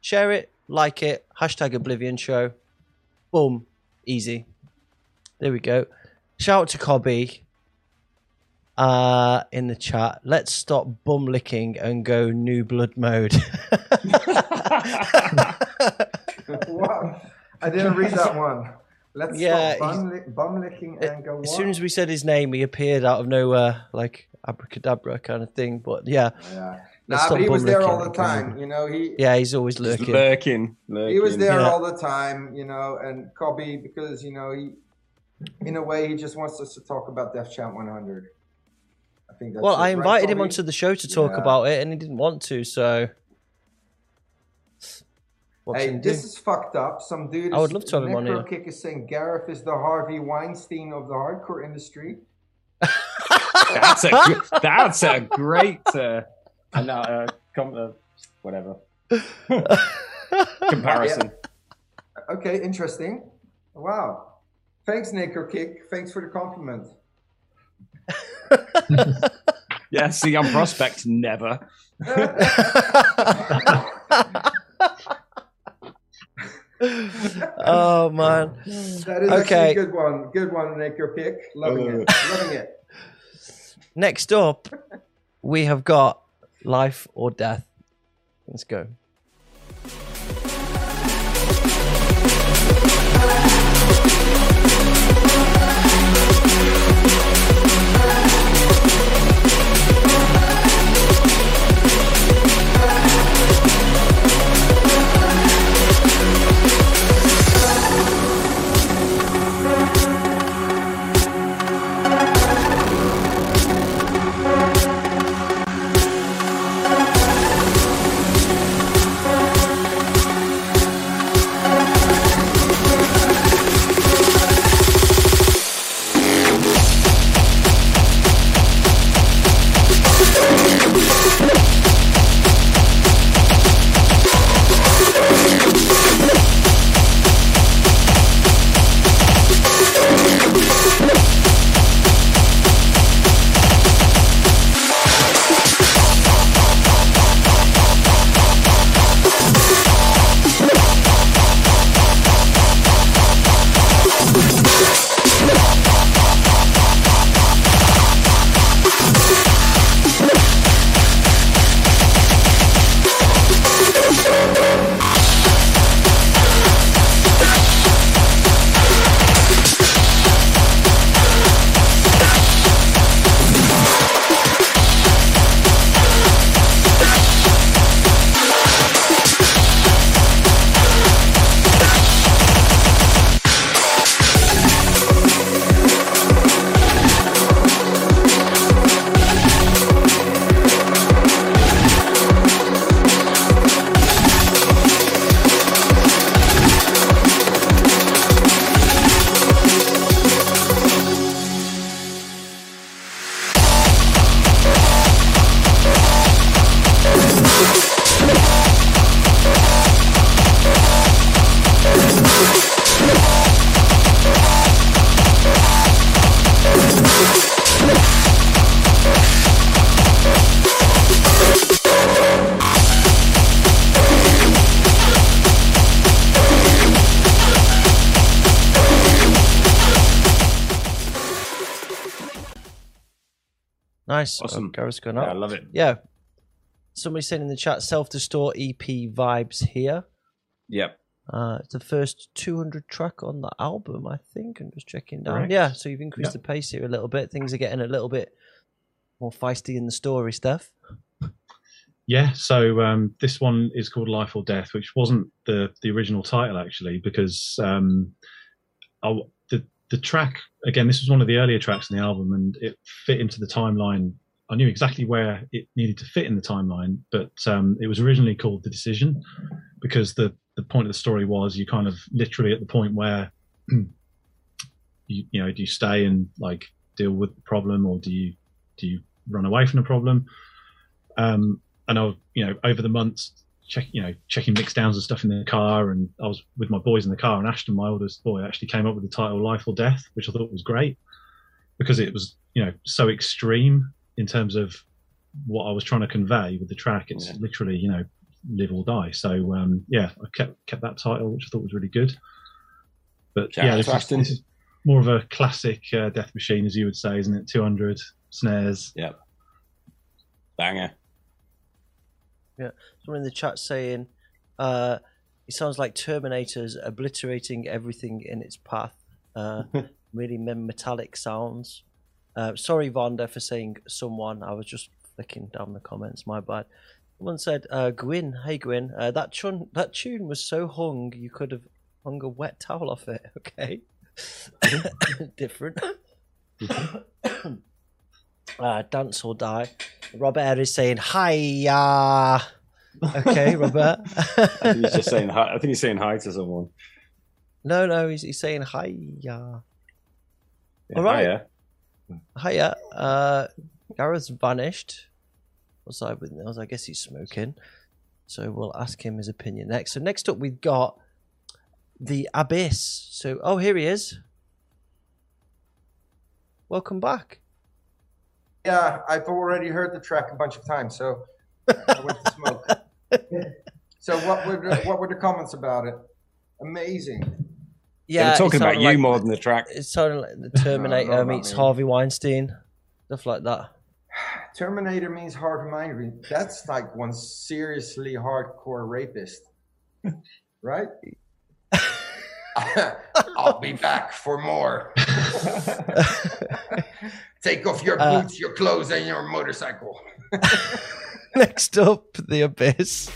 [SPEAKER 1] Share it, like it, hashtag Oblivion Show. Boom. Easy. There we go. Shout out to Cobby uh, in the chat. Let's stop bum licking and go new blood mode.
[SPEAKER 4] wow. I didn't read that one. Let's
[SPEAKER 1] Yeah,
[SPEAKER 4] stop bum, lick, bum licking and go.
[SPEAKER 1] as
[SPEAKER 4] what?
[SPEAKER 1] soon as we said his name, he appeared out of nowhere, like abracadabra kind of thing. But yeah,
[SPEAKER 4] Yeah.
[SPEAKER 1] Let's
[SPEAKER 4] Nah, but he was there all the
[SPEAKER 1] and go.
[SPEAKER 4] time. You know, he
[SPEAKER 1] yeah, he's always
[SPEAKER 2] Just
[SPEAKER 1] lurking.
[SPEAKER 2] lurking, lurking.
[SPEAKER 4] he was there
[SPEAKER 1] Yeah.
[SPEAKER 4] all the time. You know, and Cobby because you know he, in a way, he just wants us to talk about Def Champ 100. I think that's
[SPEAKER 1] Well,
[SPEAKER 4] it,
[SPEAKER 1] I
[SPEAKER 4] right,
[SPEAKER 1] invited him onto the show to talk
[SPEAKER 4] Yeah.
[SPEAKER 1] about it, and he didn't want to. So, what's
[SPEAKER 4] Hey,
[SPEAKER 1] he do?
[SPEAKER 4] this is fucked up. Some dude.
[SPEAKER 1] I would love to have him on here.
[SPEAKER 4] Necrokick is saying Gareth is the Harvey Weinstein of the hardcore industry.
[SPEAKER 2] That's a that's a great uh, uh, no, uh, com- uh, whatever comparison.
[SPEAKER 4] Okay, interesting. Wow. Thanks, Necrokick. Thanks for the compliment.
[SPEAKER 2] Yeah, see, on PRSPCT, never.
[SPEAKER 1] oh man.
[SPEAKER 4] That is
[SPEAKER 1] Okay.
[SPEAKER 4] actually a good one. Good one, Necrokick. Loving it. Loving it.
[SPEAKER 1] Next up, we have got life or death. Let's go. Nice.
[SPEAKER 2] Awesome.
[SPEAKER 1] Gareth's going
[SPEAKER 2] Yeah,
[SPEAKER 1] up.
[SPEAKER 2] I love it.
[SPEAKER 1] Yeah. Somebody said in the chat, self distort EP vibes here.
[SPEAKER 2] Yep.
[SPEAKER 1] Uh, it's the first 200 track on the album, I think. I'm just checking down.
[SPEAKER 3] Correct.
[SPEAKER 1] Yeah, so you've increased
[SPEAKER 3] Yeah.
[SPEAKER 1] the pace here a little bit. Things are getting a little bit more feisty in the story stuff.
[SPEAKER 3] Yeah, so um, this one is called Life or Death, which wasn't the the original title actually, because um, I, the the track again, this was one of the earlier tracks in the album, and it fit into the timeline. I knew exactly where it needed to fit in the timeline, but um, it was originally called The Decision, because the the point of the story was you kind of literally at the point where you you know do you stay and like deal with the problem or do you do you run away from the problem? Um, and I, was, you know, over the months, check, you know, checking mix downs and stuff in the car, and I was with my boys in the car, and Ashton, my oldest boy, actually came up with the title "Life or Death," which I thought was great because it was, you know, so extreme in terms of what I was trying to convey with the track. It's
[SPEAKER 2] Yeah.
[SPEAKER 3] literally, you know, live or die. So um, yeah, I kept kept that title, which I thought was really good. But
[SPEAKER 2] Shout
[SPEAKER 3] yeah, this is, this is more of a classic uh, Deathmachine, as you would say, isn't it? Two hundred snares.
[SPEAKER 2] Yep. Banger.
[SPEAKER 1] Yeah, someone in the chat saying, uh, it sounds like Terminator's obliterating everything in its path. Uh, really metallic sounds. Uh, sorry, Vonda, for saying someone. I was just flicking down the comments. My bad. Someone said, uh, Gwyn, hey Gwyn, uh, that, chun- that tune was so hung you could have hung a wet towel off it. Okay. Different. uh, dance or die. Robert is saying, hiya. Okay, Robert.
[SPEAKER 2] I think he's just saying hi. I think he's saying hi to someone.
[SPEAKER 1] no, no, he's, he's saying hiya.
[SPEAKER 2] Yeah,
[SPEAKER 1] All right.
[SPEAKER 2] hiya.
[SPEAKER 1] Hiya. Uh, Gareth's vanished. What's I with Nils? I guess he's smoking. So we'll ask him his opinion next. So next up we've got the Abyss. So oh here he is. Welcome back.
[SPEAKER 4] Yeah, I've already heard the track a bunch of times, so I went to smoke. so what were the, what were the comments about it? Amazing.
[SPEAKER 2] Yeah,
[SPEAKER 1] Yeah,
[SPEAKER 2] we're talking about you
[SPEAKER 1] like-
[SPEAKER 2] more than the track.
[SPEAKER 1] It sounded like the Terminator
[SPEAKER 4] not
[SPEAKER 1] meets
[SPEAKER 4] me.
[SPEAKER 1] Harvey Weinstein, stuff like that.
[SPEAKER 4] Terminator means hard minded. That's like one seriously hardcore rapist, right? I'll be back for more. Take off your
[SPEAKER 1] Uh,
[SPEAKER 4] boots, your clothes, and your motorcycle.
[SPEAKER 1] Next up, the Abyss.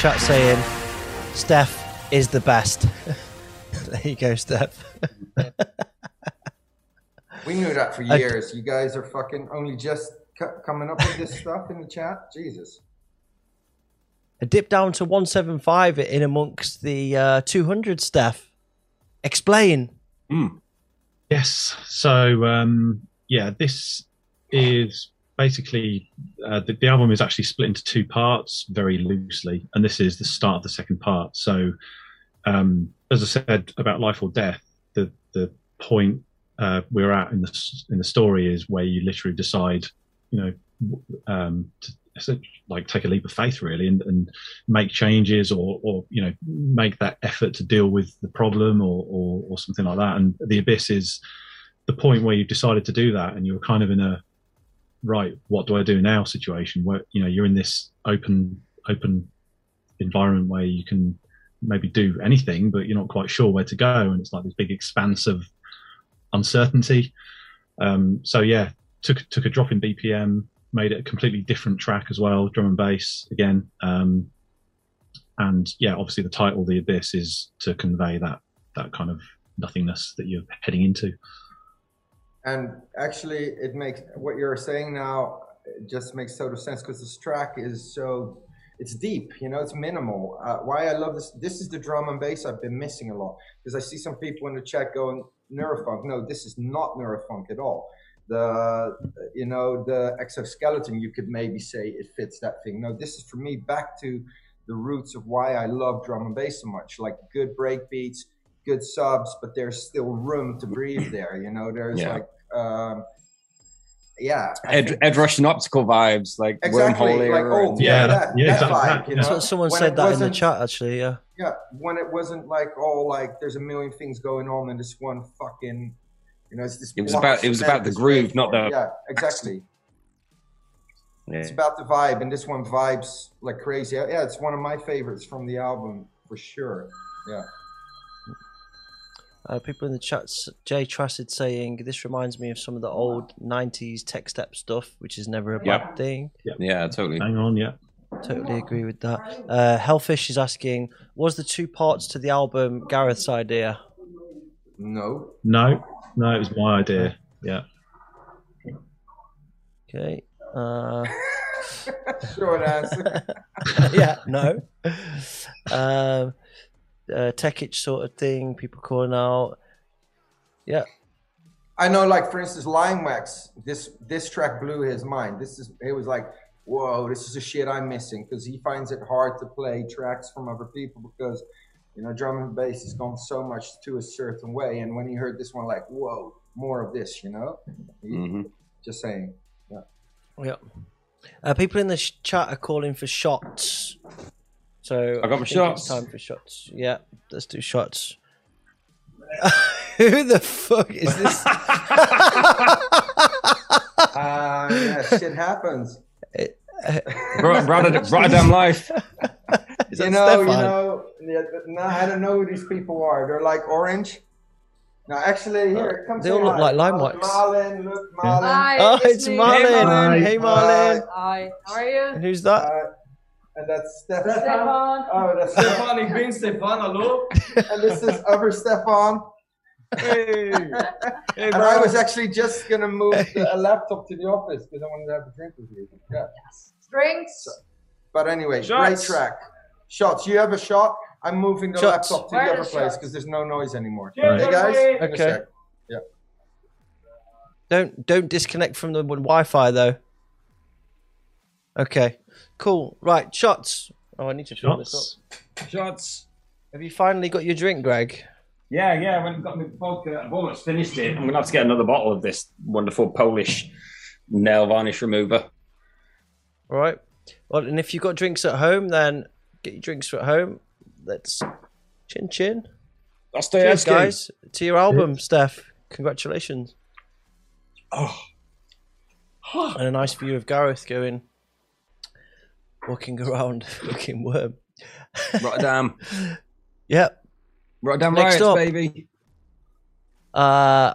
[SPEAKER 1] Chat saying Steph is the best. there you go, Steph.
[SPEAKER 4] We knew that for
[SPEAKER 1] I-
[SPEAKER 4] years. You guys are fucking only just cu- coming up with this stuff in the chat. Jesus.
[SPEAKER 1] A dip down to 175 in amongst the uh, 200, Steph. Explain.
[SPEAKER 3] Yes. So um, yeah, this is basically uh, the, the album is actually split into two parts very loosely, and this is the start of the second part. So um, as I said about life or death, the the point uh, we're at in the in the story is where you literally decide, you know, um, to, like take a leap of faith really and, and make changes or or you know make that effort to deal with the problem or, or or something like that. And the abyss is the point where you've decided to do that and you're kind of in a right what do i do now situation where you know you're in this open open environment where you can maybe do anything but you're not quite sure where to go. And it's like this big expanse of uncertainty. Um, so yeah took took a drop in bpm made it a completely different track as well drum and bass again. Um, and yeah obviously the title the abyss is to convey that that kind of nothingness that you're heading into
[SPEAKER 4] And actually, it makes what you're saying now just makes total sense because this track is so it's deep, you know, it's minimal. Uh, why I love this, this is the drum and bass I've been missing a lot because I see some people in the chat going neurofunk. No, this is not neurofunk at all. The you know the exoskeleton, you could maybe say it fits that thing. No, this is for me back to the roots of why I love drum and bass so much. Like good break beats, good subs, but there's still room to breathe there. You know, there's
[SPEAKER 2] Yeah.
[SPEAKER 4] like, um, yeah, I
[SPEAKER 2] Ed,
[SPEAKER 4] think-
[SPEAKER 2] Ed Russian optical vibes, like
[SPEAKER 4] Exactly,
[SPEAKER 2] wormhole
[SPEAKER 4] like,
[SPEAKER 2] era.
[SPEAKER 4] oh,
[SPEAKER 2] and-
[SPEAKER 3] Yeah,
[SPEAKER 4] that,
[SPEAKER 3] yeah,
[SPEAKER 4] that
[SPEAKER 3] exactly
[SPEAKER 4] vibe,
[SPEAKER 3] that,
[SPEAKER 4] you know?
[SPEAKER 1] So someone
[SPEAKER 4] When
[SPEAKER 1] said that in the chat, actually. Yeah.
[SPEAKER 4] Yeah, when it wasn't like all like there's a million things going on and this one fucking, you know, it's this.
[SPEAKER 2] It was about- it was about the groove, not
[SPEAKER 4] for
[SPEAKER 2] the-
[SPEAKER 4] Yeah, exactly.
[SPEAKER 2] Yeah.
[SPEAKER 4] It's about the vibe, and this one vibes like crazy. Yeah, it's one of my favorites from the album for sure. Yeah.
[SPEAKER 1] Uh, people in the chats, Jay Tracid saying this reminds me of some of the old '90s tech step stuff, which is never a
[SPEAKER 2] Yep.
[SPEAKER 1] bad thing.
[SPEAKER 2] yeah, totally.
[SPEAKER 3] hang on yeah
[SPEAKER 1] Totally agree with that. Uh, Hellfish is asking, was the two parts to the album Gareth's idea?
[SPEAKER 4] No.
[SPEAKER 3] no no it was my idea yeah
[SPEAKER 1] Okay. Uh,
[SPEAKER 4] Short answer.
[SPEAKER 1] yeah, no. Um, uh, tech itch sort of thing. People calling out. Yeah,
[SPEAKER 4] I know, like for instance, Limewax. This this track blew his mind. This is he was like, "Whoa, this is the shit I'm missing," because he finds it hard to play tracks from other people because you know drum and bass has gone so much to a certain way. And when he heard this one, like, "Whoa, more of this," you know. He-
[SPEAKER 2] hmm
[SPEAKER 4] Just saying.
[SPEAKER 1] yeah. Uh, people in the sh- chat are calling for shots. So
[SPEAKER 2] I got my
[SPEAKER 1] think it's
[SPEAKER 2] shots.
[SPEAKER 1] Time for shots. Yeah, let's do shots. Who the fuck is this?
[SPEAKER 4] Uh, yeah, shit happens.
[SPEAKER 2] Brought, brought, a, brought a damn life.
[SPEAKER 1] Is
[SPEAKER 4] you
[SPEAKER 1] that
[SPEAKER 4] know, you know. Yeah, no, I don't know who these people are. They're like orange. No, actually, here, come
[SPEAKER 1] They all look like lime
[SPEAKER 4] Oh,
[SPEAKER 1] wax.
[SPEAKER 4] Marlon, look, Marlon.
[SPEAKER 7] Hi,
[SPEAKER 1] Oh, it's
[SPEAKER 7] me.
[SPEAKER 1] Marlon.
[SPEAKER 3] Hi.
[SPEAKER 1] Hey, Marlon.
[SPEAKER 7] Hi, how are
[SPEAKER 1] And
[SPEAKER 7] you?
[SPEAKER 1] who's that?
[SPEAKER 4] Uh, and that's Stefan.
[SPEAKER 7] Stefan.
[SPEAKER 4] Oh, that's Stefan.
[SPEAKER 8] Stefan, ik ben Stefan, hallo.
[SPEAKER 4] and this is other Stefan.
[SPEAKER 8] Hey. Hey,
[SPEAKER 4] And I was actually just gonna move the, a laptop to the office because I wanted to have a drink with you. Yeah.
[SPEAKER 7] Drinks.
[SPEAKER 4] But anyway,
[SPEAKER 8] Shots.
[SPEAKER 4] great track. Shots. You have a shot. I'm moving the
[SPEAKER 1] Shots.
[SPEAKER 4] laptop to
[SPEAKER 7] Where
[SPEAKER 4] the other
[SPEAKER 7] the
[SPEAKER 4] place because there's no noise anymore.
[SPEAKER 8] Cheers,
[SPEAKER 4] Hey guys.
[SPEAKER 8] everybody.
[SPEAKER 4] in a
[SPEAKER 1] Okay.
[SPEAKER 4] sec.
[SPEAKER 1] Don't don't disconnect from the Wi-Fi though. Okay, cool. Right, shots. Oh, I need to fill this up.
[SPEAKER 2] Shots.
[SPEAKER 1] Have you finally got your drink, Greg?
[SPEAKER 2] Yeah, yeah. I went and got my vodka. I've almost finished it. I'm gonna have to get another bottle of this wonderful Polish nail varnish remover.
[SPEAKER 1] All right. Well, and if you've got drinks at home, then get your drinks at home. Let's chin chin.
[SPEAKER 2] I'll stay
[SPEAKER 1] Cheers, guys, to your album, Steph. Congratulations.
[SPEAKER 2] Oh.
[SPEAKER 1] and a nice view of Gareth going walking around looking worm.
[SPEAKER 2] Rotterdam.
[SPEAKER 1] Yep.
[SPEAKER 2] Rotterdam
[SPEAKER 1] Next
[SPEAKER 2] riots,
[SPEAKER 1] up.
[SPEAKER 2] baby.
[SPEAKER 1] Uh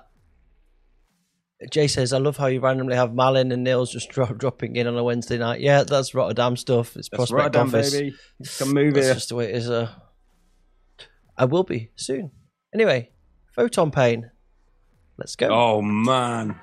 [SPEAKER 1] Jay says, "I love how you randomly have Malin and Nils just dro- dropping in on a Wednesday night." Yeah, that's Rotterdam stuff. It's
[SPEAKER 2] That's
[SPEAKER 1] PRSPCT
[SPEAKER 2] Rotterdam,
[SPEAKER 1] office.
[SPEAKER 2] baby. Come move
[SPEAKER 1] That's
[SPEAKER 2] here.
[SPEAKER 1] just the way it is. Uh, I will be soon. Anyway, photon pain. Let's go.
[SPEAKER 2] Oh man.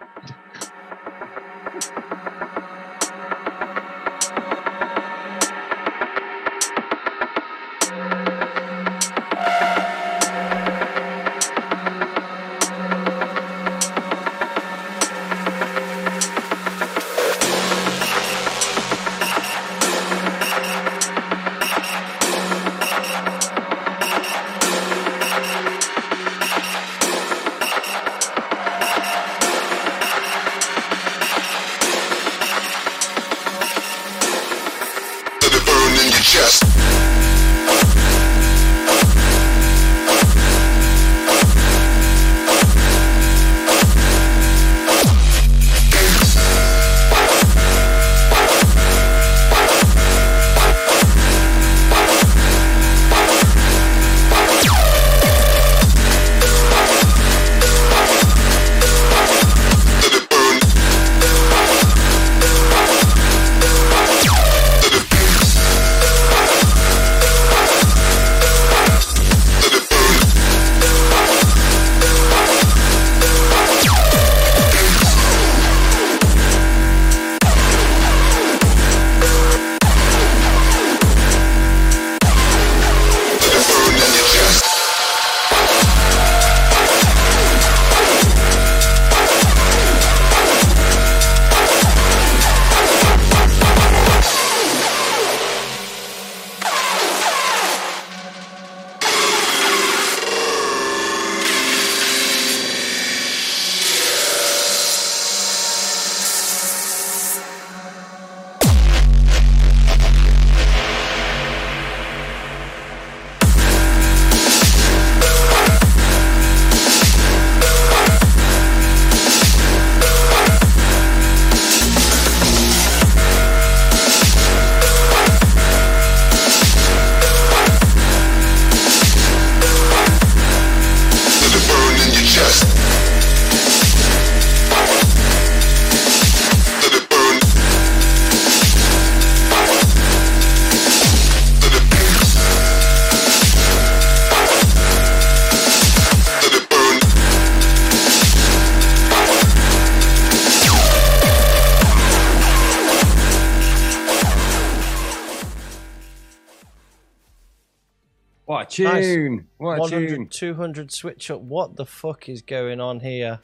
[SPEAKER 2] Tune. What a
[SPEAKER 1] 100,
[SPEAKER 2] tune.
[SPEAKER 1] 200 switch up. What the fuck is going on here?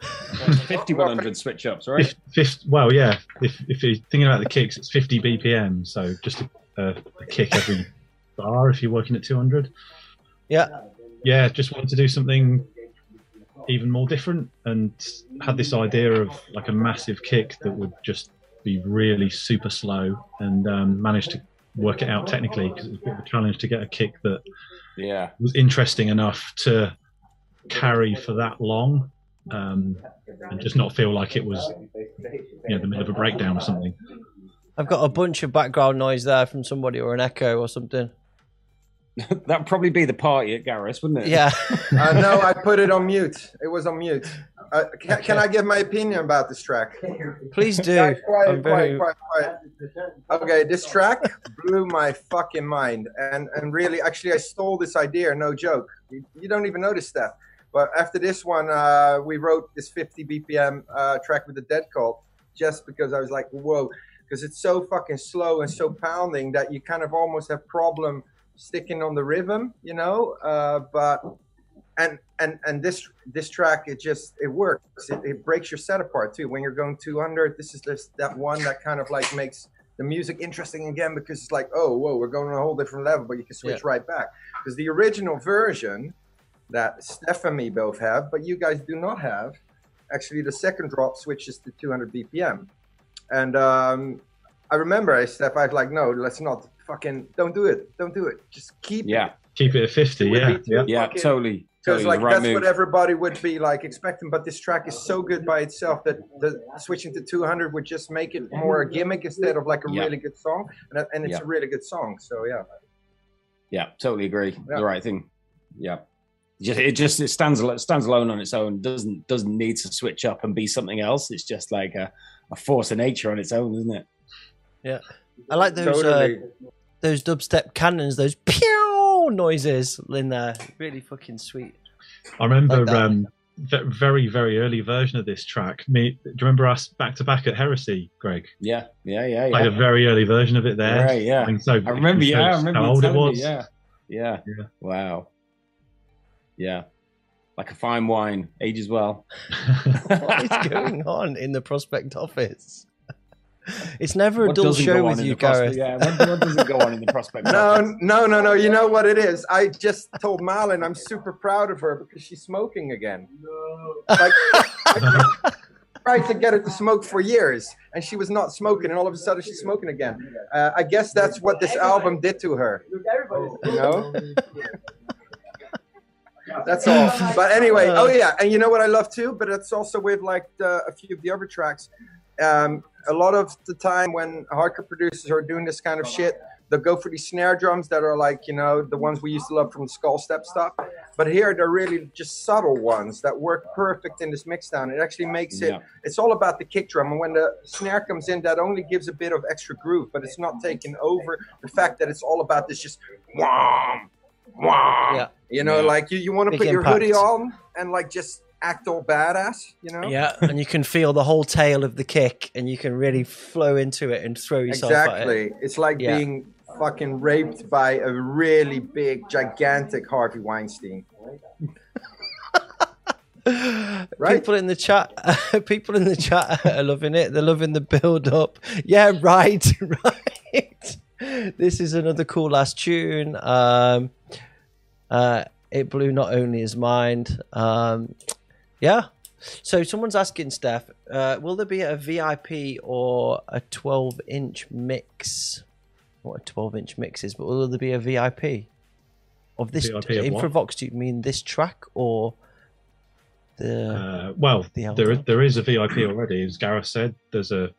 [SPEAKER 2] 5100 switch ups, right?
[SPEAKER 3] Fif- fif- well, yeah. If if you're thinking about the kicks, it's 50 BPM, so just a, a, a kick every bar if you're working at 200.
[SPEAKER 1] Yeah.
[SPEAKER 3] Yeah, just wanted to do something even more different, and had this idea of like a massive kick that would just be really super slow, and um, managed to work it out technically because it was a bit of a challenge to get a kick that
[SPEAKER 2] Yeah.
[SPEAKER 3] was interesting enough to carry for that long um, and just not feel like it was you know the middle of a breakdown or something.
[SPEAKER 1] I've got a bunch of background noise there from somebody or an echo or something.
[SPEAKER 2] That'd probably be the party at Gareth's, wouldn't it?
[SPEAKER 1] Yeah.
[SPEAKER 4] uh, no, I put it on mute. It was on mute. Uh, can, can I give my opinion about this track?
[SPEAKER 1] Please do.
[SPEAKER 4] Quiet, quiet,
[SPEAKER 1] I'm very-
[SPEAKER 4] quiet, quiet, quiet. Okay, this track blew my fucking mind, and and really, actually, I stole this idea. No joke. You, you don't even notice that. But after this one, uh, we wrote this 50 BPM uh, track with the Dead Cult, just because I was like, whoa, because it's so fucking slow and so pounding that you kind of almost have problem sticking on the rhythm, you know. Uh, but and and and this this track it just it works it, it breaks your set apart too when you're going 200 this is just that one that kind of like makes the music interesting again because it's like oh whoa we're going on a whole different level but you can switch
[SPEAKER 1] Yeah.
[SPEAKER 4] right back because the original version that steph and me both have but you guys do not have actually the second drop switches to 200 bpm and um i remember i steph i was like no let's not fucking don't do it don't do it just keep
[SPEAKER 2] Yeah.
[SPEAKER 3] Keep it at 50,
[SPEAKER 4] Would
[SPEAKER 3] yeah. yeah.
[SPEAKER 2] Yeah,
[SPEAKER 4] fucking-
[SPEAKER 2] totally.
[SPEAKER 4] because
[SPEAKER 2] totally
[SPEAKER 4] like
[SPEAKER 2] right
[SPEAKER 4] that's
[SPEAKER 2] move.
[SPEAKER 4] what everybody would be like expecting but this track is so good by itself that the switching to 200 would just make it more a gimmick instead of like a
[SPEAKER 2] Yeah.
[SPEAKER 4] really good song and, and it's
[SPEAKER 2] Yeah.
[SPEAKER 4] a really good song so yeah
[SPEAKER 2] Yeah, totally agree.
[SPEAKER 4] Yeah.
[SPEAKER 2] The right thing. Yeah. just it just it stands al- stands alone on its own. Doesn't doesn't need to switch up and be something else. It's just like a, a force of nature on its own, isn't it?
[SPEAKER 1] Yeah, I like those
[SPEAKER 4] Totally.
[SPEAKER 1] uh, those dubstep cannons, those pew noises in there. Really fucking sweet.
[SPEAKER 3] I remember
[SPEAKER 1] Like
[SPEAKER 3] um, ve- very very early version of this track. Me, do you remember us back to back at Heresy, Greg?
[SPEAKER 2] Yeah, yeah, yeah, yeah.
[SPEAKER 3] Like a very early version of it there.
[SPEAKER 2] Right, yeah.
[SPEAKER 3] I, mean, so
[SPEAKER 2] I remember. Yeah, I remember
[SPEAKER 3] how old it
[SPEAKER 2] telling me,
[SPEAKER 3] was.
[SPEAKER 2] Yeah, yeah,
[SPEAKER 3] Yeah.
[SPEAKER 2] Wow. Yeah, like a fine wine, ages well.
[SPEAKER 1] What is going on in the PRSPCT office? It's never a
[SPEAKER 2] What
[SPEAKER 1] dull show with you,
[SPEAKER 2] the PRSPCT-
[SPEAKER 1] Gareth.
[SPEAKER 2] Yeah, what, what doesn't go on in the PRSPCT? office?
[SPEAKER 4] No, no, no, no. You know what it is? I just told Malin I'm super proud of her because she's smoking again. Like, I tried to get her to smoke for years, and she was not smoking, and all of a sudden she's smoking again. Uh, I guess that's what this album did to her. You know? That's all. But anyway, oh yeah, and you know what I love too. But it's also with like the, a few of the other tracks. Um, a lot of the time when hardcore producers are doing this kind of shit, they'll go for these snare drums that are like you know the ones we used to love from the skull step stuff. But here they're really just subtle ones that work perfect in this mix down. It actually makes it.
[SPEAKER 2] Yeah.
[SPEAKER 4] It's all about the kick drum, and when the snare comes in, that only gives a bit of extra groove, but it's not taking over the fact that it's all about this just wham, wham.
[SPEAKER 1] Yeah.
[SPEAKER 4] You know,
[SPEAKER 2] Yeah.
[SPEAKER 4] like you, you want to put your
[SPEAKER 1] impact.
[SPEAKER 4] hoodie on and like just act all badass, you know?
[SPEAKER 1] Yeah, and you can feel the whole tail of the kick, and you can really flow into it and throw yourself at it.
[SPEAKER 4] Exactly. It's like
[SPEAKER 1] Yeah.
[SPEAKER 4] being fucking raped by a really big, gigantic Harvey Weinstein. Right?
[SPEAKER 1] People in the chat, people in the chat are loving it. They're loving the build up. Yeah, right, right. This is another cool last tune. Um, uh, it blew not only his mind. Um, yeah. So someone's asking Steph, uh, will there be a VIP or a 12 inch mix? What a 12 inch mix is, but will there be a VIP of this?
[SPEAKER 3] VIP of what?
[SPEAKER 1] Do you mean this track or the?
[SPEAKER 3] Uh, well,
[SPEAKER 1] The
[SPEAKER 3] there there is a VIP already, as Gareth said. There's a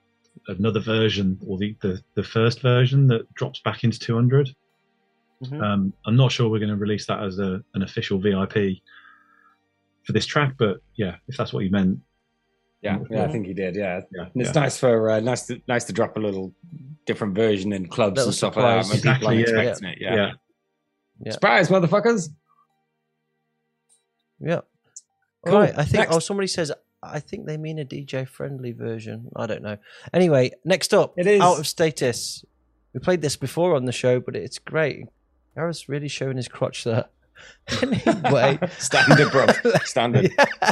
[SPEAKER 3] another version, or the the, the first version that drops back into 200.
[SPEAKER 1] Mhm.
[SPEAKER 3] Um, I'm not sure we're going to release that as a an official VIP for this track, but yeah, if that's what you meant,
[SPEAKER 2] Yeah, yeah, I think he did. Yeah,
[SPEAKER 3] yeah,
[SPEAKER 2] and it's
[SPEAKER 3] yeah.
[SPEAKER 2] nice for uh, nice to nice to drop a little different version in clubs
[SPEAKER 1] Little
[SPEAKER 2] and stuff like that.
[SPEAKER 1] surprise.
[SPEAKER 2] When people aren't
[SPEAKER 3] Exactly, yeah.
[SPEAKER 2] expecting it. Yeah.
[SPEAKER 3] yeah.
[SPEAKER 1] Yeah.
[SPEAKER 2] surprise, motherfuckers!
[SPEAKER 1] Yeah.
[SPEAKER 2] Cool.
[SPEAKER 1] All right. I think.
[SPEAKER 2] Next.
[SPEAKER 1] Oh, somebody says. I think they mean a DJ friendly version. I don't know. Anyway, next up,
[SPEAKER 2] It is.
[SPEAKER 1] out of Statis. We played this before on the show, but it's great. Gareth's really showing his crotch there. anyway,
[SPEAKER 2] Standard, bro. Standard.
[SPEAKER 1] yeah.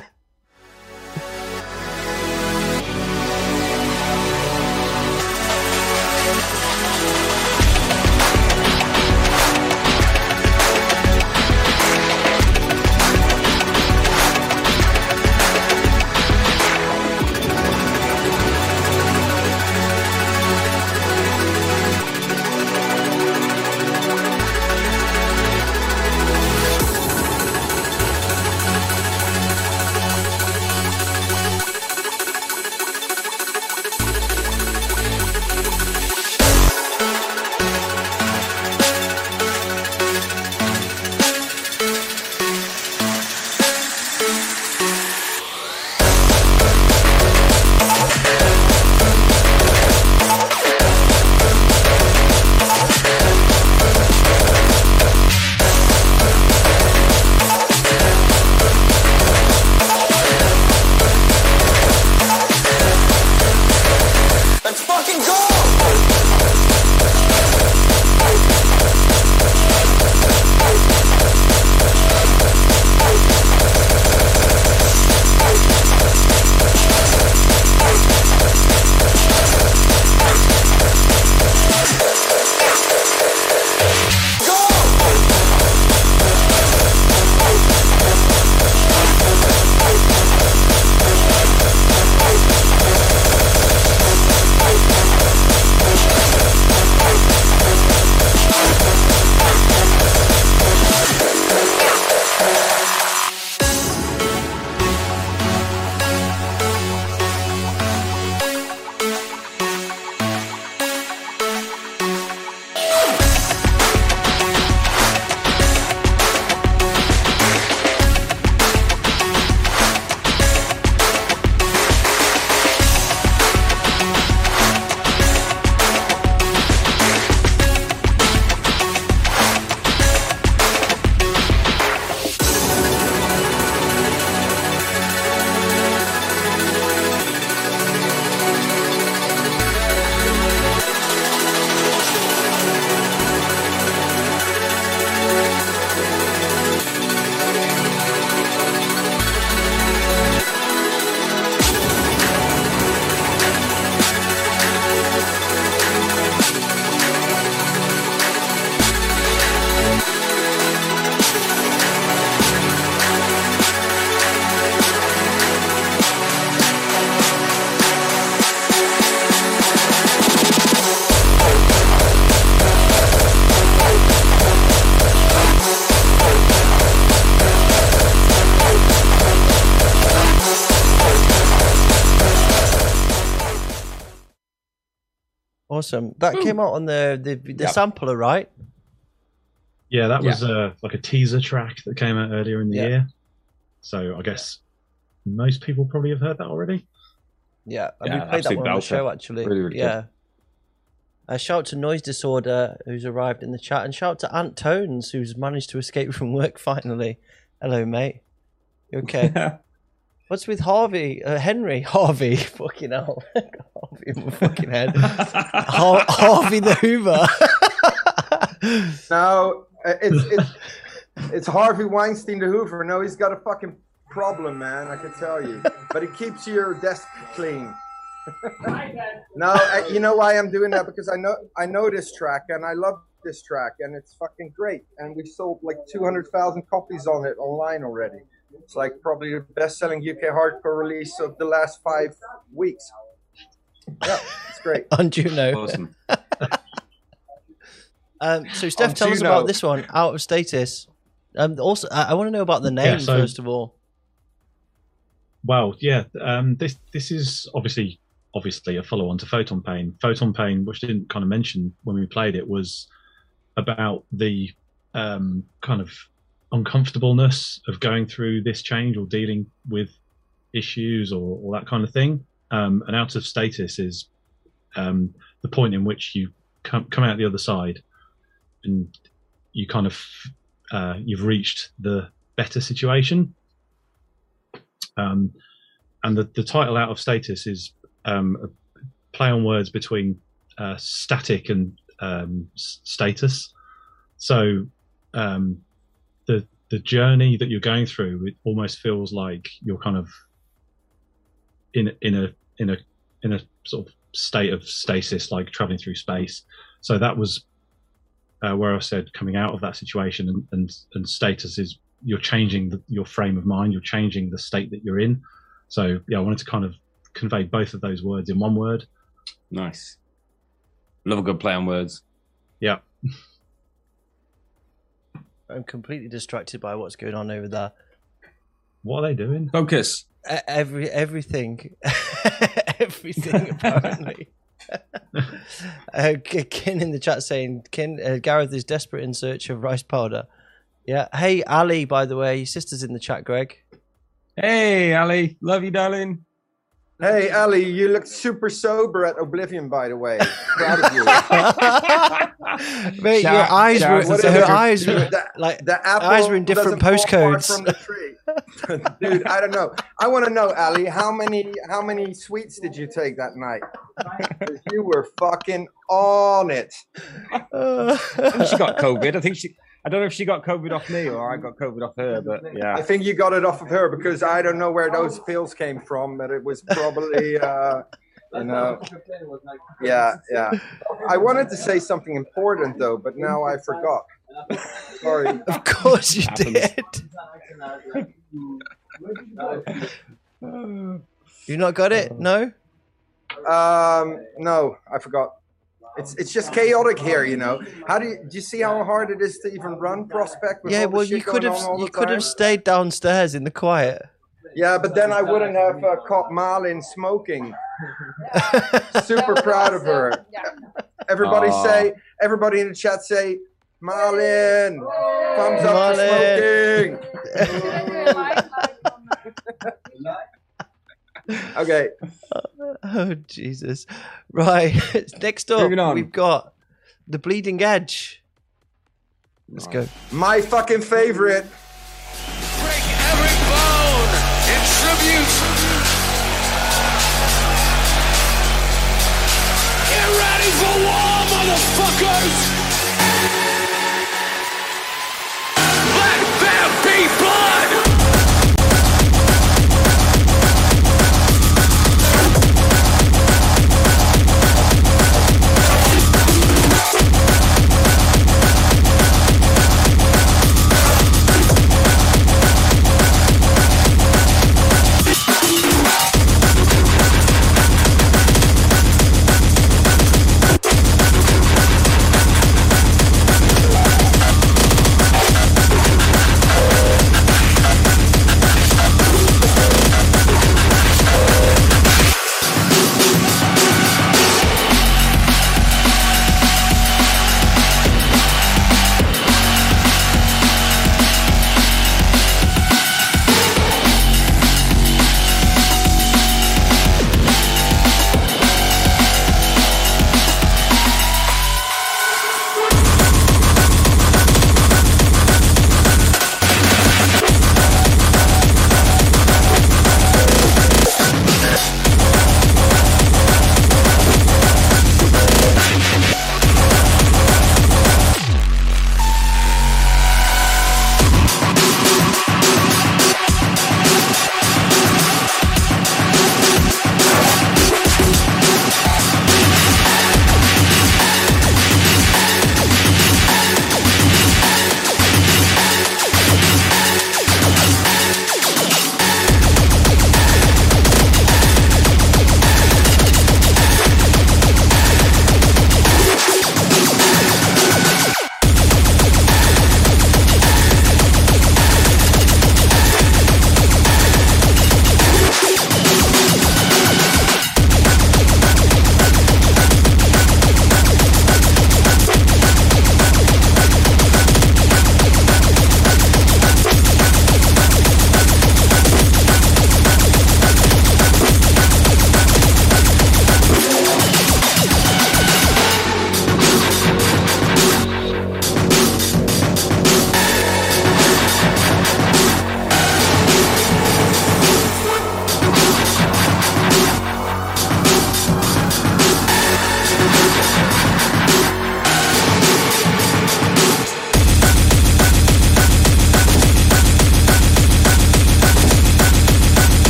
[SPEAKER 1] Awesome. That came out on the the, the
[SPEAKER 2] Yep.
[SPEAKER 1] sampler, right?
[SPEAKER 3] Yeah, that
[SPEAKER 2] Yeah.
[SPEAKER 3] was uh, like a teaser track that came out earlier in the
[SPEAKER 1] Yeah.
[SPEAKER 3] year. So I guess most people probably have heard that already.
[SPEAKER 1] Yeah, and
[SPEAKER 2] Yeah,
[SPEAKER 1] we played that
[SPEAKER 2] absolute
[SPEAKER 1] one on the show actually.
[SPEAKER 2] Really, really good.
[SPEAKER 1] yeah. Uh, shout to Noise Disorder who's arrived in the chat, and shout to Ant Tones who's managed to escape from work finally. Hello, mate. You okay? What's with Harvey? Uh, Henry Harvey? Fucking hell! Harvey in my fucking head. Har- Harvey the Hoover.
[SPEAKER 4] No, uh, it's it's it's Harvey Weinstein the Hoover. No, he's got a fucking problem, man. I can tell you. But he keeps your desk clean. no, uh, you know why I'm doing that because I know I know this track and I love this track and it's fucking great. And we sold like 200,000 copies on it online already. It's like probably the best-selling UK hardcore release of the last five weeks. Yeah, it's great.
[SPEAKER 1] on Juno.
[SPEAKER 2] Awesome.
[SPEAKER 1] Um, so Steph,
[SPEAKER 4] On
[SPEAKER 1] tell us about this one, Out of Statis. Um, also, I, I want to know about the name
[SPEAKER 3] Yeah, so-
[SPEAKER 1] first of all.
[SPEAKER 3] Well, yeah, um, this this is obviously obviously a follow on to Photon Pain. Photon Pain, which I didn't kind of mention when we played it, was about the um, kind of uncomfortableness of going through this change or dealing with issues or, or that kind of thing. Um, and out of Statis is um, the point in which you come come out the other side and you kind of uh, you've reached the better situation. Um, and the, the title out of Statis is um, a play on words between uh, static and um, status. So um, the journey that you're going through it almost feels like you're kind of in in a in a in a sort of state of stasis, like traveling through space. So that was uh, where I said coming out of that situation and and, and status is you're changing the, your frame of mind, you're changing the state that you're in. So yeah, I wanted to kind of convey both of those words in one word.
[SPEAKER 2] Nice. Love a good play on words.
[SPEAKER 3] Yeah.
[SPEAKER 1] I'm completely distracted by what's going on over there.
[SPEAKER 3] What are they doing?
[SPEAKER 2] Focus.
[SPEAKER 1] E- Every everything, everything apparently. uh, Kin in the chat saying, "Kin uh, Gareth is desperate in search of rice powder." Yeah. Hey Ali, by the way, your sister's in the chat. Greg.
[SPEAKER 2] Hey, Ali. Love you, darling.
[SPEAKER 4] Hey, Ali, you look super sober at Oblivion, by the way. Proud of you.
[SPEAKER 1] Mate, your eyes
[SPEAKER 2] shout
[SPEAKER 1] were
[SPEAKER 2] out to
[SPEAKER 1] her eyes were
[SPEAKER 4] The-
[SPEAKER 1] like
[SPEAKER 4] the apple
[SPEAKER 1] eyes were in different
[SPEAKER 4] doesn't fall far
[SPEAKER 1] postcodes.
[SPEAKER 4] from the tree. Dude, I don't know. I want to know, Ali, how many how many sweets did you take that night? You were fucking on it.
[SPEAKER 2] I think she got COVID. I think she. I don't know if she got COVID off me or I got COVID off her, but yeah.
[SPEAKER 4] I think you got it off of her because I don't know where those pills came from, but it was probably, uh, you know, yeah, yeah. I wanted to say something important though, but now I forgot. Sorry.
[SPEAKER 1] Of course you did. You not got it? No.
[SPEAKER 4] Um, no, I forgot. It's it's just chaotic here, you know. How do you do you see how hard it is to even run PRSPCT? With
[SPEAKER 1] Yeah.
[SPEAKER 4] all the
[SPEAKER 1] Well,
[SPEAKER 4] shit
[SPEAKER 1] you could have you could have stayed downstairs in the quiet.
[SPEAKER 4] Yeah, but then I wouldn't have uh, caught Malin smoking. Super proud of her. Everybody
[SPEAKER 2] Aw.
[SPEAKER 4] say, everybody in the chat say, Malin, thumbs up
[SPEAKER 1] Malin.
[SPEAKER 4] for smoking. okay,
[SPEAKER 1] Oh Jesus! Right. Next up, we've got the Bleeding Edge. Let's go.
[SPEAKER 4] my fucking favorite.
[SPEAKER 5] Break every bone in tribute. Get ready for war, motherfuckers!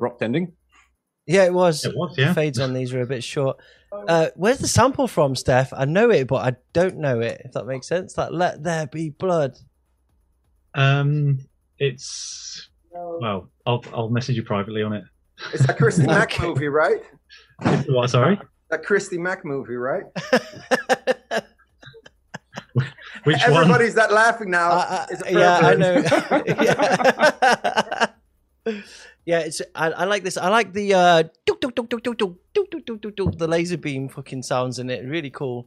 [SPEAKER 2] Abrupt ending.
[SPEAKER 1] Yeah, it was.
[SPEAKER 3] It was, yeah.
[SPEAKER 1] Fades on these are a bit short. Uh, where's the sample from, Steph? I know it, but I don't know it. If that makes sense. That "Let There Be Blood."
[SPEAKER 3] Um, it's well, I'll I'll message you privately on it.
[SPEAKER 4] It's that Christy Mack
[SPEAKER 1] Okay.
[SPEAKER 4] movie, right?
[SPEAKER 3] What? Sorry,
[SPEAKER 4] That Christy Mack movie, right?
[SPEAKER 3] which one?
[SPEAKER 4] Everybody's that laughing now.
[SPEAKER 1] Uh,
[SPEAKER 4] is a
[SPEAKER 1] yeah, I know. yeah. Yeah, it's. I, I like this. I like the uh, duk, duk, duk, duk, duk, duk, duk, duk, duk, duk, duk, the laser beam fucking sounds in it. Really cool.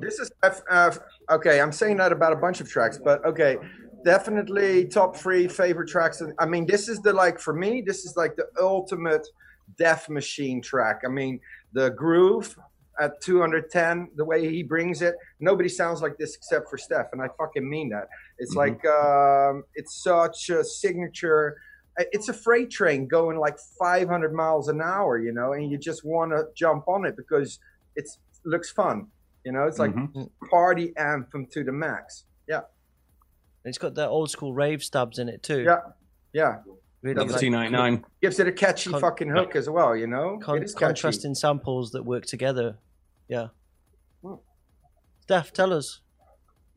[SPEAKER 4] This is uh, okay. I'm saying that about a bunch of tracks, but okay, definitely top three favorite tracks. I mean, this is the like for me. This is like the ultimate Deathmachine track. I mean, the groove at 210, the way he brings it, nobody sounds like this except for Steph, and I fucking mean that. It's like um, it's such a signature. It's a freight train going like 500 miles an hour, you know, and you just want to jump on it because it looks fun. You know, it's like mm-hmm. party anthem to the max. Yeah,
[SPEAKER 1] It's got the old school rave stubs in it too.
[SPEAKER 4] yeah, yeah.
[SPEAKER 1] really
[SPEAKER 2] Another
[SPEAKER 1] like
[SPEAKER 2] T ninety nine.
[SPEAKER 4] Gives it a catchy
[SPEAKER 1] Con-
[SPEAKER 4] fucking hook as well. You know,
[SPEAKER 1] con-
[SPEAKER 4] it is catchy.
[SPEAKER 1] contrasting samples that work together. Yeah. Hmm. Steph, tell us.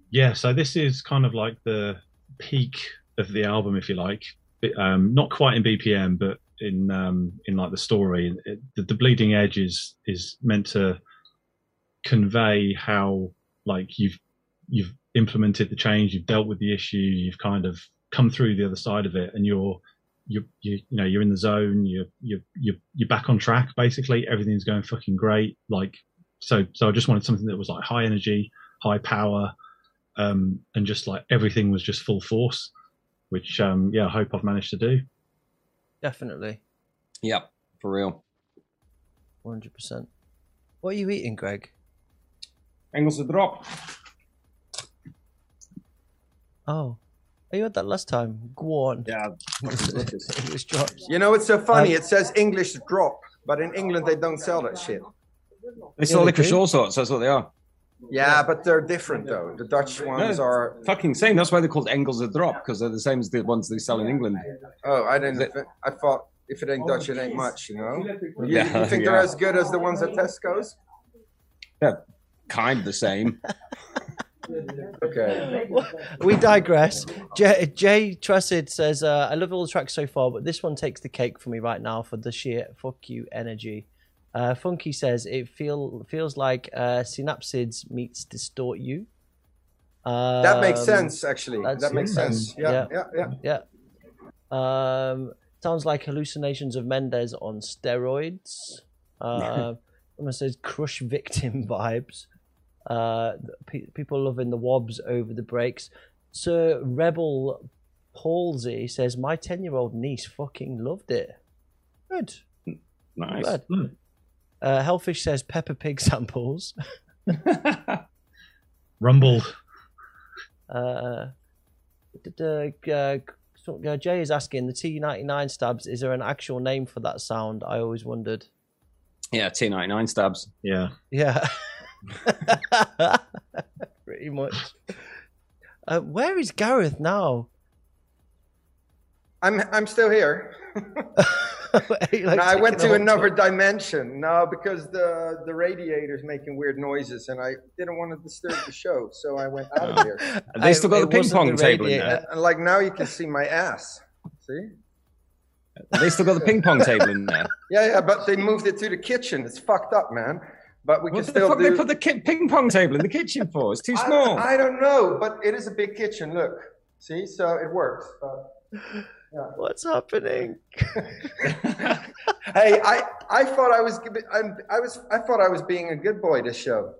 [SPEAKER 3] Yeah, so this is kind of like the peak of the album, if you like. Um, not quite in BPM, but in um, in like the story. It, the, the bleeding edge is is meant to convey how like you've you've implemented the change, you've dealt with the issue, you've kind of come through the other side of it, and you're you you you know you're in the zone, you're you're you're you're back on track. Basically, everything's going fucking great. Like so, so I just wanted something that was like high energy, high power, um, and just like everything was just full force, which um, yeah, I hope I've managed to do.
[SPEAKER 1] Definitely.
[SPEAKER 2] Yep, for real.
[SPEAKER 1] 100%. What are you eating, Greg?
[SPEAKER 2] Engelse drop.
[SPEAKER 1] Oh. Oh, you had that last time. Go on.
[SPEAKER 2] Yeah.
[SPEAKER 1] English drops.
[SPEAKER 4] You know, it's so funny.
[SPEAKER 1] Um,
[SPEAKER 4] it says English drop, but in England they don't sell that shit.
[SPEAKER 2] They sell
[SPEAKER 1] they
[SPEAKER 2] licorice
[SPEAKER 1] do.
[SPEAKER 2] all sorts. That's what they are.
[SPEAKER 4] Yeah, but they're different though. The Dutch ones
[SPEAKER 2] No,
[SPEAKER 4] are.
[SPEAKER 2] Fucking same. That's why they're called Engelse drop because they're the same as the ones they sell in England.
[SPEAKER 4] Oh, I didn't. I thought if it ain't Dutch, it ain't much. You know. You,
[SPEAKER 2] Yeah,
[SPEAKER 4] you think they're as good as the ones at Tesco's?
[SPEAKER 2] They're kind of the same.
[SPEAKER 4] Okay.
[SPEAKER 1] we digress. Jay, Jay Trusted says, uh, I love all the tracks so far, but this one takes the cake for me right now for the sheer fuck you energy. Uh, Funky says, it feel feels like uh, Synapsids meets Distort You.
[SPEAKER 4] That makes
[SPEAKER 1] Um,
[SPEAKER 4] sense, actually. That makes sense. Yeah,
[SPEAKER 1] Yeah.
[SPEAKER 4] yeah, yeah.
[SPEAKER 1] Yeah. Um, sounds like hallucinations of Mendez on steroids. Uh, someone says crush victim vibes. Uh, pe- people loving the wobs over the breaks. Sir Rebel Palsy says my ten-year-old niece fucking loved it. Good.
[SPEAKER 2] Nice.
[SPEAKER 1] Good.
[SPEAKER 3] Hmm.
[SPEAKER 1] Uh, Hellfish says Peppa Pig samples.
[SPEAKER 3] Rumble.
[SPEAKER 1] Uh, d- d- uh, uh, Jay is asking the T99 stabs. Is there an actual name for that sound? I always wondered.
[SPEAKER 2] Yeah, T ninety nine stabs.
[SPEAKER 3] Yeah.
[SPEAKER 1] Yeah, pretty much. Uh, where is Gareth now?
[SPEAKER 4] I'm I'm still here.
[SPEAKER 1] He, like,
[SPEAKER 4] no, I went to another
[SPEAKER 1] tour.
[SPEAKER 4] dimension. No, because the the radiator's making weird noises, and I didn't want to disturb the show, so I went out of here.
[SPEAKER 2] Have they still got
[SPEAKER 1] I-
[SPEAKER 2] the ping pong
[SPEAKER 1] the
[SPEAKER 2] table in there?
[SPEAKER 4] And like now, you can see my ass. See?
[SPEAKER 2] They still got the ping pong table in there?
[SPEAKER 4] Yeah, yeah, but they moved it to the kitchen. It's fucked up, man. But we can
[SPEAKER 2] What the
[SPEAKER 4] still
[SPEAKER 2] fuck
[SPEAKER 4] do.
[SPEAKER 2] they put the ki- ping pong table in the kitchen for? It's too
[SPEAKER 4] I-
[SPEAKER 2] small.
[SPEAKER 4] I, don't know, but it is a big kitchen. Look, see, so it works. But,
[SPEAKER 1] What's happening?
[SPEAKER 4] hey, I I thought I was giving- I'm, I was I thought I was being a good boy this show.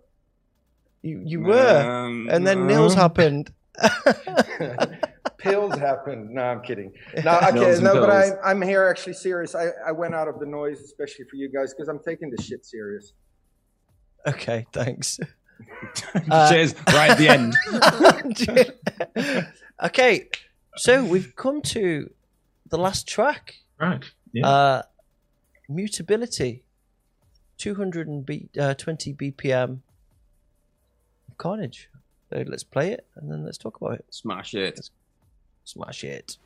[SPEAKER 1] You you were,
[SPEAKER 2] Um,
[SPEAKER 1] and then
[SPEAKER 2] no.
[SPEAKER 1] Nils happened.
[SPEAKER 4] pills happened. No, I'm kidding. No, okay, no, but I,
[SPEAKER 2] pills.
[SPEAKER 4] I'm here actually serious. I, I went out of the noise, especially for you guys, because I'm taking this shit serious.
[SPEAKER 1] Okay, thanks.
[SPEAKER 2] Cheers. Right at the end.
[SPEAKER 1] okay, so we've come to the last track.
[SPEAKER 3] Right. Yeah.
[SPEAKER 1] Uh, mutability, 220 uh, 20 BPM. Carnage. So let's play it and then let's talk about it.
[SPEAKER 2] Smash it.
[SPEAKER 1] Smash it.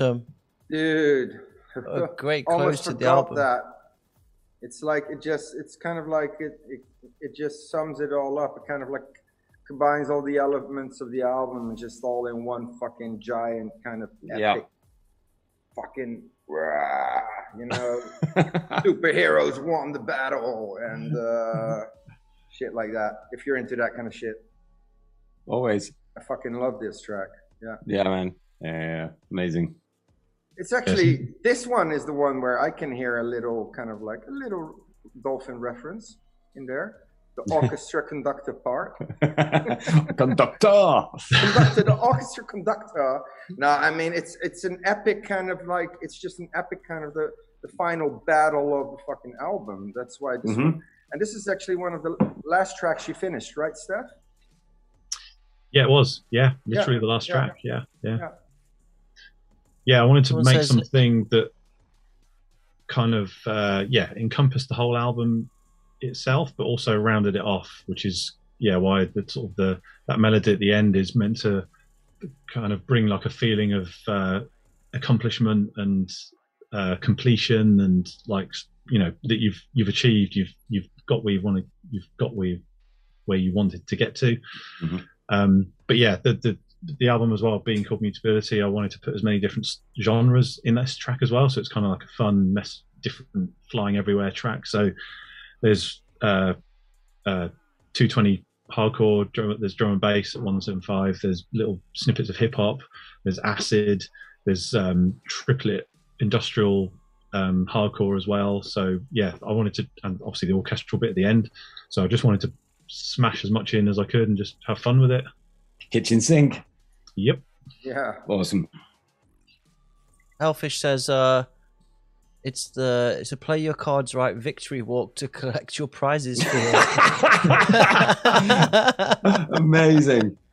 [SPEAKER 1] Awesome.
[SPEAKER 4] Dude.
[SPEAKER 1] A great close to the
[SPEAKER 4] forgot
[SPEAKER 1] album.
[SPEAKER 4] that. It's like it just it's kind of like it, it it just sums it all up. It kind of like combines all the elements of the album and just all in one fucking giant kind of epic
[SPEAKER 2] Yeah.
[SPEAKER 4] fucking rah, you know superheroes won the battle and uh shit like that. If you're into that kind of shit.
[SPEAKER 2] Always.
[SPEAKER 4] I fucking love this track. Yeah.
[SPEAKER 2] Yeah, man. Yeah, yeah, yeah. amazing.
[SPEAKER 4] It's actually this one is the one where I can hear a little kind of like a little dolphin reference in there. The orchestra conductor part.
[SPEAKER 2] Conductor.
[SPEAKER 4] conductor, the orchestra conductor. No, I mean it's it's an epic kind of like it's just an epic kind of the the final battle of the fucking album. That's why this
[SPEAKER 2] Mhm.
[SPEAKER 4] one. And this is actually one of the last tracks you finished, right, Steph?
[SPEAKER 3] Yeah, it was. Yeah,
[SPEAKER 4] Yeah,
[SPEAKER 3] literally the last
[SPEAKER 4] yeah.
[SPEAKER 3] track. Yeah, yeah,
[SPEAKER 4] Yeah.
[SPEAKER 3] Yeah. I wanted to
[SPEAKER 1] Someone
[SPEAKER 3] make
[SPEAKER 1] says-
[SPEAKER 3] something that kind of uh, yeah encompassed the whole album itself, but also rounded it off, which is yeah why the sort of the that melody at the end is meant to kind of bring like a feeling of uh, accomplishment and uh, completion and like you know that you've you've achieved you've you've got where you wanted you've got where you, where you wanted to get to
[SPEAKER 2] Mhm.
[SPEAKER 3] um but yeah the the the album as well being called mutability i wanted to put as many different genres in this track as well. So it's kind of like a fun mess different flying everywhere track. So there's uh uh 220 hardcore drum, there's drum and bass at 175 there's little snippets of hip hop there's acid there's um triplet industrial um hardcore as well. So yeah i wanted to and obviously the orchestral bit at the end. So i just wanted to smash as much in as i could and just have fun with it
[SPEAKER 2] Kitchen sink.
[SPEAKER 3] yep
[SPEAKER 4] Yeah.
[SPEAKER 2] Awesome.
[SPEAKER 1] Hellfish says, uh, It's the it's a play your cards right victory walk to collect your prizes for.
[SPEAKER 2] Amazing.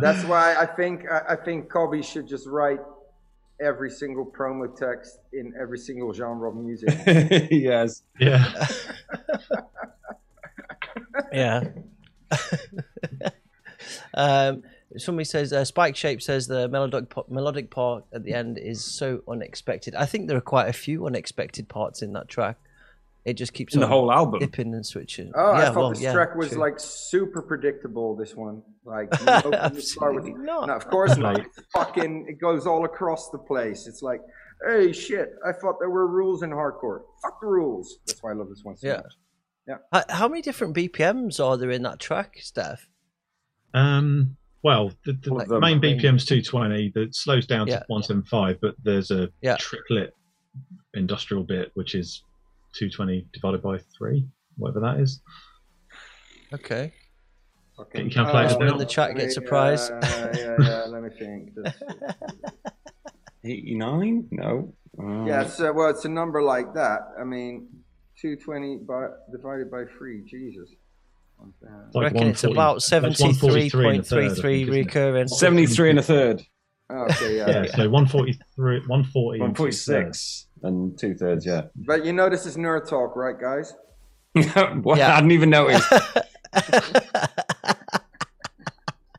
[SPEAKER 4] That's why I think I, I think Kobe should just write every single promo text in every single genre of music.
[SPEAKER 2] yes.
[SPEAKER 3] Yeah.
[SPEAKER 1] yeah. Um, somebody says uh, Spike Shape says the melodic pa- melodic part at the end is so unexpected. I think there are quite a few unexpected parts in that track. It just keeps
[SPEAKER 2] In the whole album?
[SPEAKER 1] dipping and switching.
[SPEAKER 4] Oh,
[SPEAKER 1] yeah,
[SPEAKER 4] I thought
[SPEAKER 1] well,
[SPEAKER 4] this
[SPEAKER 1] yeah,
[SPEAKER 4] track was
[SPEAKER 1] true.
[SPEAKER 4] like super predictable. This one, like, you know, when with-
[SPEAKER 1] not.
[SPEAKER 4] No, of course not. It's fucking, it goes all across the place. It's like, hey, shit! I thought there were rules in hardcore. Fuck the rules. That's why I love this one so
[SPEAKER 1] Yeah.
[SPEAKER 4] much. Yeah.
[SPEAKER 1] How, how many different BPMs are there in that track, Steph?
[SPEAKER 3] Um, well, the, the
[SPEAKER 2] All of them.
[SPEAKER 3] main BPM's 220 that slows down
[SPEAKER 1] Yeah.
[SPEAKER 3] to 175, but there's a
[SPEAKER 1] Yeah.
[SPEAKER 3] triplet industrial bit which is 220 divided by three, whatever that is.
[SPEAKER 1] Okay.
[SPEAKER 4] Fucking,
[SPEAKER 3] you calculator
[SPEAKER 4] oh,
[SPEAKER 3] down.
[SPEAKER 1] When the chat
[SPEAKER 4] let
[SPEAKER 1] gets
[SPEAKER 4] me-
[SPEAKER 1] a prize.
[SPEAKER 4] Uh, yeah, yeah. Let me think. That's-
[SPEAKER 2] 89? No. Uh,
[SPEAKER 4] yeah, it's, uh, well, it's a number like that. I mean, two twenty by divided by three. Jesus.
[SPEAKER 3] It's
[SPEAKER 1] I
[SPEAKER 3] like
[SPEAKER 1] reckon it's about
[SPEAKER 3] seventy-three point three three
[SPEAKER 1] seventy three
[SPEAKER 3] 143 and
[SPEAKER 1] point
[SPEAKER 3] a third, I
[SPEAKER 1] three
[SPEAKER 3] think,
[SPEAKER 1] three
[SPEAKER 3] isn't it?
[SPEAKER 1] recurring.
[SPEAKER 2] 73 and a third.
[SPEAKER 4] Oh, okay, yeah.
[SPEAKER 3] Yeah, so 143, 140, and two thirds.
[SPEAKER 2] 146 and two thirds, yeah.
[SPEAKER 4] But you know this is nerd talk, right, guys?
[SPEAKER 2] what?
[SPEAKER 1] Yeah.
[SPEAKER 2] I didn't even noticed.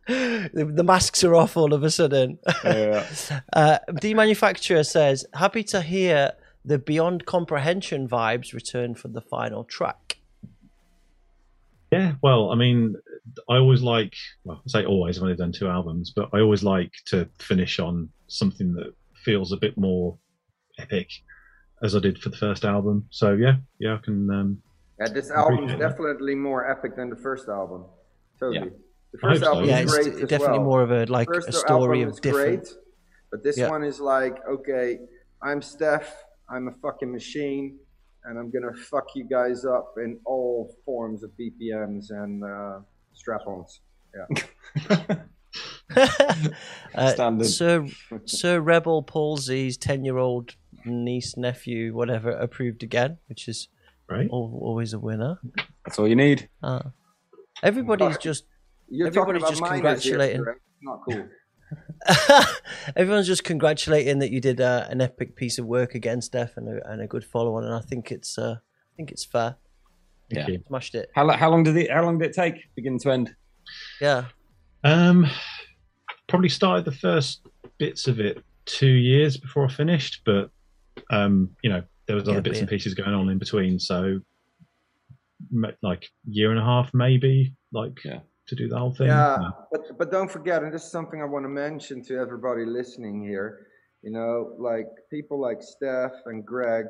[SPEAKER 1] the, the masks are off all of a sudden.
[SPEAKER 2] Yeah.
[SPEAKER 1] uh, the manufacturer says, "Happy to hear the beyond comprehension vibes return for the final track."
[SPEAKER 3] Yeah, well, I mean, I always like, well, I say always, I've only done two albums, but I always like to finish on something that feels a bit more epic, as I did for the first album. So yeah, yeah, I can. Um,
[SPEAKER 4] Yeah, this
[SPEAKER 3] I
[SPEAKER 4] album is
[SPEAKER 3] appreciate that.
[SPEAKER 4] definitely more epic than the first album. Totally.
[SPEAKER 2] Yeah.
[SPEAKER 4] The
[SPEAKER 3] I hope
[SPEAKER 4] first
[SPEAKER 3] so.
[SPEAKER 4] album
[SPEAKER 1] Yeah,
[SPEAKER 4] is
[SPEAKER 1] it's
[SPEAKER 4] great as
[SPEAKER 1] definitely
[SPEAKER 4] well.
[SPEAKER 1] more of a like
[SPEAKER 4] first
[SPEAKER 1] a story
[SPEAKER 4] album
[SPEAKER 1] of
[SPEAKER 4] is
[SPEAKER 1] different.
[SPEAKER 4] great, but this
[SPEAKER 1] Yeah.
[SPEAKER 4] one is like, okay, I'm Steph, I'm a fucking machine, and I'm gonna fuck you guys up in all forms of BPMs and uh, strap-ons. Yeah.
[SPEAKER 1] uh, Sir Sir Rebel Palsy's ten-year-old niece nephew, whatever, approved again, which is
[SPEAKER 3] right?
[SPEAKER 1] al- always a winner.
[SPEAKER 2] That's all you need.
[SPEAKER 1] Uh, everybody's just
[SPEAKER 4] You're
[SPEAKER 1] Everybody's just
[SPEAKER 4] about minors here,
[SPEAKER 1] congratulating.
[SPEAKER 4] Not cool.
[SPEAKER 1] everyone's just congratulating that you did uh, an epic piece of work again, Steph, and a, and a good follow on. And I think it's uh, I think it's fair.
[SPEAKER 3] Thank
[SPEAKER 2] Yeah.
[SPEAKER 3] you.
[SPEAKER 1] Smashed it.
[SPEAKER 2] How, how long did it? How long did it take, beginning to end?
[SPEAKER 1] Yeah.
[SPEAKER 3] Um, probably started the first bits of it two years before I finished, but um, you know, there was other
[SPEAKER 1] Yeah,
[SPEAKER 3] bits and pieces going on in between, so like year and a half maybe, like
[SPEAKER 2] Yeah.
[SPEAKER 3] To do the whole thing.
[SPEAKER 4] Yeah, but but don't forget, and this is something I want to mention to everybody listening here. You know, like people like Steph and Greg,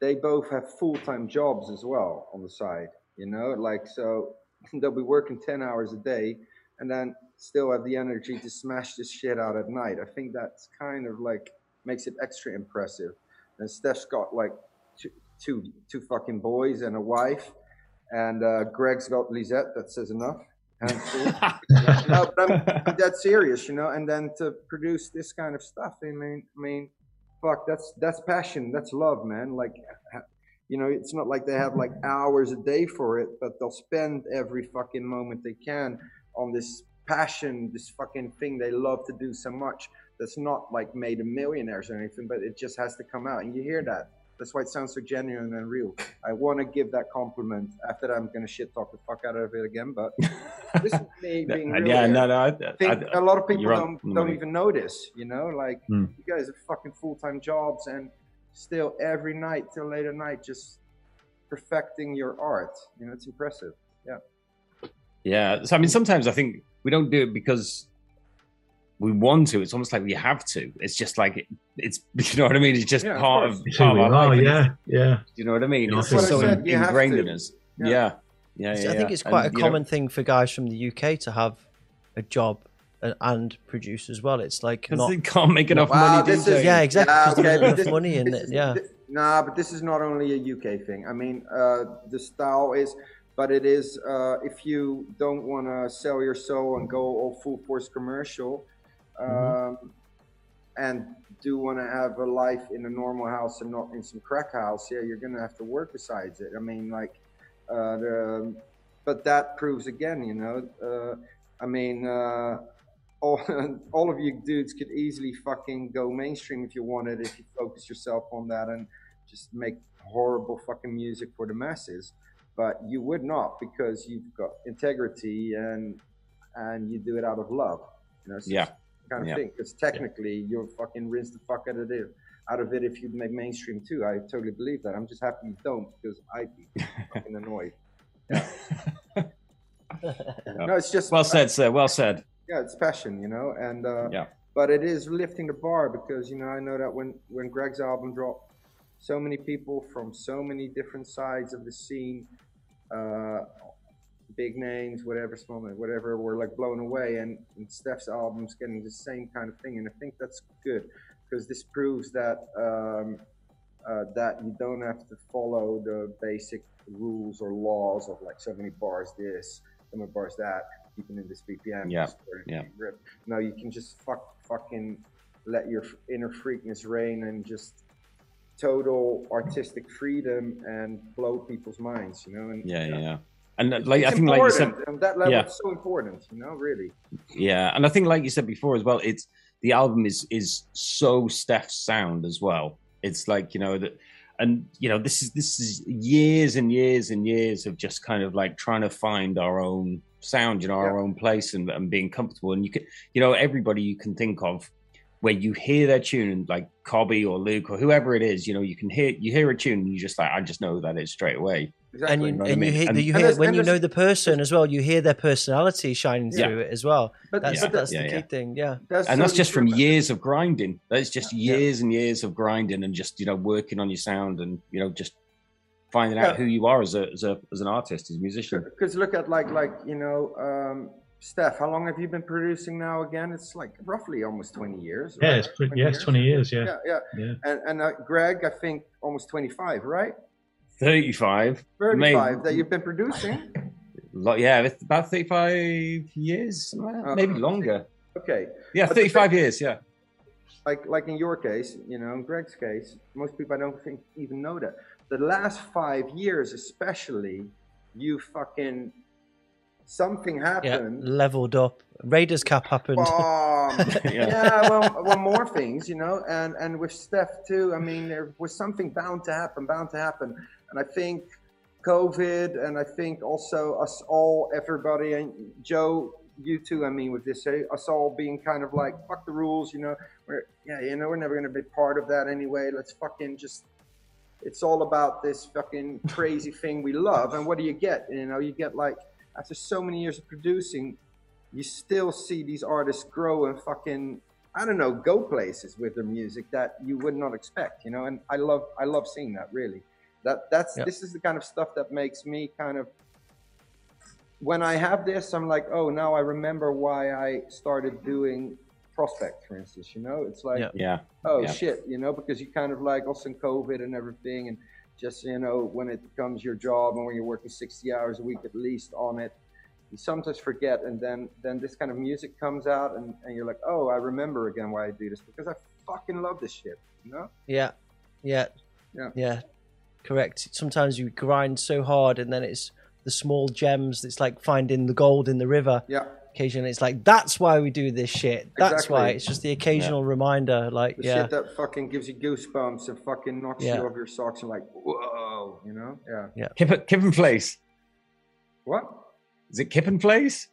[SPEAKER 4] they both have full time jobs as well on the side. You know, like so they'll be working ten hours a day and then still have the energy to smash this shit out at night. I think that's kind of like makes it extra impressive. And Steph's got like two two two fucking boys and a wife, and uh, Greg's got Lisette. That says enough. No, but I'm, I'm dead serious, you know. And then to produce this kind of stuff, I mean, I mean, fuck, that's that's passion, that's love, man. Like, you know, it's not like they have like hours a day for it, but they'll spend every fucking moment they can on this passion, this fucking thing they love to do so much. That's not like made a millionaires or anything, but it just has to come out, and you hear that. That's why it sounds so genuine and real. I want to give that compliment. After that, I'm gonna shit talk the fuck out of it again, but this is me being real.
[SPEAKER 2] yeah, no, no. I,
[SPEAKER 4] I think
[SPEAKER 2] I-
[SPEAKER 4] a lot of people don't
[SPEAKER 2] the
[SPEAKER 4] don't even notice. You know, like
[SPEAKER 3] Hmm.
[SPEAKER 4] you guys have fucking full time jobs and still every night till late at night just perfecting your art. You know, it's impressive. Yeah.
[SPEAKER 2] Yeah. So I mean, sometimes I think we don't do it because we want to. It's almost like we have to. It's just like it, it's you know what I mean. It's just
[SPEAKER 4] Yeah,
[SPEAKER 2] part
[SPEAKER 4] course.
[SPEAKER 2] of,
[SPEAKER 3] It's
[SPEAKER 2] part of our
[SPEAKER 3] are,
[SPEAKER 2] life.
[SPEAKER 3] yeah, yeah.
[SPEAKER 2] You know what I mean? It's just so
[SPEAKER 4] said,
[SPEAKER 2] ingrained in us.
[SPEAKER 4] Yeah.
[SPEAKER 2] Yeah. Yeah. Yeah.
[SPEAKER 1] I think it's quite
[SPEAKER 2] And,
[SPEAKER 1] a
[SPEAKER 2] you know,
[SPEAKER 1] common thing for guys from the UK to have a job and, and produce as well. It's like not.
[SPEAKER 2] they can't make enough
[SPEAKER 4] Wow,
[SPEAKER 2] money. do
[SPEAKER 4] this is-
[SPEAKER 1] Yeah, exactly.
[SPEAKER 4] Yeah,
[SPEAKER 1] 'cause there
[SPEAKER 4] okay,
[SPEAKER 1] enough
[SPEAKER 4] this-
[SPEAKER 1] money in
[SPEAKER 4] this
[SPEAKER 1] it.
[SPEAKER 4] is-
[SPEAKER 1] Yeah.
[SPEAKER 4] thi- nah, but this is not only a UK thing. I mean, uh, the style is, but it is. Uh, if you don't want to sell your soul and go all full force commercial, um, and do want to have a life in a normal house and not in some crack house, yeah, you're gonna have to work besides it. I mean, like, uh, the, but that proves again, you know. Uh, I mean, uh, all all of you dudes could easily fucking go mainstream if you wanted, if you focus yourself on that and just make horrible fucking music for the masses. But you would not because you've got integrity and and you do it out of love. You know, so
[SPEAKER 2] Yeah.
[SPEAKER 4] Kind of
[SPEAKER 2] Yeah.
[SPEAKER 4] thing. Because technically, you're fucking rinse the fuck out of it. Out of it, if you make mainstream too, I totally believe that. I'm just happy you don't because I'd be fucking annoyed. No, it's just
[SPEAKER 2] Well said, sir. Well said.
[SPEAKER 4] yeah, it's passion, you know, and uh,
[SPEAKER 2] Yeah.
[SPEAKER 4] but it is lifting the bar because you know I know that when when Greg's album dropped, so many people from so many different sides of the scene, uh, big names, whatever, small names, whatever, were like blown away, and, and Steph's album's getting the same kind of thing, and I think that's good because this proves that um, uh, that you don't have to follow the basic rules or laws of like so many bars this, so many bars that, keeping in this BPM.
[SPEAKER 2] Yeah, yeah.
[SPEAKER 4] rip. No, you can just fuck, fucking let your inner freakness reign and just total artistic freedom and blow people's minds, you know. And
[SPEAKER 2] Yeah, yeah, yeah. And uh, like
[SPEAKER 4] it's
[SPEAKER 2] I think, like you said,
[SPEAKER 4] and that level
[SPEAKER 2] yeah.
[SPEAKER 4] is so important, you know, really.
[SPEAKER 2] Yeah, and I think, like you said before as well, it's the album is is so Steph's sound as well. It's like you know that, and you know this is this is years and years and years of just kind of like trying to find our own sound, you know, our
[SPEAKER 4] Yeah.
[SPEAKER 2] own place, and, and being comfortable. And you can, you know, everybody you can think of where you hear their tune, like Cobby or Luke or whoever it is, you know, you can hear you hear a tune, and you just like I just know that it's straight away.
[SPEAKER 4] Exactly.
[SPEAKER 1] and you,
[SPEAKER 2] know what I
[SPEAKER 1] and you hear,
[SPEAKER 2] And-
[SPEAKER 1] you hear
[SPEAKER 4] there's-
[SPEAKER 1] when
[SPEAKER 4] and
[SPEAKER 1] you know the person as well, you hear their personality shining
[SPEAKER 2] Yeah.
[SPEAKER 1] through it as well.
[SPEAKER 4] But
[SPEAKER 1] That's
[SPEAKER 4] but
[SPEAKER 1] that's
[SPEAKER 2] Yeah,
[SPEAKER 1] the
[SPEAKER 2] yeah.
[SPEAKER 1] key thing. Yeah,
[SPEAKER 4] that's
[SPEAKER 2] and that's just from
[SPEAKER 4] true.
[SPEAKER 2] years of grinding. That's just
[SPEAKER 4] Yeah.
[SPEAKER 2] years and years of grinding and just you know working on your sound and you know just finding out who you are as a as a as an artist, as a musician.
[SPEAKER 4] Because look at like like you know, um, Steph, how long have you been producing now? Again, it's like roughly almost twenty years.
[SPEAKER 3] Yeah,
[SPEAKER 4] right?
[SPEAKER 3] it's pretty, yeah, it's 20 years. Yeah.
[SPEAKER 4] Yeah, yeah.
[SPEAKER 3] Yeah.
[SPEAKER 4] And and uh, Greg, I think almost twenty five, right?
[SPEAKER 2] Thirty-five. Maybe.
[SPEAKER 4] that you've been producing.
[SPEAKER 2] Lo- yeah, it's about thirty-five years, something
[SPEAKER 4] Uh,
[SPEAKER 2] maybe longer.
[SPEAKER 4] Okay.
[SPEAKER 2] Yeah,
[SPEAKER 4] But the
[SPEAKER 2] thirty-five years. Yeah,
[SPEAKER 4] like like in your case, you know, in Greg's case, most people I don't think even know that. The last five years, especially, you fucking something
[SPEAKER 1] yeah,
[SPEAKER 4] happened.
[SPEAKER 1] leveled up. Raiders cap happened.
[SPEAKER 4] Um,
[SPEAKER 2] Yeah.
[SPEAKER 4] yeah. well, well, more things, you know, and and with Steph too. I mean, there was something bound to happen, bound to happen, and I think COVID, and I think also us all, everybody, and Joe, you too. I mean, with this, eh, us all being kind of like fuck the rules, you know. We're yeah, you know, we're never gonna be part of that anyway. Let's fucking just. It's all about this fucking crazy thing we love, and what do you get? You know, you get like after so many years of producing, you still see these artists grow and fucking I don't know go places with their music that you would not expect, you know. And I love I love seeing that really. That that's
[SPEAKER 1] Yeah.
[SPEAKER 4] this is the kind of stuff that makes me kind of when I have this, I'm like, oh, now I remember why I started doing PRSPCT, for instance. You know, it's like,
[SPEAKER 1] Yeah.
[SPEAKER 2] yeah,
[SPEAKER 4] oh
[SPEAKER 2] Yeah.
[SPEAKER 4] shit, you know, because you kind of like also in COVID and everything, and just you know when it becomes your job and when you're working 60 hours a week at least on it, you sometimes forget, and then then this kind of music comes out, and, and you're like, oh, I remember again why I do this because I fucking love this shit, you know?
[SPEAKER 1] Yeah, yeah,
[SPEAKER 4] Yeah.
[SPEAKER 1] yeah. Correct. Sometimes you grind so hard, and then it's the small gems. It's like finding the gold in the river.
[SPEAKER 4] Yeah,
[SPEAKER 1] Occasionally, it's like that's why we do this shit. That's why it's just the occasional reminder. Like,
[SPEAKER 4] the
[SPEAKER 1] yeah,
[SPEAKER 4] shit that fucking gives you goosebumps and fucking knocks
[SPEAKER 1] Yeah.
[SPEAKER 4] you off your socks and like, whoa, you know? Yeah.
[SPEAKER 2] Kip, Kip and Place.
[SPEAKER 4] What?
[SPEAKER 2] Is it Kip and Place?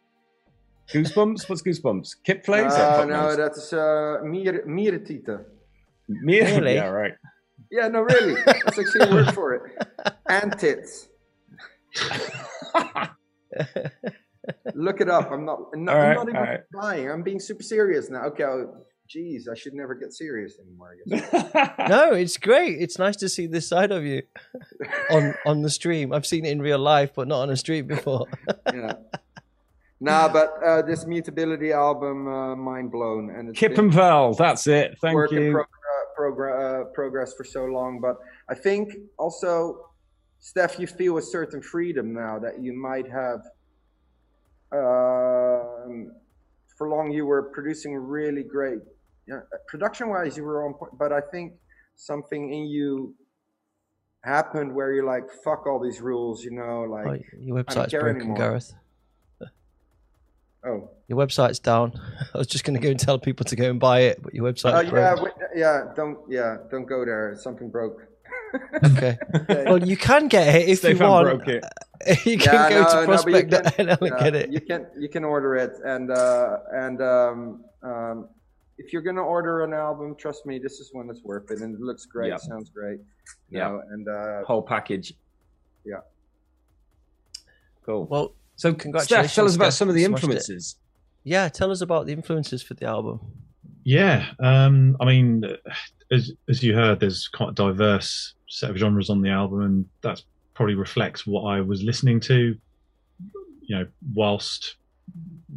[SPEAKER 2] Goosebumps? What's Goosebumps? Kip Place? or
[SPEAKER 4] No,
[SPEAKER 2] Fuck
[SPEAKER 4] no,
[SPEAKER 2] knows?
[SPEAKER 4] that's uh, Mier Miertita.
[SPEAKER 2] Me-
[SPEAKER 1] Really?
[SPEAKER 2] Yeah, right.
[SPEAKER 4] Yeah, no, really. That's actually a word for it. And tits. Look it up. I'm not. I'm not,
[SPEAKER 2] All
[SPEAKER 4] I'm not even
[SPEAKER 2] all right.
[SPEAKER 4] lying. I'm being super serious now. Okay. Oh, geez, I should never get serious anymore. I guess.
[SPEAKER 1] no, it's great. It's nice to see this side of you on on the stream. I've seen it in real life, but not on a stream before.
[SPEAKER 4] yeah. Nah, but uh, this Mutability album, uh, mind blown, and it's
[SPEAKER 2] Kip and Pearl. That's it. Thank
[SPEAKER 4] work in
[SPEAKER 2] you.
[SPEAKER 4] prog- uh, progr- uh, progress for so long. But I think also, Steph, you feel a certain freedom now that you might have. Um, for long, you were producing really great yeah, production wise, you were on point, but I think something in you happened where you're like, fuck all these rules, you know, like
[SPEAKER 1] Oh, your website's broken,
[SPEAKER 4] anymore.
[SPEAKER 1] Gareth.
[SPEAKER 4] Oh,
[SPEAKER 1] Your website's down. I was just going to go and tell people to go and buy it, but your website.
[SPEAKER 4] uh, yeah, yeah, don't, yeah, don't go there. Something broke.
[SPEAKER 1] Okay. Well, you can get it if you want.
[SPEAKER 2] broke it.
[SPEAKER 1] you can
[SPEAKER 4] Yeah,
[SPEAKER 1] go
[SPEAKER 4] no,
[SPEAKER 1] to
[SPEAKER 4] no, but you can-
[SPEAKER 1] and
[SPEAKER 4] yeah,
[SPEAKER 1] get it.
[SPEAKER 4] You can you can order it, and uh, and um, um, if you're gonna order an album, trust me, this is one that's worth it, and it looks great,
[SPEAKER 2] Yep.
[SPEAKER 4] sounds great, you
[SPEAKER 2] Yep.
[SPEAKER 4] know, and uh,
[SPEAKER 2] Whole package.
[SPEAKER 4] yeah.
[SPEAKER 2] Cool.
[SPEAKER 1] Well,
[SPEAKER 2] so,
[SPEAKER 1] congratulations,
[SPEAKER 2] Steph, tell us about
[SPEAKER 1] Steph.
[SPEAKER 2] some of the
[SPEAKER 1] Smashed it.
[SPEAKER 2] influences.
[SPEAKER 1] Yeah, tell us about the influences for the album.
[SPEAKER 3] Yeah, um, I mean, as as you heard, there's quite a diverse set of genres on the album, and that's probably reflects what I was listening to, you know, whilst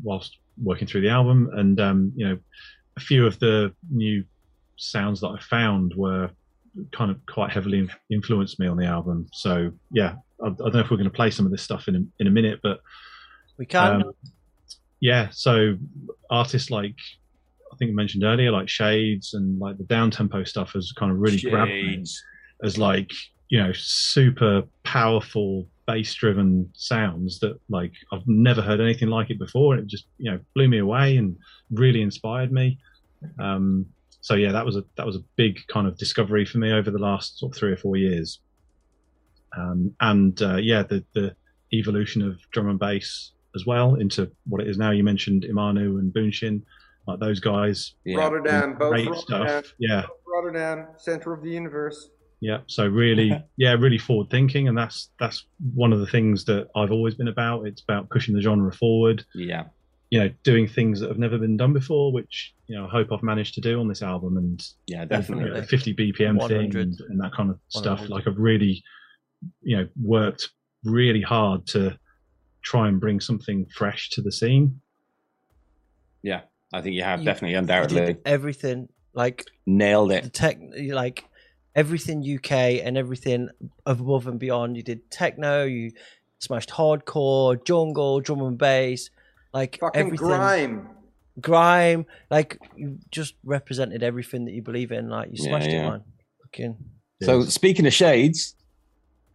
[SPEAKER 3] whilst working through the album, and um, you know, a few of the new sounds that I found were kind of quite heavily influenced me on the album. So yeah, I, I don't know if we're going to play some of this stuff in a, in a minute, but
[SPEAKER 1] We can.
[SPEAKER 3] um, yeah, so artists like I think I mentioned earlier, like Shades and like the down tempo stuff has kind of really grabbed me
[SPEAKER 2] Shades.
[SPEAKER 3] As like you know super powerful bass driven sounds that like I've never heard anything like it before, and it just you know blew me away and really inspired me. Um, so yeah, that was a that was a big kind of discovery for me over the last sort of three or four years. Um, and uh, yeah, the the evolution of drum and bass as well into what it is now. You mentioned Imanu and Buunshin, like those guys.
[SPEAKER 4] Rotterdam, both
[SPEAKER 3] great
[SPEAKER 4] Rotterdam,
[SPEAKER 3] stuff. Yeah,
[SPEAKER 4] Rotterdam, center of the universe.
[SPEAKER 3] Yeah. So really, yeah, really forward thinking, and that's that's one of the things that I've always been about. It's about pushing the genre forward.
[SPEAKER 2] Yeah.
[SPEAKER 3] You know, doing things that have never been done before, which you know I hope I've managed to do on this album, and
[SPEAKER 2] Yeah,
[SPEAKER 3] you know,
[SPEAKER 2] definitely.
[SPEAKER 3] the 50 BPM thing and, and that kind of stuff.
[SPEAKER 1] 100.
[SPEAKER 3] Like I've really, you know, worked really hard to try and bring something fresh to the scene.
[SPEAKER 2] Yeah, I think you have
[SPEAKER 1] You-
[SPEAKER 2] definitely,
[SPEAKER 1] You
[SPEAKER 2] undoubtedly
[SPEAKER 1] did everything like
[SPEAKER 2] nailed it.
[SPEAKER 1] the
[SPEAKER 2] it.
[SPEAKER 1] tech, like everything UK and everything above and beyond. You did techno, you smashed hardcore, jungle, drum and bass, like
[SPEAKER 4] Fucking
[SPEAKER 1] everything.
[SPEAKER 4] grime.
[SPEAKER 1] grime, like you just represented everything that you believe in. Like you smashed
[SPEAKER 2] yeah.
[SPEAKER 1] it, man. Fucking
[SPEAKER 2] So speaking of shades,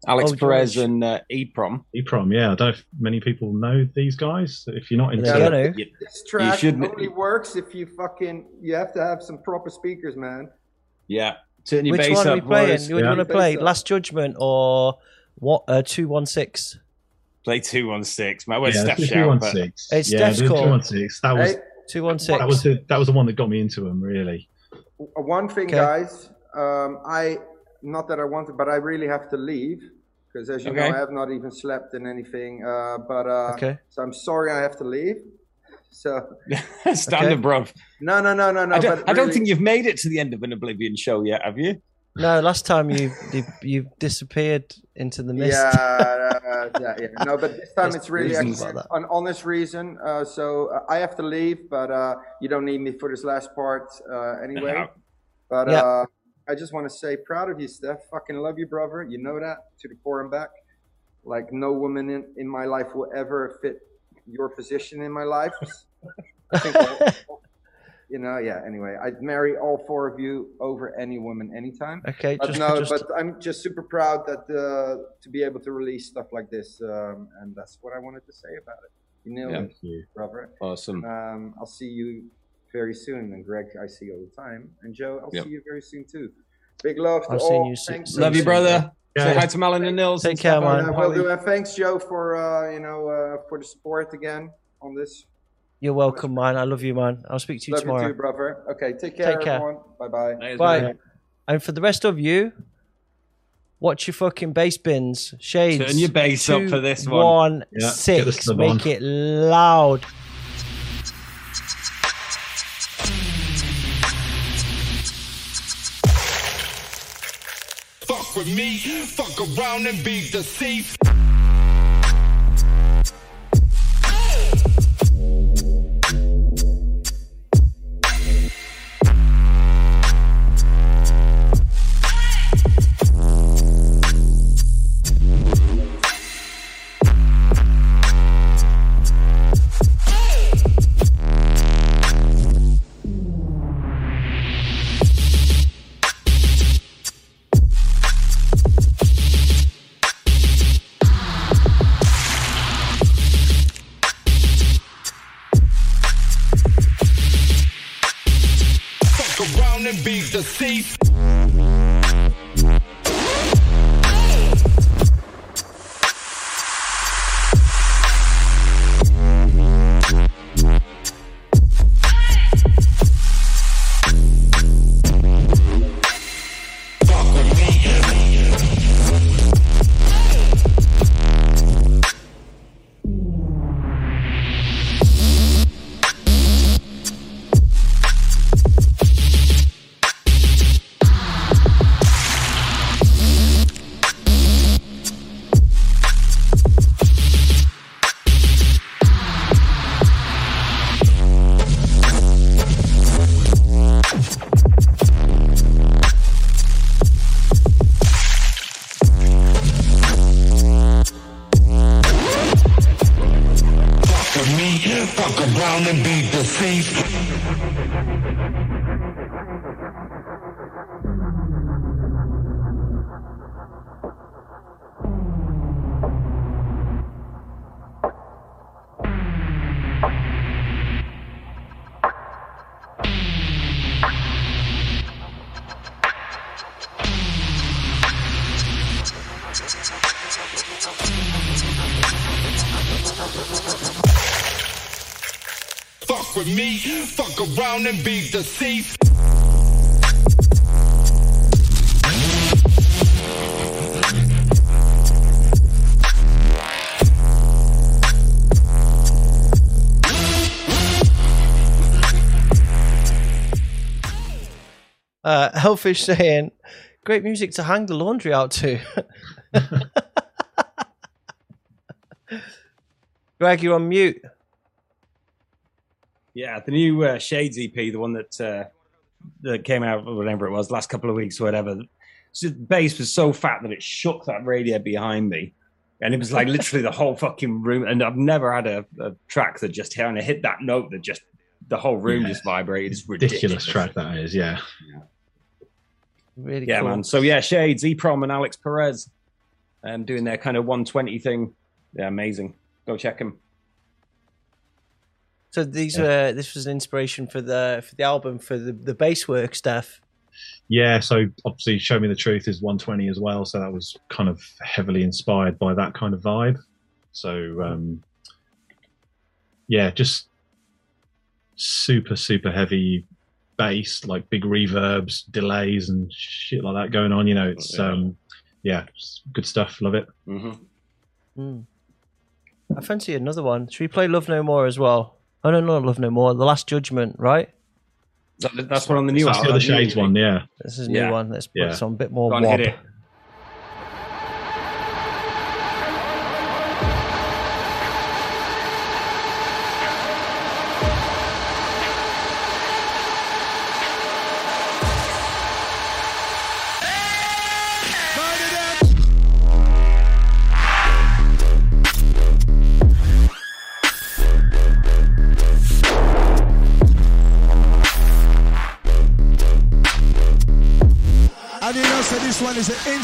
[SPEAKER 2] Alex
[SPEAKER 1] Oh,
[SPEAKER 2] Perez
[SPEAKER 1] George.
[SPEAKER 2] and uh, Eprom.
[SPEAKER 3] EPROM, yeah. I don't know if many people know these guys. If you're not into
[SPEAKER 1] They're gonna.
[SPEAKER 2] You,
[SPEAKER 4] This track
[SPEAKER 2] shouldn't-
[SPEAKER 4] only works if you fucking you have to have some proper speakers, man.
[SPEAKER 2] yeah, turn your
[SPEAKER 1] Which
[SPEAKER 2] bass
[SPEAKER 1] one are
[SPEAKER 2] up,
[SPEAKER 1] we playing?
[SPEAKER 2] boys.
[SPEAKER 1] What do you
[SPEAKER 3] Yeah.
[SPEAKER 1] want to play? Last Judgment or what? Uh, two one six.
[SPEAKER 2] Play two one six. My word,
[SPEAKER 3] yeah,
[SPEAKER 2] Steph
[SPEAKER 3] the
[SPEAKER 2] shout, but
[SPEAKER 3] 216.
[SPEAKER 1] It's
[SPEAKER 3] yeah,
[SPEAKER 1] Steph's call.
[SPEAKER 3] 216. That was
[SPEAKER 4] Hey,
[SPEAKER 1] Two one six.
[SPEAKER 3] that was the that was the one that got me into them. Really.
[SPEAKER 4] one thing,
[SPEAKER 1] Okay.
[SPEAKER 4] guys. Um, I not that I wanted, but I really have to leave because, as you
[SPEAKER 2] Okay.
[SPEAKER 4] know, I have not even slept in anything. Uh, but uh,
[SPEAKER 1] Okay.
[SPEAKER 4] so I'm sorry I have to leave. So
[SPEAKER 2] standard,
[SPEAKER 1] Okay.
[SPEAKER 2] bruv.
[SPEAKER 4] no, no, no, no, no.
[SPEAKER 2] I don't,
[SPEAKER 4] but
[SPEAKER 2] I don't think you've made it to the end of an Oblivion show yet, have you?
[SPEAKER 1] No, last time you you, you disappeared into the mist.
[SPEAKER 4] Yeah, uh, yeah, yeah. No, but this time
[SPEAKER 1] There's
[SPEAKER 4] it's really
[SPEAKER 1] reasons
[SPEAKER 4] actually
[SPEAKER 1] like
[SPEAKER 4] an honest reason. Uh, so uh, I have to leave, but uh, you don't need me for this last part uh, anyway.
[SPEAKER 2] Yeah.
[SPEAKER 4] But
[SPEAKER 1] Yeah.
[SPEAKER 4] uh, I just want to say, proud of you, Steph. Fucking love you, brother. You know that to the core and back. Like no woman in, in my life will ever fit your position in my life. I think all- you know, yeah. Anyway, I'd marry all four of you over any woman anytime.
[SPEAKER 1] Okay,
[SPEAKER 4] But
[SPEAKER 1] just,
[SPEAKER 4] no,
[SPEAKER 1] just
[SPEAKER 4] but I'm just super proud that uh, to be able to release stuff like this, um, and that's what I wanted to say about it. You nailed
[SPEAKER 2] Yeah.
[SPEAKER 4] it,
[SPEAKER 3] Thank you.
[SPEAKER 4] brother.
[SPEAKER 2] Awesome.
[SPEAKER 4] Um, I'll see you very soon, and Greg, I see you all the time, and Joe, I'll
[SPEAKER 2] Yep.
[SPEAKER 4] see you very soon too. Big love to
[SPEAKER 1] I've
[SPEAKER 4] all.
[SPEAKER 1] seen you soon-
[SPEAKER 4] Thanks.
[SPEAKER 1] soon.
[SPEAKER 2] Love you, brother. Say hi to Malin and Nils.
[SPEAKER 1] Take care, man.
[SPEAKER 2] and
[SPEAKER 4] Uh, will do, and thanks, Joe, for uh, you know uh, for the support again on this.
[SPEAKER 1] you're welcome, man. I love you, man. I'll speak to you
[SPEAKER 4] love
[SPEAKER 1] tomorrow.
[SPEAKER 4] you too, brother. Okay, take care,
[SPEAKER 1] Take care.
[SPEAKER 4] everyone. Bye bye.
[SPEAKER 2] Thanks,
[SPEAKER 1] Bye. And for the rest of you, watch your fucking bass bins, shades.
[SPEAKER 2] Turn your bass up for this one.
[SPEAKER 1] One
[SPEAKER 3] Yeah,
[SPEAKER 1] six. Make
[SPEAKER 3] on.
[SPEAKER 1] it loud.
[SPEAKER 5] With me, fuck around and be deceived. Fuck with me, fuck around and be deceased.
[SPEAKER 1] Uh, Hellfish saying, great music to hang the laundry out to. Greg, you're on mute.
[SPEAKER 2] Yeah, the new uh, Shades EP, the one that uh, that came out whatever it was last couple of weeks or whatever. So the bass was so fat that it shook that radio behind me, and it was like literally the whole fucking room. And I've never had a, a track that just kind of hit that note that just the whole room
[SPEAKER 3] Yeah.
[SPEAKER 2] just vibrated. It's ridiculous.
[SPEAKER 3] Ridiculous track that is, yeah.
[SPEAKER 1] Really
[SPEAKER 2] Yeah,
[SPEAKER 1] cool.
[SPEAKER 2] man. So yeah, Shades, Eprom, and Alex Perez, um, doing their kind of 120 thing. Yeah, amazing. Go check them.
[SPEAKER 1] So these were this was an inspiration for the for the album for the the bass work stuff.
[SPEAKER 3] Yeah, so obviously Show Me the Truth is 120 as well, so that was kind of heavily inspired by that kind of vibe. So um yeah, just super super heavy bass, like big reverbs, delays and shit like that going on, you know, it's
[SPEAKER 2] Yeah.
[SPEAKER 3] um yeah, it's good stuff, love it.
[SPEAKER 2] Mm-hmm.
[SPEAKER 1] Mm. I fancy another one. Should we play Love No More as well? Oh no, not Love No More. The Last Judgment, right?
[SPEAKER 2] That, that's one on the new
[SPEAKER 3] That's the other Shades one, yeah.
[SPEAKER 1] This is a
[SPEAKER 2] Yeah.
[SPEAKER 1] new one. Let's put
[SPEAKER 3] Yeah.
[SPEAKER 1] some bit more
[SPEAKER 2] Go on,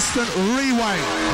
[SPEAKER 9] instant rewind.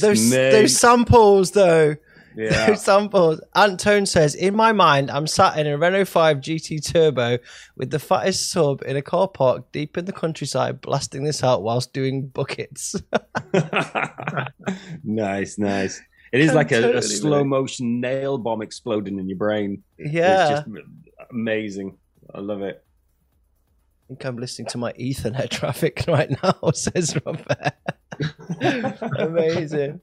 [SPEAKER 1] Those
[SPEAKER 2] mate.
[SPEAKER 1] those samples though.
[SPEAKER 2] Yeah.
[SPEAKER 1] Those samples. Antone says, in my mind, I'm sat in a Renault 5 GT Turbo with the fattest sub in a car park deep in the countryside, blasting this out whilst doing buckets.
[SPEAKER 2] nice, nice. It is like a,
[SPEAKER 1] totally
[SPEAKER 2] a slow motion nail bomb exploding in your brain.
[SPEAKER 1] Yeah.
[SPEAKER 2] It's just amazing. I love it.
[SPEAKER 1] I think I'm listening to my Ethernet traffic right now, says Robert. Amazing.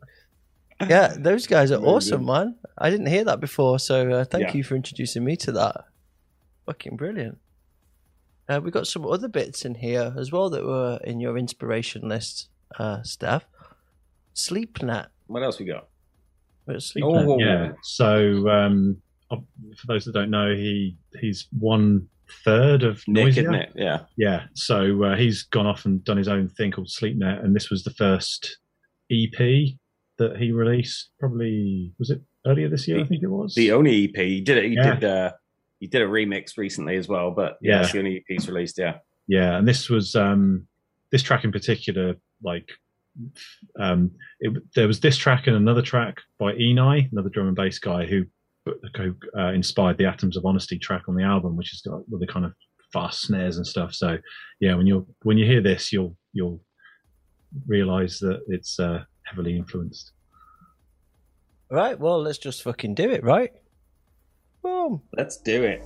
[SPEAKER 1] Yeah, those guys are awesome, man. I didn't hear that before, so uh, thank
[SPEAKER 2] Yeah.
[SPEAKER 1] you for introducing me to that. Fucking brilliant. Uh, we got some other bits in here as well that were in your inspiration list, uh, Steph. SleepNet.
[SPEAKER 2] What else we got?
[SPEAKER 1] Where's Sleep
[SPEAKER 2] Oh,
[SPEAKER 3] yeah. So um, for those that don't know, he he's one third of
[SPEAKER 2] Nick, it? Yeah.
[SPEAKER 3] Yeah. So uh, he's gone off and done his own thing called SleepNet, and this was the first EP that he released. Probably was it earlier this year? I think it was.
[SPEAKER 2] The only EP. He did it. He
[SPEAKER 3] Yeah.
[SPEAKER 2] did. Uh, he did a remix recently as well. But yeah,
[SPEAKER 3] Yeah.
[SPEAKER 2] it's the only EP he's released. Yeah.
[SPEAKER 3] Yeah, and this was um, this track in particular. Like, um, it, there was this track and another track by Enei, another drum and bass guy who who uh, inspired the Atoms of Honesty track on the album, which has got with the kind of fast snares and stuff. So, yeah, when you when you hear this, you'll you'll realize that it's uh, heavily influenced.
[SPEAKER 1] Right, well, let's just fucking do it, right? Boom.
[SPEAKER 2] Let's do it.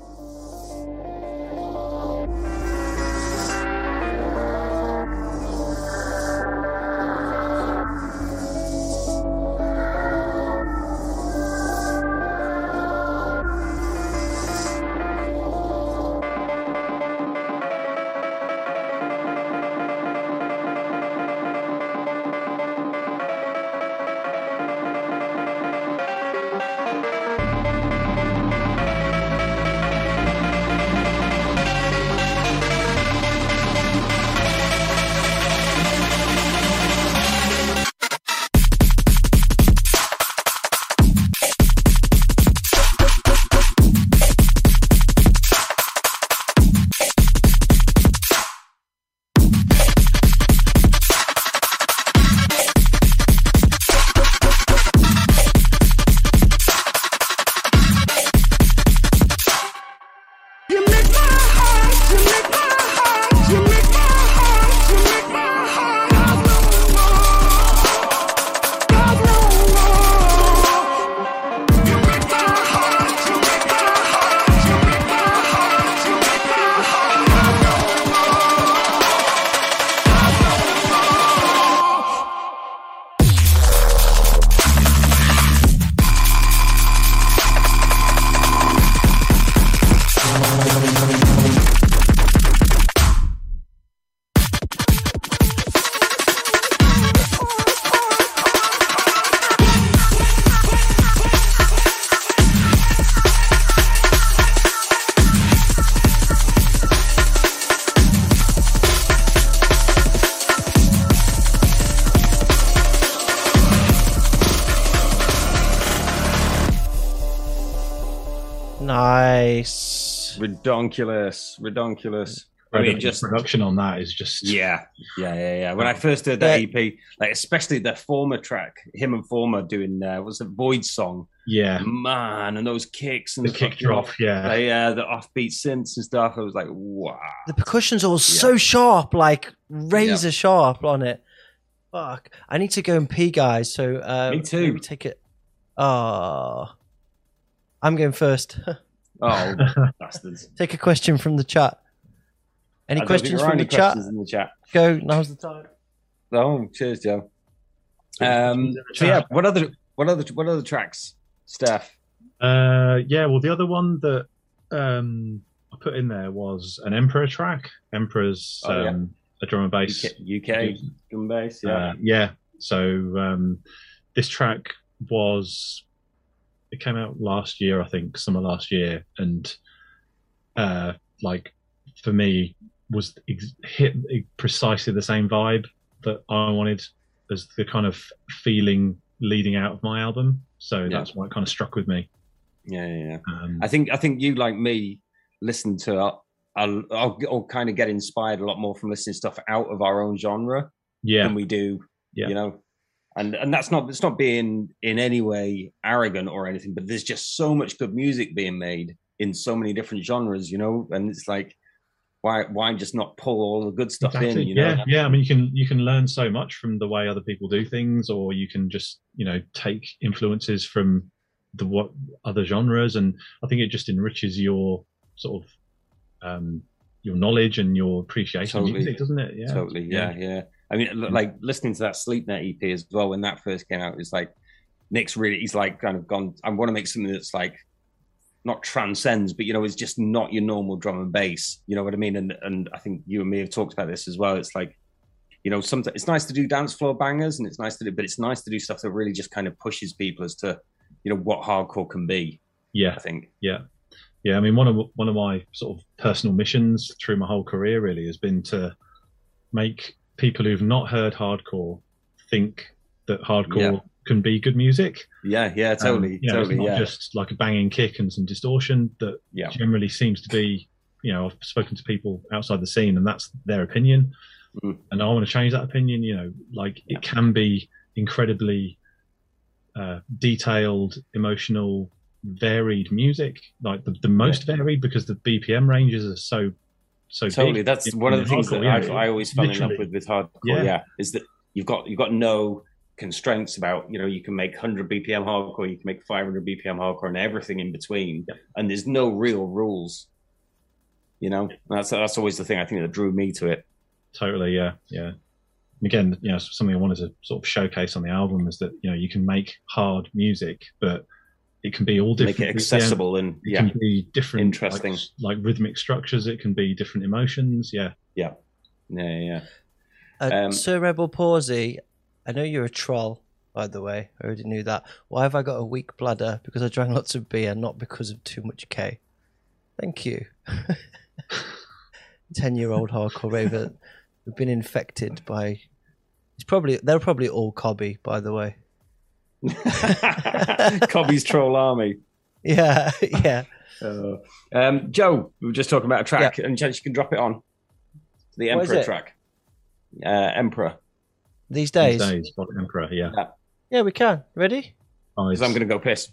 [SPEAKER 2] Redonkulous, redonkulous. I mean,
[SPEAKER 3] Production-
[SPEAKER 2] just
[SPEAKER 3] production on that is just
[SPEAKER 2] yeah, yeah, yeah, yeah. When I first heard that EP, like especially the former track, him and former doing uh, was it Void song?
[SPEAKER 3] yeah.
[SPEAKER 2] Man, and those kicks and
[SPEAKER 3] The kick
[SPEAKER 2] fucking
[SPEAKER 3] drop,
[SPEAKER 2] off-
[SPEAKER 3] yeah.
[SPEAKER 2] like, yeah, the offbeat synths and stuff. I was like, wow.
[SPEAKER 1] The percussion's all so sharp, like razor sharp on it. Fuck. I need to go and pee, guys. So uh,
[SPEAKER 2] Me too.
[SPEAKER 1] Maybe take it. Oh, I'm going first.
[SPEAKER 2] Oh, bastards!
[SPEAKER 1] take a question from the chat. Any
[SPEAKER 2] I don't think
[SPEAKER 1] questions from
[SPEAKER 2] any
[SPEAKER 1] the chat?
[SPEAKER 2] in the chat.
[SPEAKER 1] Go. Now's the time.
[SPEAKER 2] Oh, cheers, Joe. Um, so yeah, what other, what other, what other tracks, Steph?
[SPEAKER 3] Uh, yeah, well, the other one that um, I put in there was an Emperor track. Emperor's
[SPEAKER 2] Oh, yeah.
[SPEAKER 3] um, a drum and bass.
[SPEAKER 2] UK, UK drum and bass, yeah.
[SPEAKER 3] Uh, yeah. So um, this track was it came out last year, I think, summer last year, and uh, like for me was ex- hit precisely the same vibe that I wanted as the kind of feeling leading out of my album. So
[SPEAKER 2] Yeah.
[SPEAKER 3] that's why it kind of struck with me.
[SPEAKER 2] yeah, yeah, yeah.
[SPEAKER 3] Um,
[SPEAKER 2] I think I think you like me listen to I'll, I'll, I'll kind of get inspired a lot more from listening to stuff out of our own genre
[SPEAKER 3] yeah,
[SPEAKER 2] than we do.
[SPEAKER 3] Yeah.
[SPEAKER 2] You know, and and that's not it's not being in any way arrogant or anything, but there's just so much good music being made in so many different genres, you know, and it's like why why just not pull all the good stuff
[SPEAKER 3] Exactly.
[SPEAKER 2] in, you know?
[SPEAKER 3] yeah, yeah. I mean, you can you can learn so much from the way other people do things, or you can just you know take influences from the what other genres, and I think it just enriches your sort of um, your knowledge and your appreciation of
[SPEAKER 2] Totally.
[SPEAKER 3] music, doesn't it? Yeah,
[SPEAKER 2] Totally, yeah, yeah. I mean, l- hmm. like listening to that Sleepnet EP as well when that first came out, it's like Nick's really he's like kind of gone. I want to make something that's like not transcends, but you know, it's just not your normal drum and bass. You know what I mean? And and I think you and me have talked about this as well. It's like you know, sometimes it's nice to do dance floor bangers, and it's nice to do, but it's nice to do stuff that really just kind of pushes people as to you know what hardcore can be.
[SPEAKER 3] Yeah,
[SPEAKER 2] I think.
[SPEAKER 3] Yeah, yeah. I mean, one of one of my sort of personal missions through my whole career really has been to make people who've not heard hardcore think that hardcore
[SPEAKER 2] Yeah.
[SPEAKER 3] can be good music.
[SPEAKER 2] Yeah, yeah, totally,
[SPEAKER 3] Um, you know,
[SPEAKER 2] totally,
[SPEAKER 3] It's not
[SPEAKER 2] yeah.
[SPEAKER 3] just like a banging kick and some distortion that
[SPEAKER 2] Yeah.
[SPEAKER 3] generally seems to be. You know, I've spoken to people outside the scene, and that's their opinion.
[SPEAKER 2] Mm.
[SPEAKER 3] And I want to change that opinion. You know, like it can be incredibly uh, detailed, emotional, varied music, like the, the most varied because the BPM ranges are so so
[SPEAKER 2] totally
[SPEAKER 3] big
[SPEAKER 2] that's one of the things that
[SPEAKER 3] yeah.
[SPEAKER 2] I, I always fell in love with with hardcore
[SPEAKER 3] Yeah.
[SPEAKER 2] yeah. is that you've got you've got no constraints about you know you can make 100 bpm hardcore you can make 500 bpm hardcore and everything in between and there's no real rules you know that's that's always the thing i think that drew me to it
[SPEAKER 3] Totally, yeah, yeah. And Again, you know, something I wanted to sort of showcase on the album is that you know you can make hard music, but it can be all different.
[SPEAKER 2] Make
[SPEAKER 3] different.
[SPEAKER 2] it accessible and,
[SPEAKER 3] it
[SPEAKER 2] yeah,
[SPEAKER 3] can be different,
[SPEAKER 2] interesting.
[SPEAKER 3] like, like rhythmic structures. It can be different emotions. Yeah,
[SPEAKER 2] yeah, yeah, yeah.
[SPEAKER 1] Uh,
[SPEAKER 2] Um,
[SPEAKER 1] Sir Rebel Pawsey, I know you're a troll, by the way. I already knew that. Why have I got a weak bladder? Because I drank lots of beer, not because of too much K. Thank you. Ten-year-old hardcore raver, who've been infected by. It's probably they're probably all cobby, by the way.
[SPEAKER 2] Cobby's troll army
[SPEAKER 1] Yeah, yeah.
[SPEAKER 2] Uh, um, Joe, we were just talking about a track, and chance you can drop it on the
[SPEAKER 1] What is
[SPEAKER 2] Emperor
[SPEAKER 1] it?
[SPEAKER 2] track. Uh, Emperor.
[SPEAKER 1] These days.
[SPEAKER 3] These days, like Emperor. Yeah,
[SPEAKER 1] Yeah, we can. Ready?
[SPEAKER 2] Because I'm going to go piss.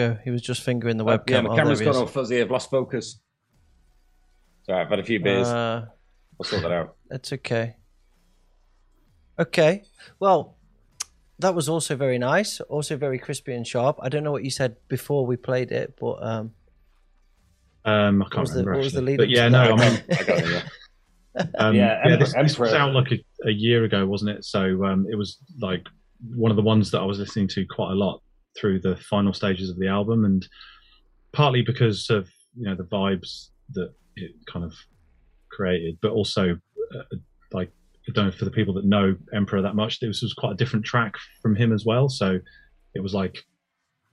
[SPEAKER 1] Where go? He was just fingering the
[SPEAKER 2] Uh,
[SPEAKER 1] webcam.
[SPEAKER 2] yeah, my
[SPEAKER 1] Oh,
[SPEAKER 2] camera's
[SPEAKER 1] there he
[SPEAKER 2] gone
[SPEAKER 1] is.
[SPEAKER 2] all fuzzy. I've lost focus. Sorry, I've had a few beers.
[SPEAKER 1] Uh,
[SPEAKER 2] I'll sort that out.
[SPEAKER 1] That's okay. Okay. Well, that was also very nice. Also very crispy and sharp. I don't know what you said before we played it, but um,
[SPEAKER 3] Um, I can't
[SPEAKER 1] was the-
[SPEAKER 3] remember
[SPEAKER 1] what was the lead
[SPEAKER 3] but yeah, no,
[SPEAKER 1] I
[SPEAKER 3] I mean,
[SPEAKER 2] I got it. Yeah.
[SPEAKER 3] Um,
[SPEAKER 2] Yeah,
[SPEAKER 3] yeah,
[SPEAKER 2] Emperor-
[SPEAKER 3] this, this was out like a, a year ago, wasn't it? So um, it was like one of the ones that I was listening to quite a lot through the final stages of the album, and partly because of you know the vibes that it kind of created, but also uh, like I don't know for the people that know Emperor that much, this was quite a different track from him as well. So it was like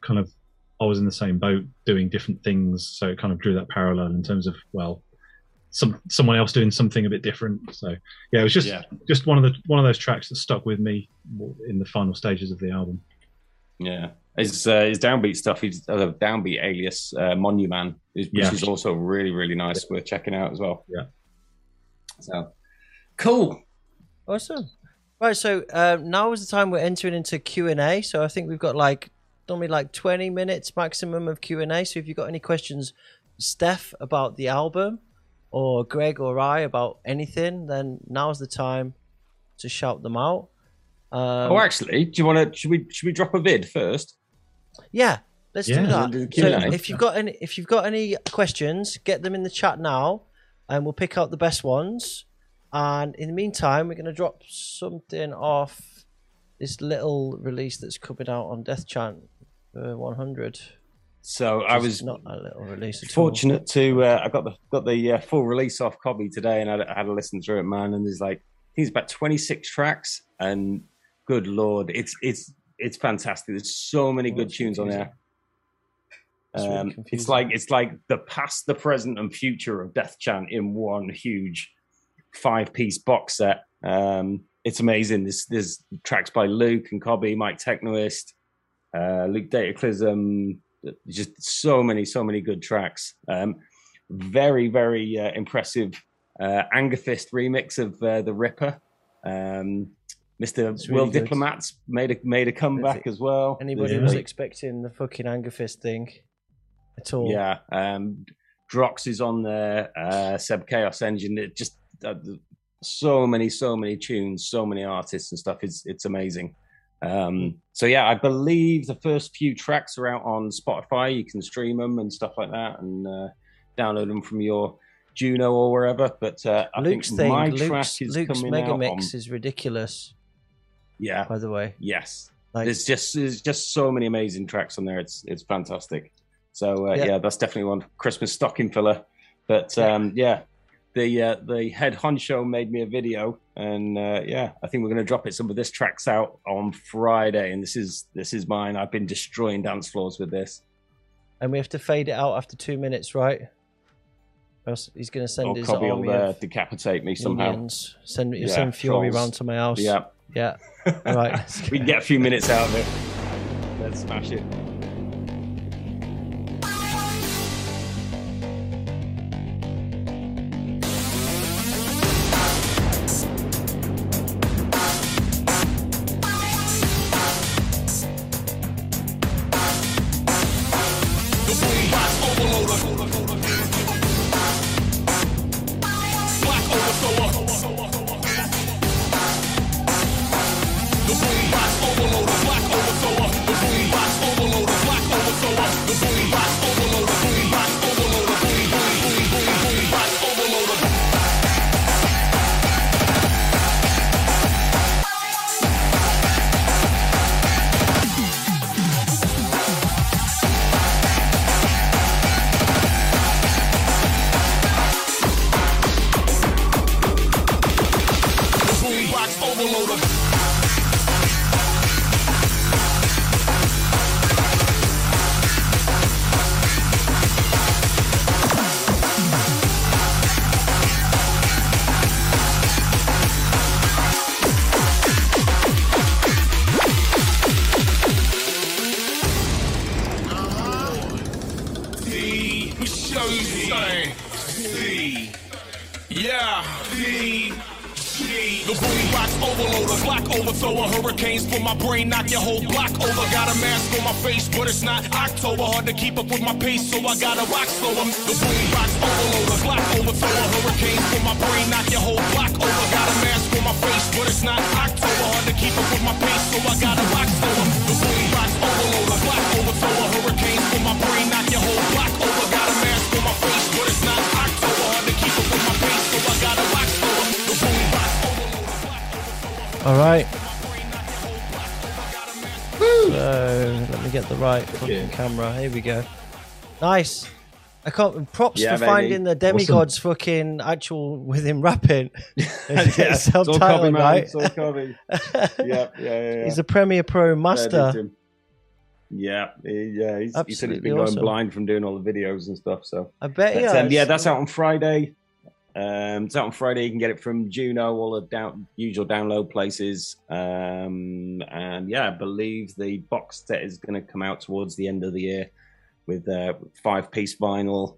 [SPEAKER 3] kind of I was in the same boat doing different things, so it kind of drew that parallel in terms of well, some someone else doing something a bit different. So yeah, it was just
[SPEAKER 2] Yeah.
[SPEAKER 3] just one of the one of those tracks that stuck with me in the final stages of the album.
[SPEAKER 2] Yeah, his uh, his downbeat stuff. He's uh, downbeat alias uh, Monuman, which
[SPEAKER 3] Yeah.
[SPEAKER 2] is also really really nice. Worth checking out as well.
[SPEAKER 3] Yeah.
[SPEAKER 2] So cool.
[SPEAKER 1] awesome. Right. So um, now is the time we're entering into Q and A. So I think we've got like normally like twenty minutes maximum of Q and A. So if you've got any questions, Steph about the album, or Greg or I about anything, then now's the time to shout them out. Um,
[SPEAKER 2] oh, actually, do you want to? Should we should we drop a vid first?
[SPEAKER 1] Yeah, let's
[SPEAKER 3] Yeah,
[SPEAKER 1] do that.
[SPEAKER 2] do
[SPEAKER 1] So if you've got any, if you've got any questions, get them in the chat now, and we'll pick out the best ones. And in the meantime, we're going to drop something off this little release that's coming out on Death Chant uh, 100.
[SPEAKER 2] So I was
[SPEAKER 1] not a little release at all.
[SPEAKER 2] fortunate to uh, I got the got the uh, full release off Cobby today, and I, I had a listen through it, man. And there's like I think it's about 26 tracks, and good lord, it's it's it's fantastic. There's so many good tunes on there.
[SPEAKER 1] It's really
[SPEAKER 2] Um, it's like it's like the past, the present, and future of Death Chant in one huge five-piece box set. Um, it's amazing. There's there's tracks by Luke and Cobby, Mike Technoist, uh, Luke Dataclism. Just so many, so many good tracks. Um, very, very uh, impressive uh, Angerfist remix of uh, the Ripper. Um, Mr.
[SPEAKER 1] It's really
[SPEAKER 2] World
[SPEAKER 1] good.
[SPEAKER 2] Diplomats made a made a comeback as well.
[SPEAKER 1] Anybody
[SPEAKER 2] There's,
[SPEAKER 1] was expecting the fucking Angerfist thing at all?
[SPEAKER 2] yeah, um, Drox is on there. Uh, Seb Chaos Engine. It just uh, so many, so many tunes, so many artists and stuff. It's it's amazing. Um, so yeah, I believe the first few tracks are out on Spotify. You can stream them and stuff like that, and uh, download them from your Juno or wherever. But uh, I
[SPEAKER 1] Luke's
[SPEAKER 2] think
[SPEAKER 1] thing,
[SPEAKER 2] my
[SPEAKER 1] Luke's,
[SPEAKER 2] track is
[SPEAKER 1] Luke's
[SPEAKER 2] coming
[SPEAKER 1] mega mix
[SPEAKER 2] on-
[SPEAKER 1] is ridiculous.
[SPEAKER 2] Yeah,
[SPEAKER 1] By the way,
[SPEAKER 2] yes.
[SPEAKER 1] like
[SPEAKER 2] there's just there's just so many amazing tracks on there. It's it's fantastic. So uh,
[SPEAKER 1] Yeah.
[SPEAKER 2] yeah. that's definitely one Christmas stocking filler. But um, yeah, the uh, the head honcho made me a video, and uh, yeah, I think we're going to drop it. Some of this tracks out on Friday, and this is this is mine. I've been destroying dance floors with this.
[SPEAKER 1] and we have to fade it out after two minutes, right? Or else he's going to send
[SPEAKER 2] Or
[SPEAKER 1] his
[SPEAKER 2] will
[SPEAKER 1] army
[SPEAKER 2] uh,
[SPEAKER 1] of
[SPEAKER 2] decapitate me somehow.
[SPEAKER 1] minions. Send
[SPEAKER 2] Yeah,
[SPEAKER 1] send Fury
[SPEAKER 2] trolls.
[SPEAKER 1] round to my house.
[SPEAKER 2] Yeah,
[SPEAKER 1] yeah. All right.
[SPEAKER 2] we can get a few minutes out of it. Let's smash it.
[SPEAKER 1] Right camera. Here we go. Nice. I can't. Props
[SPEAKER 2] Yeah,
[SPEAKER 1] for
[SPEAKER 2] baby.
[SPEAKER 1] finding the demigods fucking actual with him rapping.
[SPEAKER 2] yeah, it's all copy,
[SPEAKER 1] Self-titled,
[SPEAKER 2] man.
[SPEAKER 1] right?
[SPEAKER 2] It's all copy. yeah, yeah, yeah, yeah.
[SPEAKER 1] He's a Premiere Pro master.
[SPEAKER 2] dues to him. Yeah, yeah. He's, he said he's
[SPEAKER 1] Absolutely
[SPEAKER 2] been going blind from doing all the videos and stuff. So
[SPEAKER 1] I bet he
[SPEAKER 2] But, um, yeah, that's out on Friday. Um, it's out on Friday. You can get it from Juno, all the down, usual download places. Um, and yeah, I believe the box set is going to come out towards the end of the year with a five piece vinyl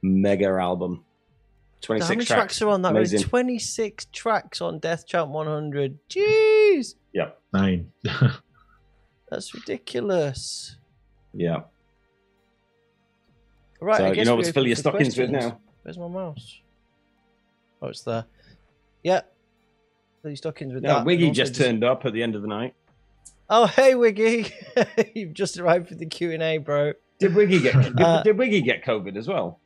[SPEAKER 2] mega album. Twenty
[SPEAKER 1] How many
[SPEAKER 2] tracks.
[SPEAKER 1] tracks are on that?
[SPEAKER 2] Amazing.
[SPEAKER 1] 26 tracks on Death Chant 100. Jeez.
[SPEAKER 2] Yep.
[SPEAKER 3] Nine.
[SPEAKER 1] That's ridiculous.
[SPEAKER 2] Yeah.
[SPEAKER 1] Right,
[SPEAKER 2] So
[SPEAKER 1] I
[SPEAKER 2] you know
[SPEAKER 1] we
[SPEAKER 2] what to fill your
[SPEAKER 1] for
[SPEAKER 2] stockings with now?
[SPEAKER 1] Where's my mouse? Oh, it's there. Yeah. Fill your stockings with
[SPEAKER 2] Yeah,
[SPEAKER 1] that.
[SPEAKER 2] Wiggy just turned up at the end of the night.
[SPEAKER 1] Oh, hey, Wiggy. You've just arrived for the Q&A, bro.
[SPEAKER 2] Did Wiggy get did,
[SPEAKER 1] Uh,
[SPEAKER 2] did Wiggy get COVID as well?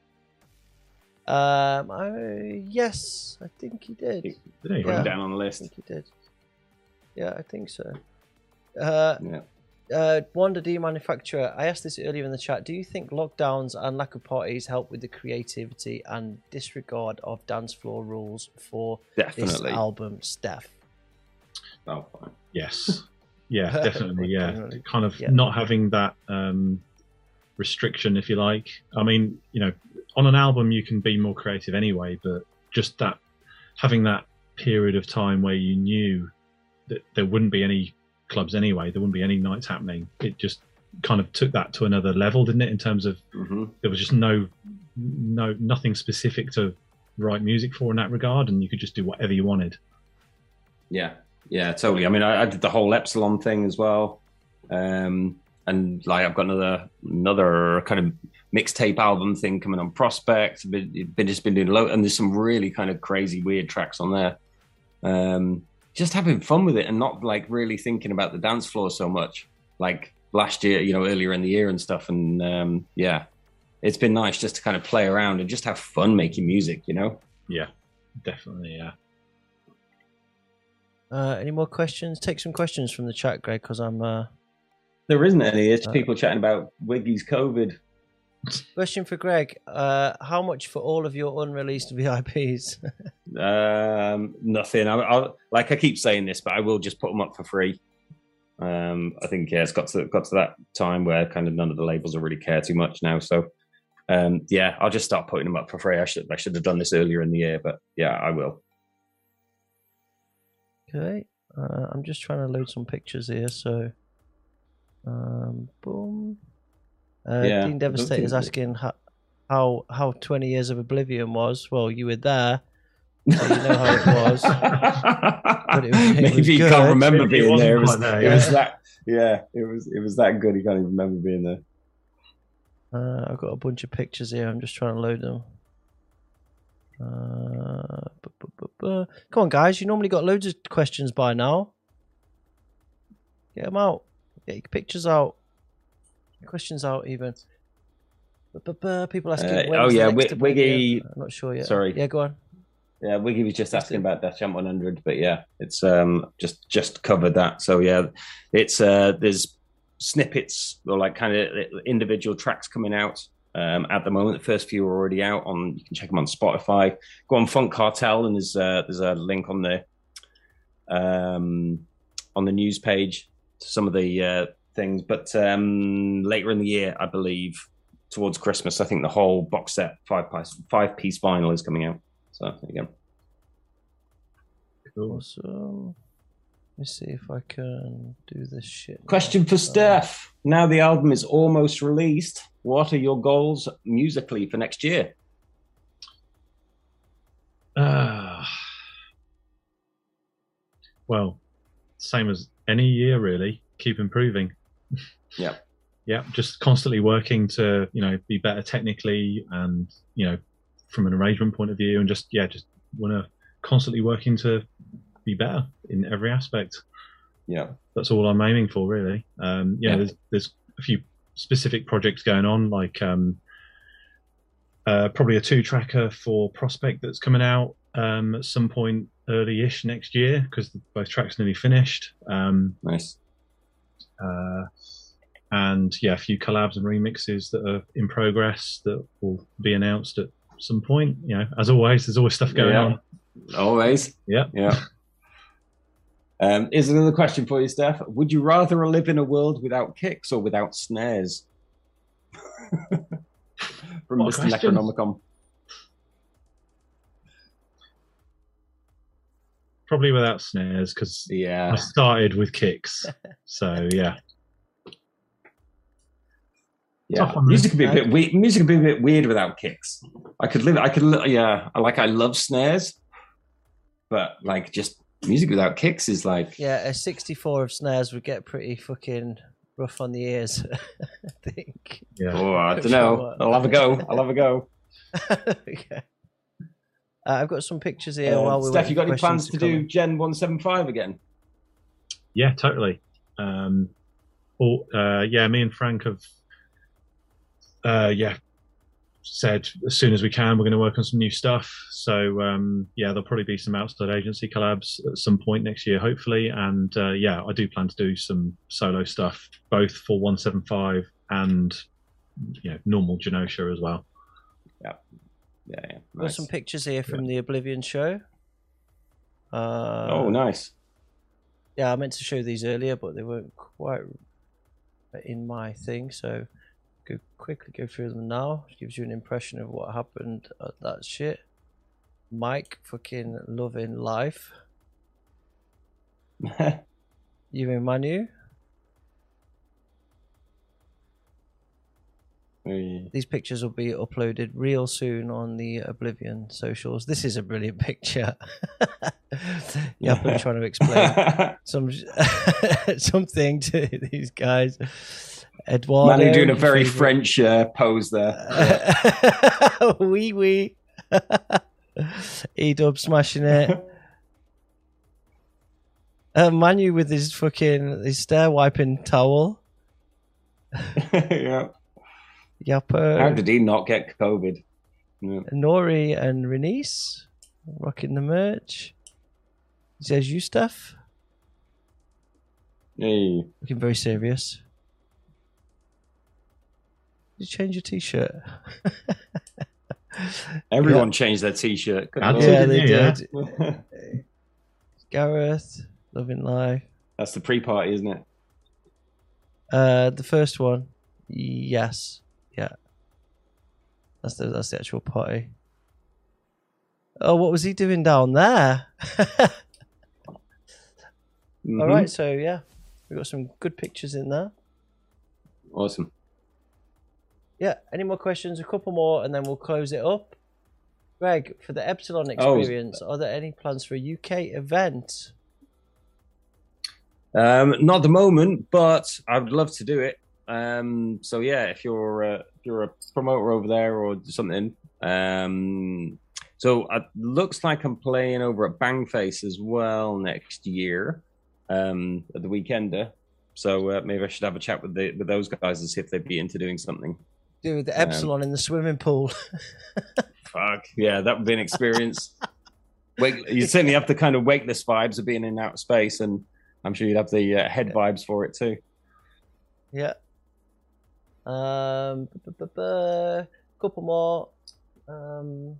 [SPEAKER 1] Um, I, yes, I think he did.
[SPEAKER 3] Did he?
[SPEAKER 2] Put him
[SPEAKER 1] Yeah.
[SPEAKER 2] down on the list?
[SPEAKER 1] I think he did. Yeah, I think so. Uh,
[SPEAKER 2] Yeah.
[SPEAKER 1] Uh, Wanda D manufacturer. I asked this earlier in the chat. Do you think lockdowns and lack of parties help with the creativity and disregard of dance floor rules for this album, Steph?
[SPEAKER 2] Oh.
[SPEAKER 3] Yes. Yeah, definitely. Yeah,
[SPEAKER 1] Definitely.
[SPEAKER 3] kind of
[SPEAKER 1] Yeah.
[SPEAKER 3] not having that um, restriction, if you like. I mean, you know, on an album you can be more creative anyway, but just that having that period of time where you knew that there wouldn't be any clubs anyway, there wouldn't be any nights happening. It just kind of took that to another level, didn't it? In terms of
[SPEAKER 2] hmm
[SPEAKER 3] there was just no, no, nothing specific to write music for in that regard, and you could just do whatever you wanted.
[SPEAKER 2] Yeah, yeah, totally. I mean, I, I did the whole Epsilon thing as well, um, and like I've got another another kind of mixtape album thing coming on PRSPCT. Been, been just been doing a lot, and there's some really kind of crazy, weird tracks on there. Um, just having fun with it and not like really thinking about the dance floor so much, like last year, you know, earlier in the year and stuff. And um, yeah, it's been nice just to kind of play around and just have fun making music, you know.
[SPEAKER 3] Yeah, definitely. Yeah.
[SPEAKER 1] Uh, any more questions? Take some questions from the chat, Greg, because I'm. Uh...
[SPEAKER 2] There isn't any. It's
[SPEAKER 1] Uh,
[SPEAKER 2] people chatting about Wiggy's COVID.
[SPEAKER 1] Question for Greg: uh, How much for all of your unreleased VIPs?
[SPEAKER 2] Um, nothing. I, I'll, like I keep saying this, but I will just put them up for free. Um, I think yeah, it's got to got to that time where kind of none of the labels will really care too much now. So um, yeah, I'll just start putting them up for free. I should I should have done this earlier in the year, but yeah, I will.
[SPEAKER 1] Okay, uh, I'm just trying to load some pictures here. So, um, boom. Uh,
[SPEAKER 2] Yeah,
[SPEAKER 1] Dean
[SPEAKER 2] don't
[SPEAKER 1] Devastator is asking how, how how 20 years of Oblivion was. Well, you were there, so you know how it was. But it, was- it
[SPEAKER 2] Maybe
[SPEAKER 1] was
[SPEAKER 2] he
[SPEAKER 1] good.
[SPEAKER 2] can't remember
[SPEAKER 3] Maybe
[SPEAKER 2] being there. It was,
[SPEAKER 3] quite there,
[SPEAKER 2] it was that. Yeah, it was it was that good. He can't even remember being there.
[SPEAKER 1] Uh, I've got a bunch of pictures here. I'm just trying to load them. Uh, bu- bu- bu- bu- Come on, guys! You normally got loads of questions by now. Get them out. Get your pictures out. Your questions out, even. People asking.
[SPEAKER 2] Uh, oh yeah,
[SPEAKER 1] Oblivion?
[SPEAKER 2] Wiggy.
[SPEAKER 1] I'm not sure yet.
[SPEAKER 2] Sorry.
[SPEAKER 1] Yeah, go on.
[SPEAKER 2] Yeah, Wiggy was just asking about Death Chant 100, but yeah, it's um just just covered that. So yeah, it's uh there's snippets or like kind of individual tracks coming out um at the moment. The first few are already out on. You can check them on Spotify. Go on Funk Cartel, and there's uh, there's a link on the um on the news page to some of the uh, things. But um later in the year, I believe towards Christmas, I think the whole box set five piece five piece vinyl is coming out. So there you go.
[SPEAKER 1] Awesome. Let me see if I can do this shit. now.
[SPEAKER 2] Question for Steph. Now the album is almost released. What are your goals musically for next year?
[SPEAKER 3] Ah. well, same as any year, really. Keep improving.
[SPEAKER 2] Yeah.
[SPEAKER 3] Yeah, just constantly working to you know be better technically and you know from an arrangement point of view, and just yeah, just want to constantly working to be better in every aspect.
[SPEAKER 2] Yeah.
[SPEAKER 3] That's all I'm aiming for, really. Um, yeah,
[SPEAKER 2] Yeah.
[SPEAKER 3] there's there's a few specific projects going on, like um, uh, probably a two tracker for PRSPCT that's coming out um, at some point early-ish next year because both tracks nearly finished. Um,
[SPEAKER 2] nice.
[SPEAKER 3] Uh, and yeah, a few collabs and remixes that are in progress that will be announced at some point. You know, as always, there's always stuff going
[SPEAKER 2] Yeah.
[SPEAKER 3] on.
[SPEAKER 2] Always.
[SPEAKER 3] Yeah.
[SPEAKER 2] Yeah. Um, here's another question for you, Steph. Would you rather live in a world without kicks or without snares? From
[SPEAKER 3] What
[SPEAKER 2] Mr. Necronomicon.
[SPEAKER 3] Probably without snares because
[SPEAKER 2] yeah.
[SPEAKER 3] I started with kicks. So yeah.
[SPEAKER 2] Yeah, music can be a bit weird. Music can be a bit weird without kicks. I could live. I could. li- Yeah, I like. I love snares, but like just music without kicks is like.
[SPEAKER 1] Yeah, a 64 of snares would get pretty fucking rough on the ears. I think.
[SPEAKER 3] Yeah.
[SPEAKER 2] Oh, I don't know. I'll have a go. I'll have a go.
[SPEAKER 1] okay. Uh, I've got some pictures here
[SPEAKER 2] Uh,
[SPEAKER 1] while we
[SPEAKER 2] Steph, you got any plans to
[SPEAKER 1] come
[SPEAKER 2] do. Gen One Seven Five again?
[SPEAKER 3] Yeah, totally. Um, or uh, yeah, me and Frank have, uh, yeah, said as soon as we can we're going to work on some new stuff. So um, yeah, there'll probably be some outside agency collabs at some point next year, hopefully. And uh, yeah, I do plan to do some solo stuff, both for One Seven Five and you know normal Genosha as well.
[SPEAKER 2] Yeah, yeah, yeah.
[SPEAKER 1] Got some pictures here from the Oblivion show. Uh,
[SPEAKER 2] oh, nice.
[SPEAKER 1] Yeah, I meant to show these earlier, but they weren't quite in my thing. So, go quickly go through them now. Gives you an impression of what happened at that shit. Mike fucking loving life. you and Manu. These pictures will be uploaded real soon on the Oblivion socials. This is a brilliant picture. yeah, I'm trying to explain some something to these guys. Eduardo,
[SPEAKER 2] Manu doing a very
[SPEAKER 1] favourite-
[SPEAKER 2] French uh, pose there.
[SPEAKER 1] wee wee. E Dub smashing it. Uh, Manu with his fucking his stair wiping towel.
[SPEAKER 2] yeah.
[SPEAKER 1] Yapper.
[SPEAKER 2] How did he not get COVID? Yeah.
[SPEAKER 1] Nori and Renice rocking the merch. He says, You stuff?
[SPEAKER 2] Hey.
[SPEAKER 1] Looking very serious. Did you change your t shirt?
[SPEAKER 2] Everyone changed their T-shirt. couldn't they?
[SPEAKER 1] Yeah,
[SPEAKER 3] did,
[SPEAKER 1] they
[SPEAKER 3] yeah.
[SPEAKER 1] did. Gareth, loving life.
[SPEAKER 2] That's the pre-party, isn't it?
[SPEAKER 1] Uh, the first one, yes, yeah. That's the that's the actual party. Oh, what was he doing down there? All
[SPEAKER 2] Mhm.
[SPEAKER 1] right, so yeah, we got some good pictures in there.
[SPEAKER 2] Awesome.
[SPEAKER 1] Yeah. Any more questions? A couple more, and then we'll close it up. Greg, for the Epsilon
[SPEAKER 2] Oh.
[SPEAKER 1] experience, are there any plans for a UK event?
[SPEAKER 2] Um, not at the moment, but I would love to do it. Um, so yeah, if you're uh, you're a promoter over there or something, um, so it looks like I'm playing over at Bangface as well next year um, at the Weekender. So uh, maybe I should have a chat with the with those guys and see if they'd be into doing something.
[SPEAKER 1] Do the
[SPEAKER 2] Um,
[SPEAKER 1] Epsilon in the swimming pool.
[SPEAKER 2] Fuck yeah, that would be an experience. Wait, you certainly have the kind of weightless vibes of being in outer space, and I'm sure you'd have the uh, head vibes for it too.
[SPEAKER 1] Yeah. Um, bu- bu- bu- couple more. Um,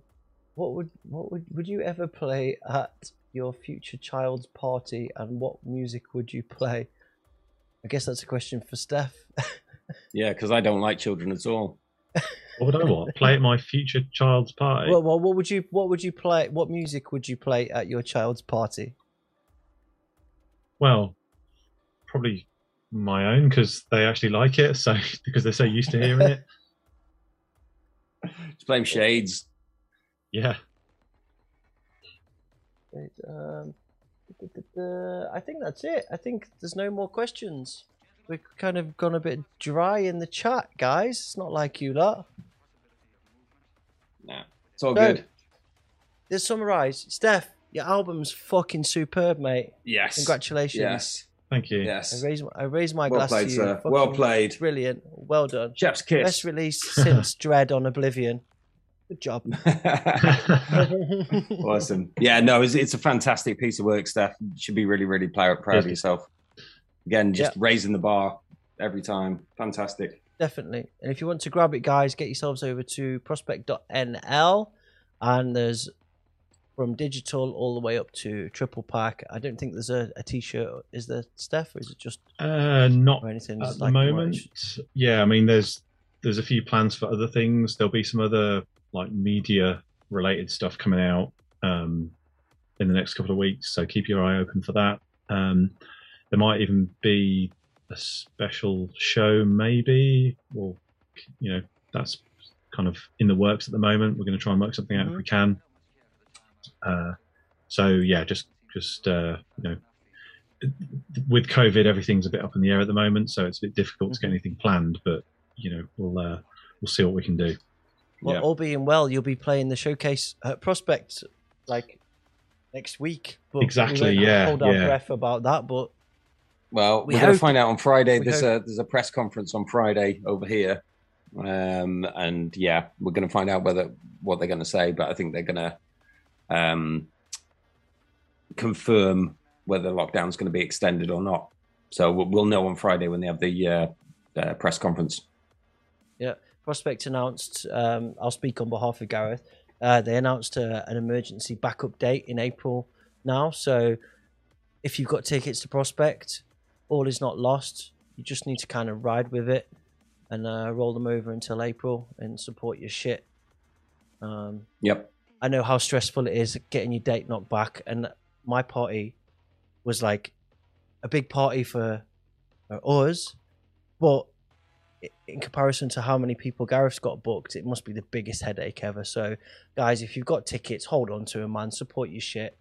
[SPEAKER 1] what would what would would you ever play at your future child's party, and what music would you play? I guess that's a question for Steph.
[SPEAKER 2] Yeah, because I don't like children at all.
[SPEAKER 3] What would I want? Play at my future child's party?
[SPEAKER 1] Well, well, what would you what would you play? What music would you play at your child's party?
[SPEAKER 3] Well, probably my own because they actually like it. So because they're so used to hearing it.
[SPEAKER 2] Just blame Shades.
[SPEAKER 3] Yeah.
[SPEAKER 1] Um, I think that's it. I think there's no more questions. We've kind of gone a bit dry in the chat, guys. It's not like you lot.
[SPEAKER 2] Nah, it's all
[SPEAKER 1] So,
[SPEAKER 2] good.
[SPEAKER 1] Let's summarize. Steph, your album's fucking superb, mate.
[SPEAKER 2] Yes.
[SPEAKER 1] Congratulations.
[SPEAKER 2] Yes.
[SPEAKER 3] Thank you.
[SPEAKER 2] Yes.
[SPEAKER 1] I raise, I raise my
[SPEAKER 2] Well
[SPEAKER 1] glass
[SPEAKER 2] played,
[SPEAKER 1] to you.
[SPEAKER 2] sir. Well played.
[SPEAKER 1] Brilliant. Well done.
[SPEAKER 2] Chef's kiss.
[SPEAKER 1] Best release since Dread on Oblivion. Good job.
[SPEAKER 2] awesome. Yeah, no, it's, it's a fantastic piece of work, Steph. You should be really, really proud, proud of yourself. Again, just raising the bar every time. Fantastic.
[SPEAKER 1] Definitely. And if you want to grab it, guys, get yourselves over to prspct.nl and there's from digital all the way up to triple pack. I don't think there's a a t-shirt. Is there, Steph, or is it just
[SPEAKER 3] Uh, not
[SPEAKER 1] anything?
[SPEAKER 3] at the
[SPEAKER 1] like
[SPEAKER 3] moment. Yeah, I mean, there's there's a few plans for other things. There'll be some other like media related stuff coming out um, in the next couple of weeks. So keep your eye open for that. Um, there might even be a special show, maybe, or you know, that's kind of in the works at the moment. We're going to try and work something out if we can. Uh, so yeah, just just uh, you know, with COVID, everything's a bit up in the air at the moment, so it's a bit difficult to get anything planned. But you know, we'll uh, we'll see what we can do.
[SPEAKER 1] Well, all being well, you'll be playing the showcase at PRSPCT like next week. But
[SPEAKER 3] Exactly,
[SPEAKER 1] won't
[SPEAKER 3] yeah,
[SPEAKER 1] Hold our
[SPEAKER 3] yeah.
[SPEAKER 1] breath about that, but
[SPEAKER 2] Well,
[SPEAKER 1] We
[SPEAKER 2] we're going to find out on Friday.
[SPEAKER 1] we
[SPEAKER 2] There's
[SPEAKER 1] hope-
[SPEAKER 2] a there's a press conference on Friday over here, um, and yeah, we're going to find out whether what they're going to say. But I think they're going to um, confirm whether lockdown's going to be extended or not. So we'll, we'll know on Friday when they have the uh, uh, press conference.
[SPEAKER 1] Yeah, PRSPCT announced. Um, I'll speak on behalf of Gareth. Uh, they announced uh, an emergency backup date in April now. So, if you've got tickets to PRSPCT, all is not lost. You just need to kind of ride with it and uh, roll them over until April and support your shit. Um,
[SPEAKER 2] Yep.
[SPEAKER 1] I know how stressful it is getting your date knocked back, and my party was like a big party for, for us, but in comparison to how many people Gareth's got booked, it must be the biggest headache ever. So, guys, if you've got tickets, hold on to them, man. Support your shit,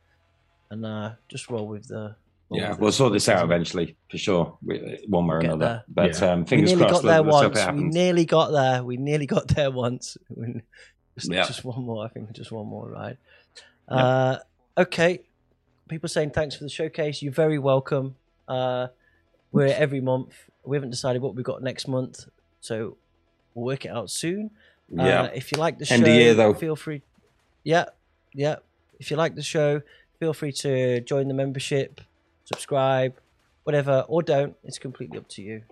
[SPEAKER 1] and uh, just roll with the. roll
[SPEAKER 2] Yeah,
[SPEAKER 1] with
[SPEAKER 2] we'll
[SPEAKER 1] the
[SPEAKER 2] sort this out eventually for sure, we- one way or another.
[SPEAKER 1] there.
[SPEAKER 2] But
[SPEAKER 3] Yeah.
[SPEAKER 2] um,
[SPEAKER 1] We
[SPEAKER 2] fingers
[SPEAKER 1] nearly
[SPEAKER 2] crossed.
[SPEAKER 1] got there
[SPEAKER 2] let's hope it
[SPEAKER 1] once. We nearly got there. We nearly got there once. We- Just,
[SPEAKER 2] Yeah.
[SPEAKER 1] just one more. I think just one more, right? Uh, okay. People saying thanks for the showcase. You're very welcome. Uh, we're every month. We haven't decided what we've got next month, so we'll work it out soon.
[SPEAKER 2] Yeah.
[SPEAKER 1] Uh, if you like the show,
[SPEAKER 2] End of year, though.
[SPEAKER 1] feel free. Yeah, yeah. If you like the show, feel free to join the membership, subscribe, whatever, or don't. It's completely up to you.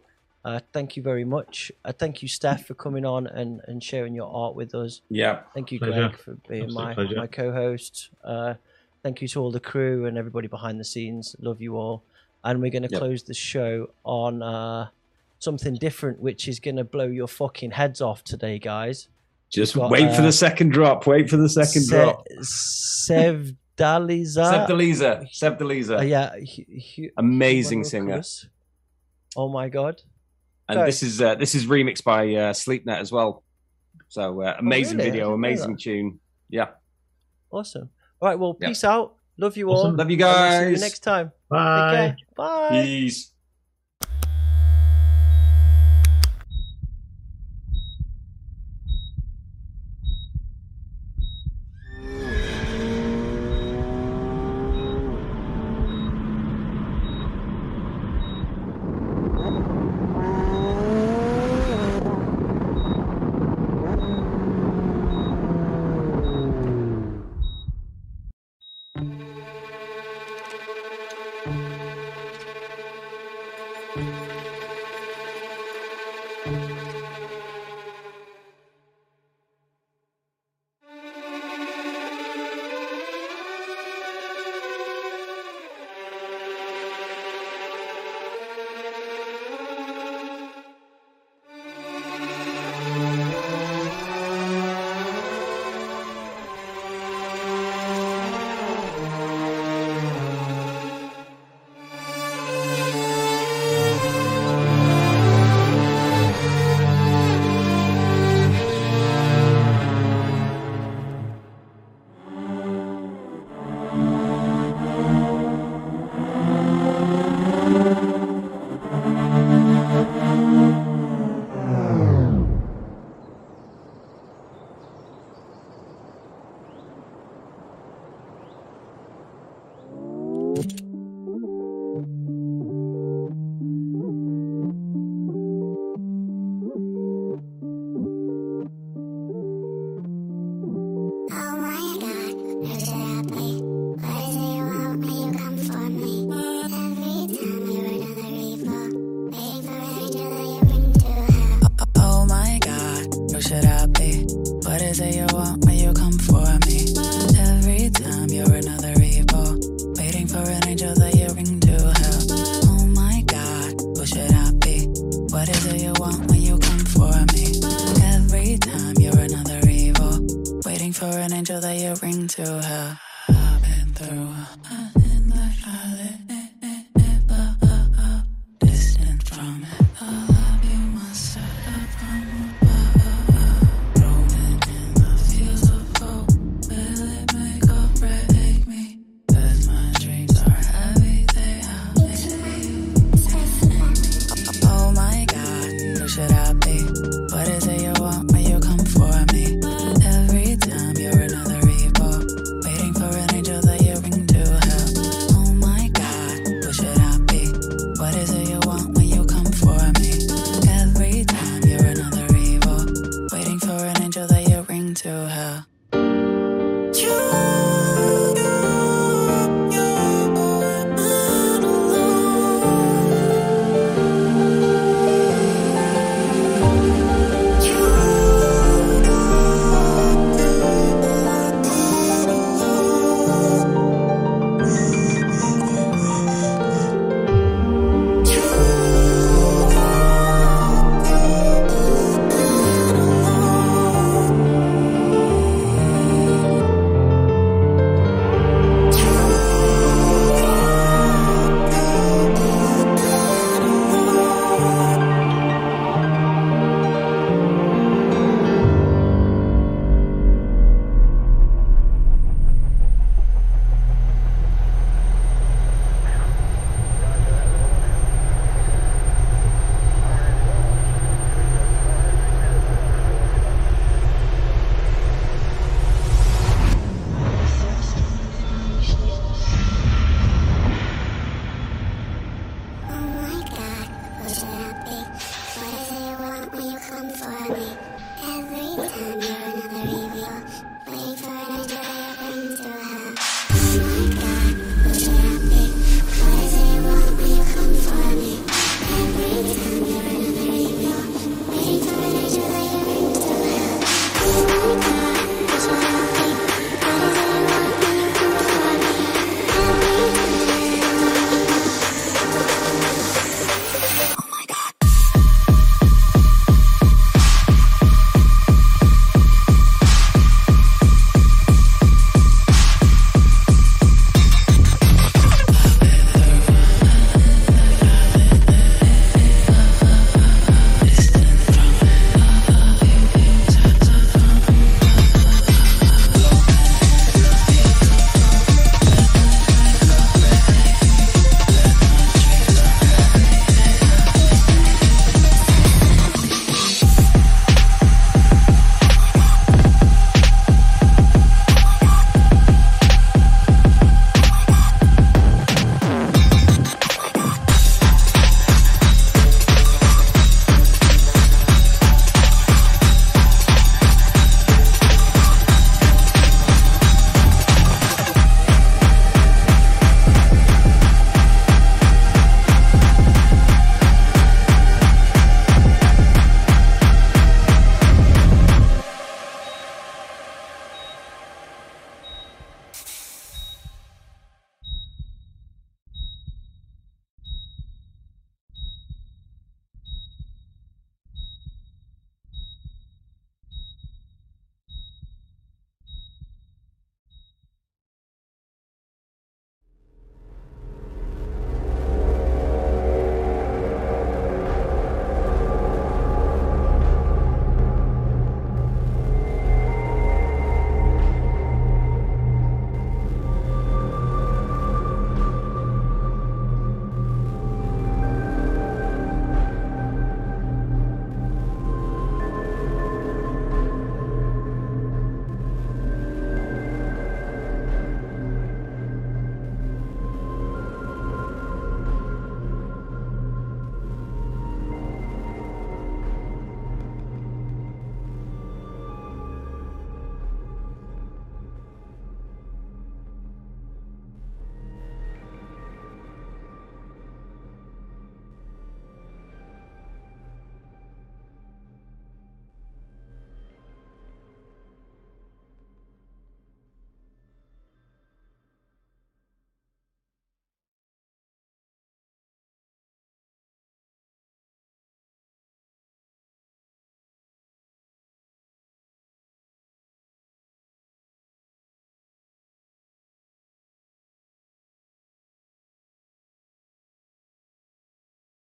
[SPEAKER 1] Uh, thank you very much. Uh, thank you, Steph, for coming on and, and sharing your art with us.
[SPEAKER 2] Yeah.
[SPEAKER 1] Thank you,
[SPEAKER 3] Pleasure.
[SPEAKER 1] Greg, for being
[SPEAKER 3] Absolute
[SPEAKER 1] my,
[SPEAKER 3] pleasure.
[SPEAKER 1] my co-host. Uh, thank you to all the crew and everybody behind the scenes. Love you all. And we're going to
[SPEAKER 2] Yep.
[SPEAKER 1] close the show on uh, something different, which is going to blow your fucking heads off today, guys.
[SPEAKER 2] Just
[SPEAKER 1] Got,
[SPEAKER 2] wait for
[SPEAKER 1] uh,
[SPEAKER 2] the second drop. Wait for the second
[SPEAKER 1] Se-
[SPEAKER 2] drop.
[SPEAKER 1] Sevdaliza.
[SPEAKER 2] Sevdaliza. Sevdaliza.
[SPEAKER 1] Uh, yeah, hu- hu-
[SPEAKER 2] Amazing
[SPEAKER 1] Hugo
[SPEAKER 2] singer.
[SPEAKER 1] Oh my god!
[SPEAKER 2] And
[SPEAKER 1] Sorry.
[SPEAKER 2] this is uh, this is remixed by uh, Sleepnet as well. So uh, amazing
[SPEAKER 1] Oh, really?
[SPEAKER 2] Video, amazing tune. Yeah.
[SPEAKER 1] Awesome. All right, well,
[SPEAKER 2] Yeah.
[SPEAKER 1] peace out. Love you all.
[SPEAKER 3] Awesome.
[SPEAKER 2] Love you
[SPEAKER 1] guys. see you next time.
[SPEAKER 3] Bye.
[SPEAKER 1] Take care. Bye.
[SPEAKER 2] Peace.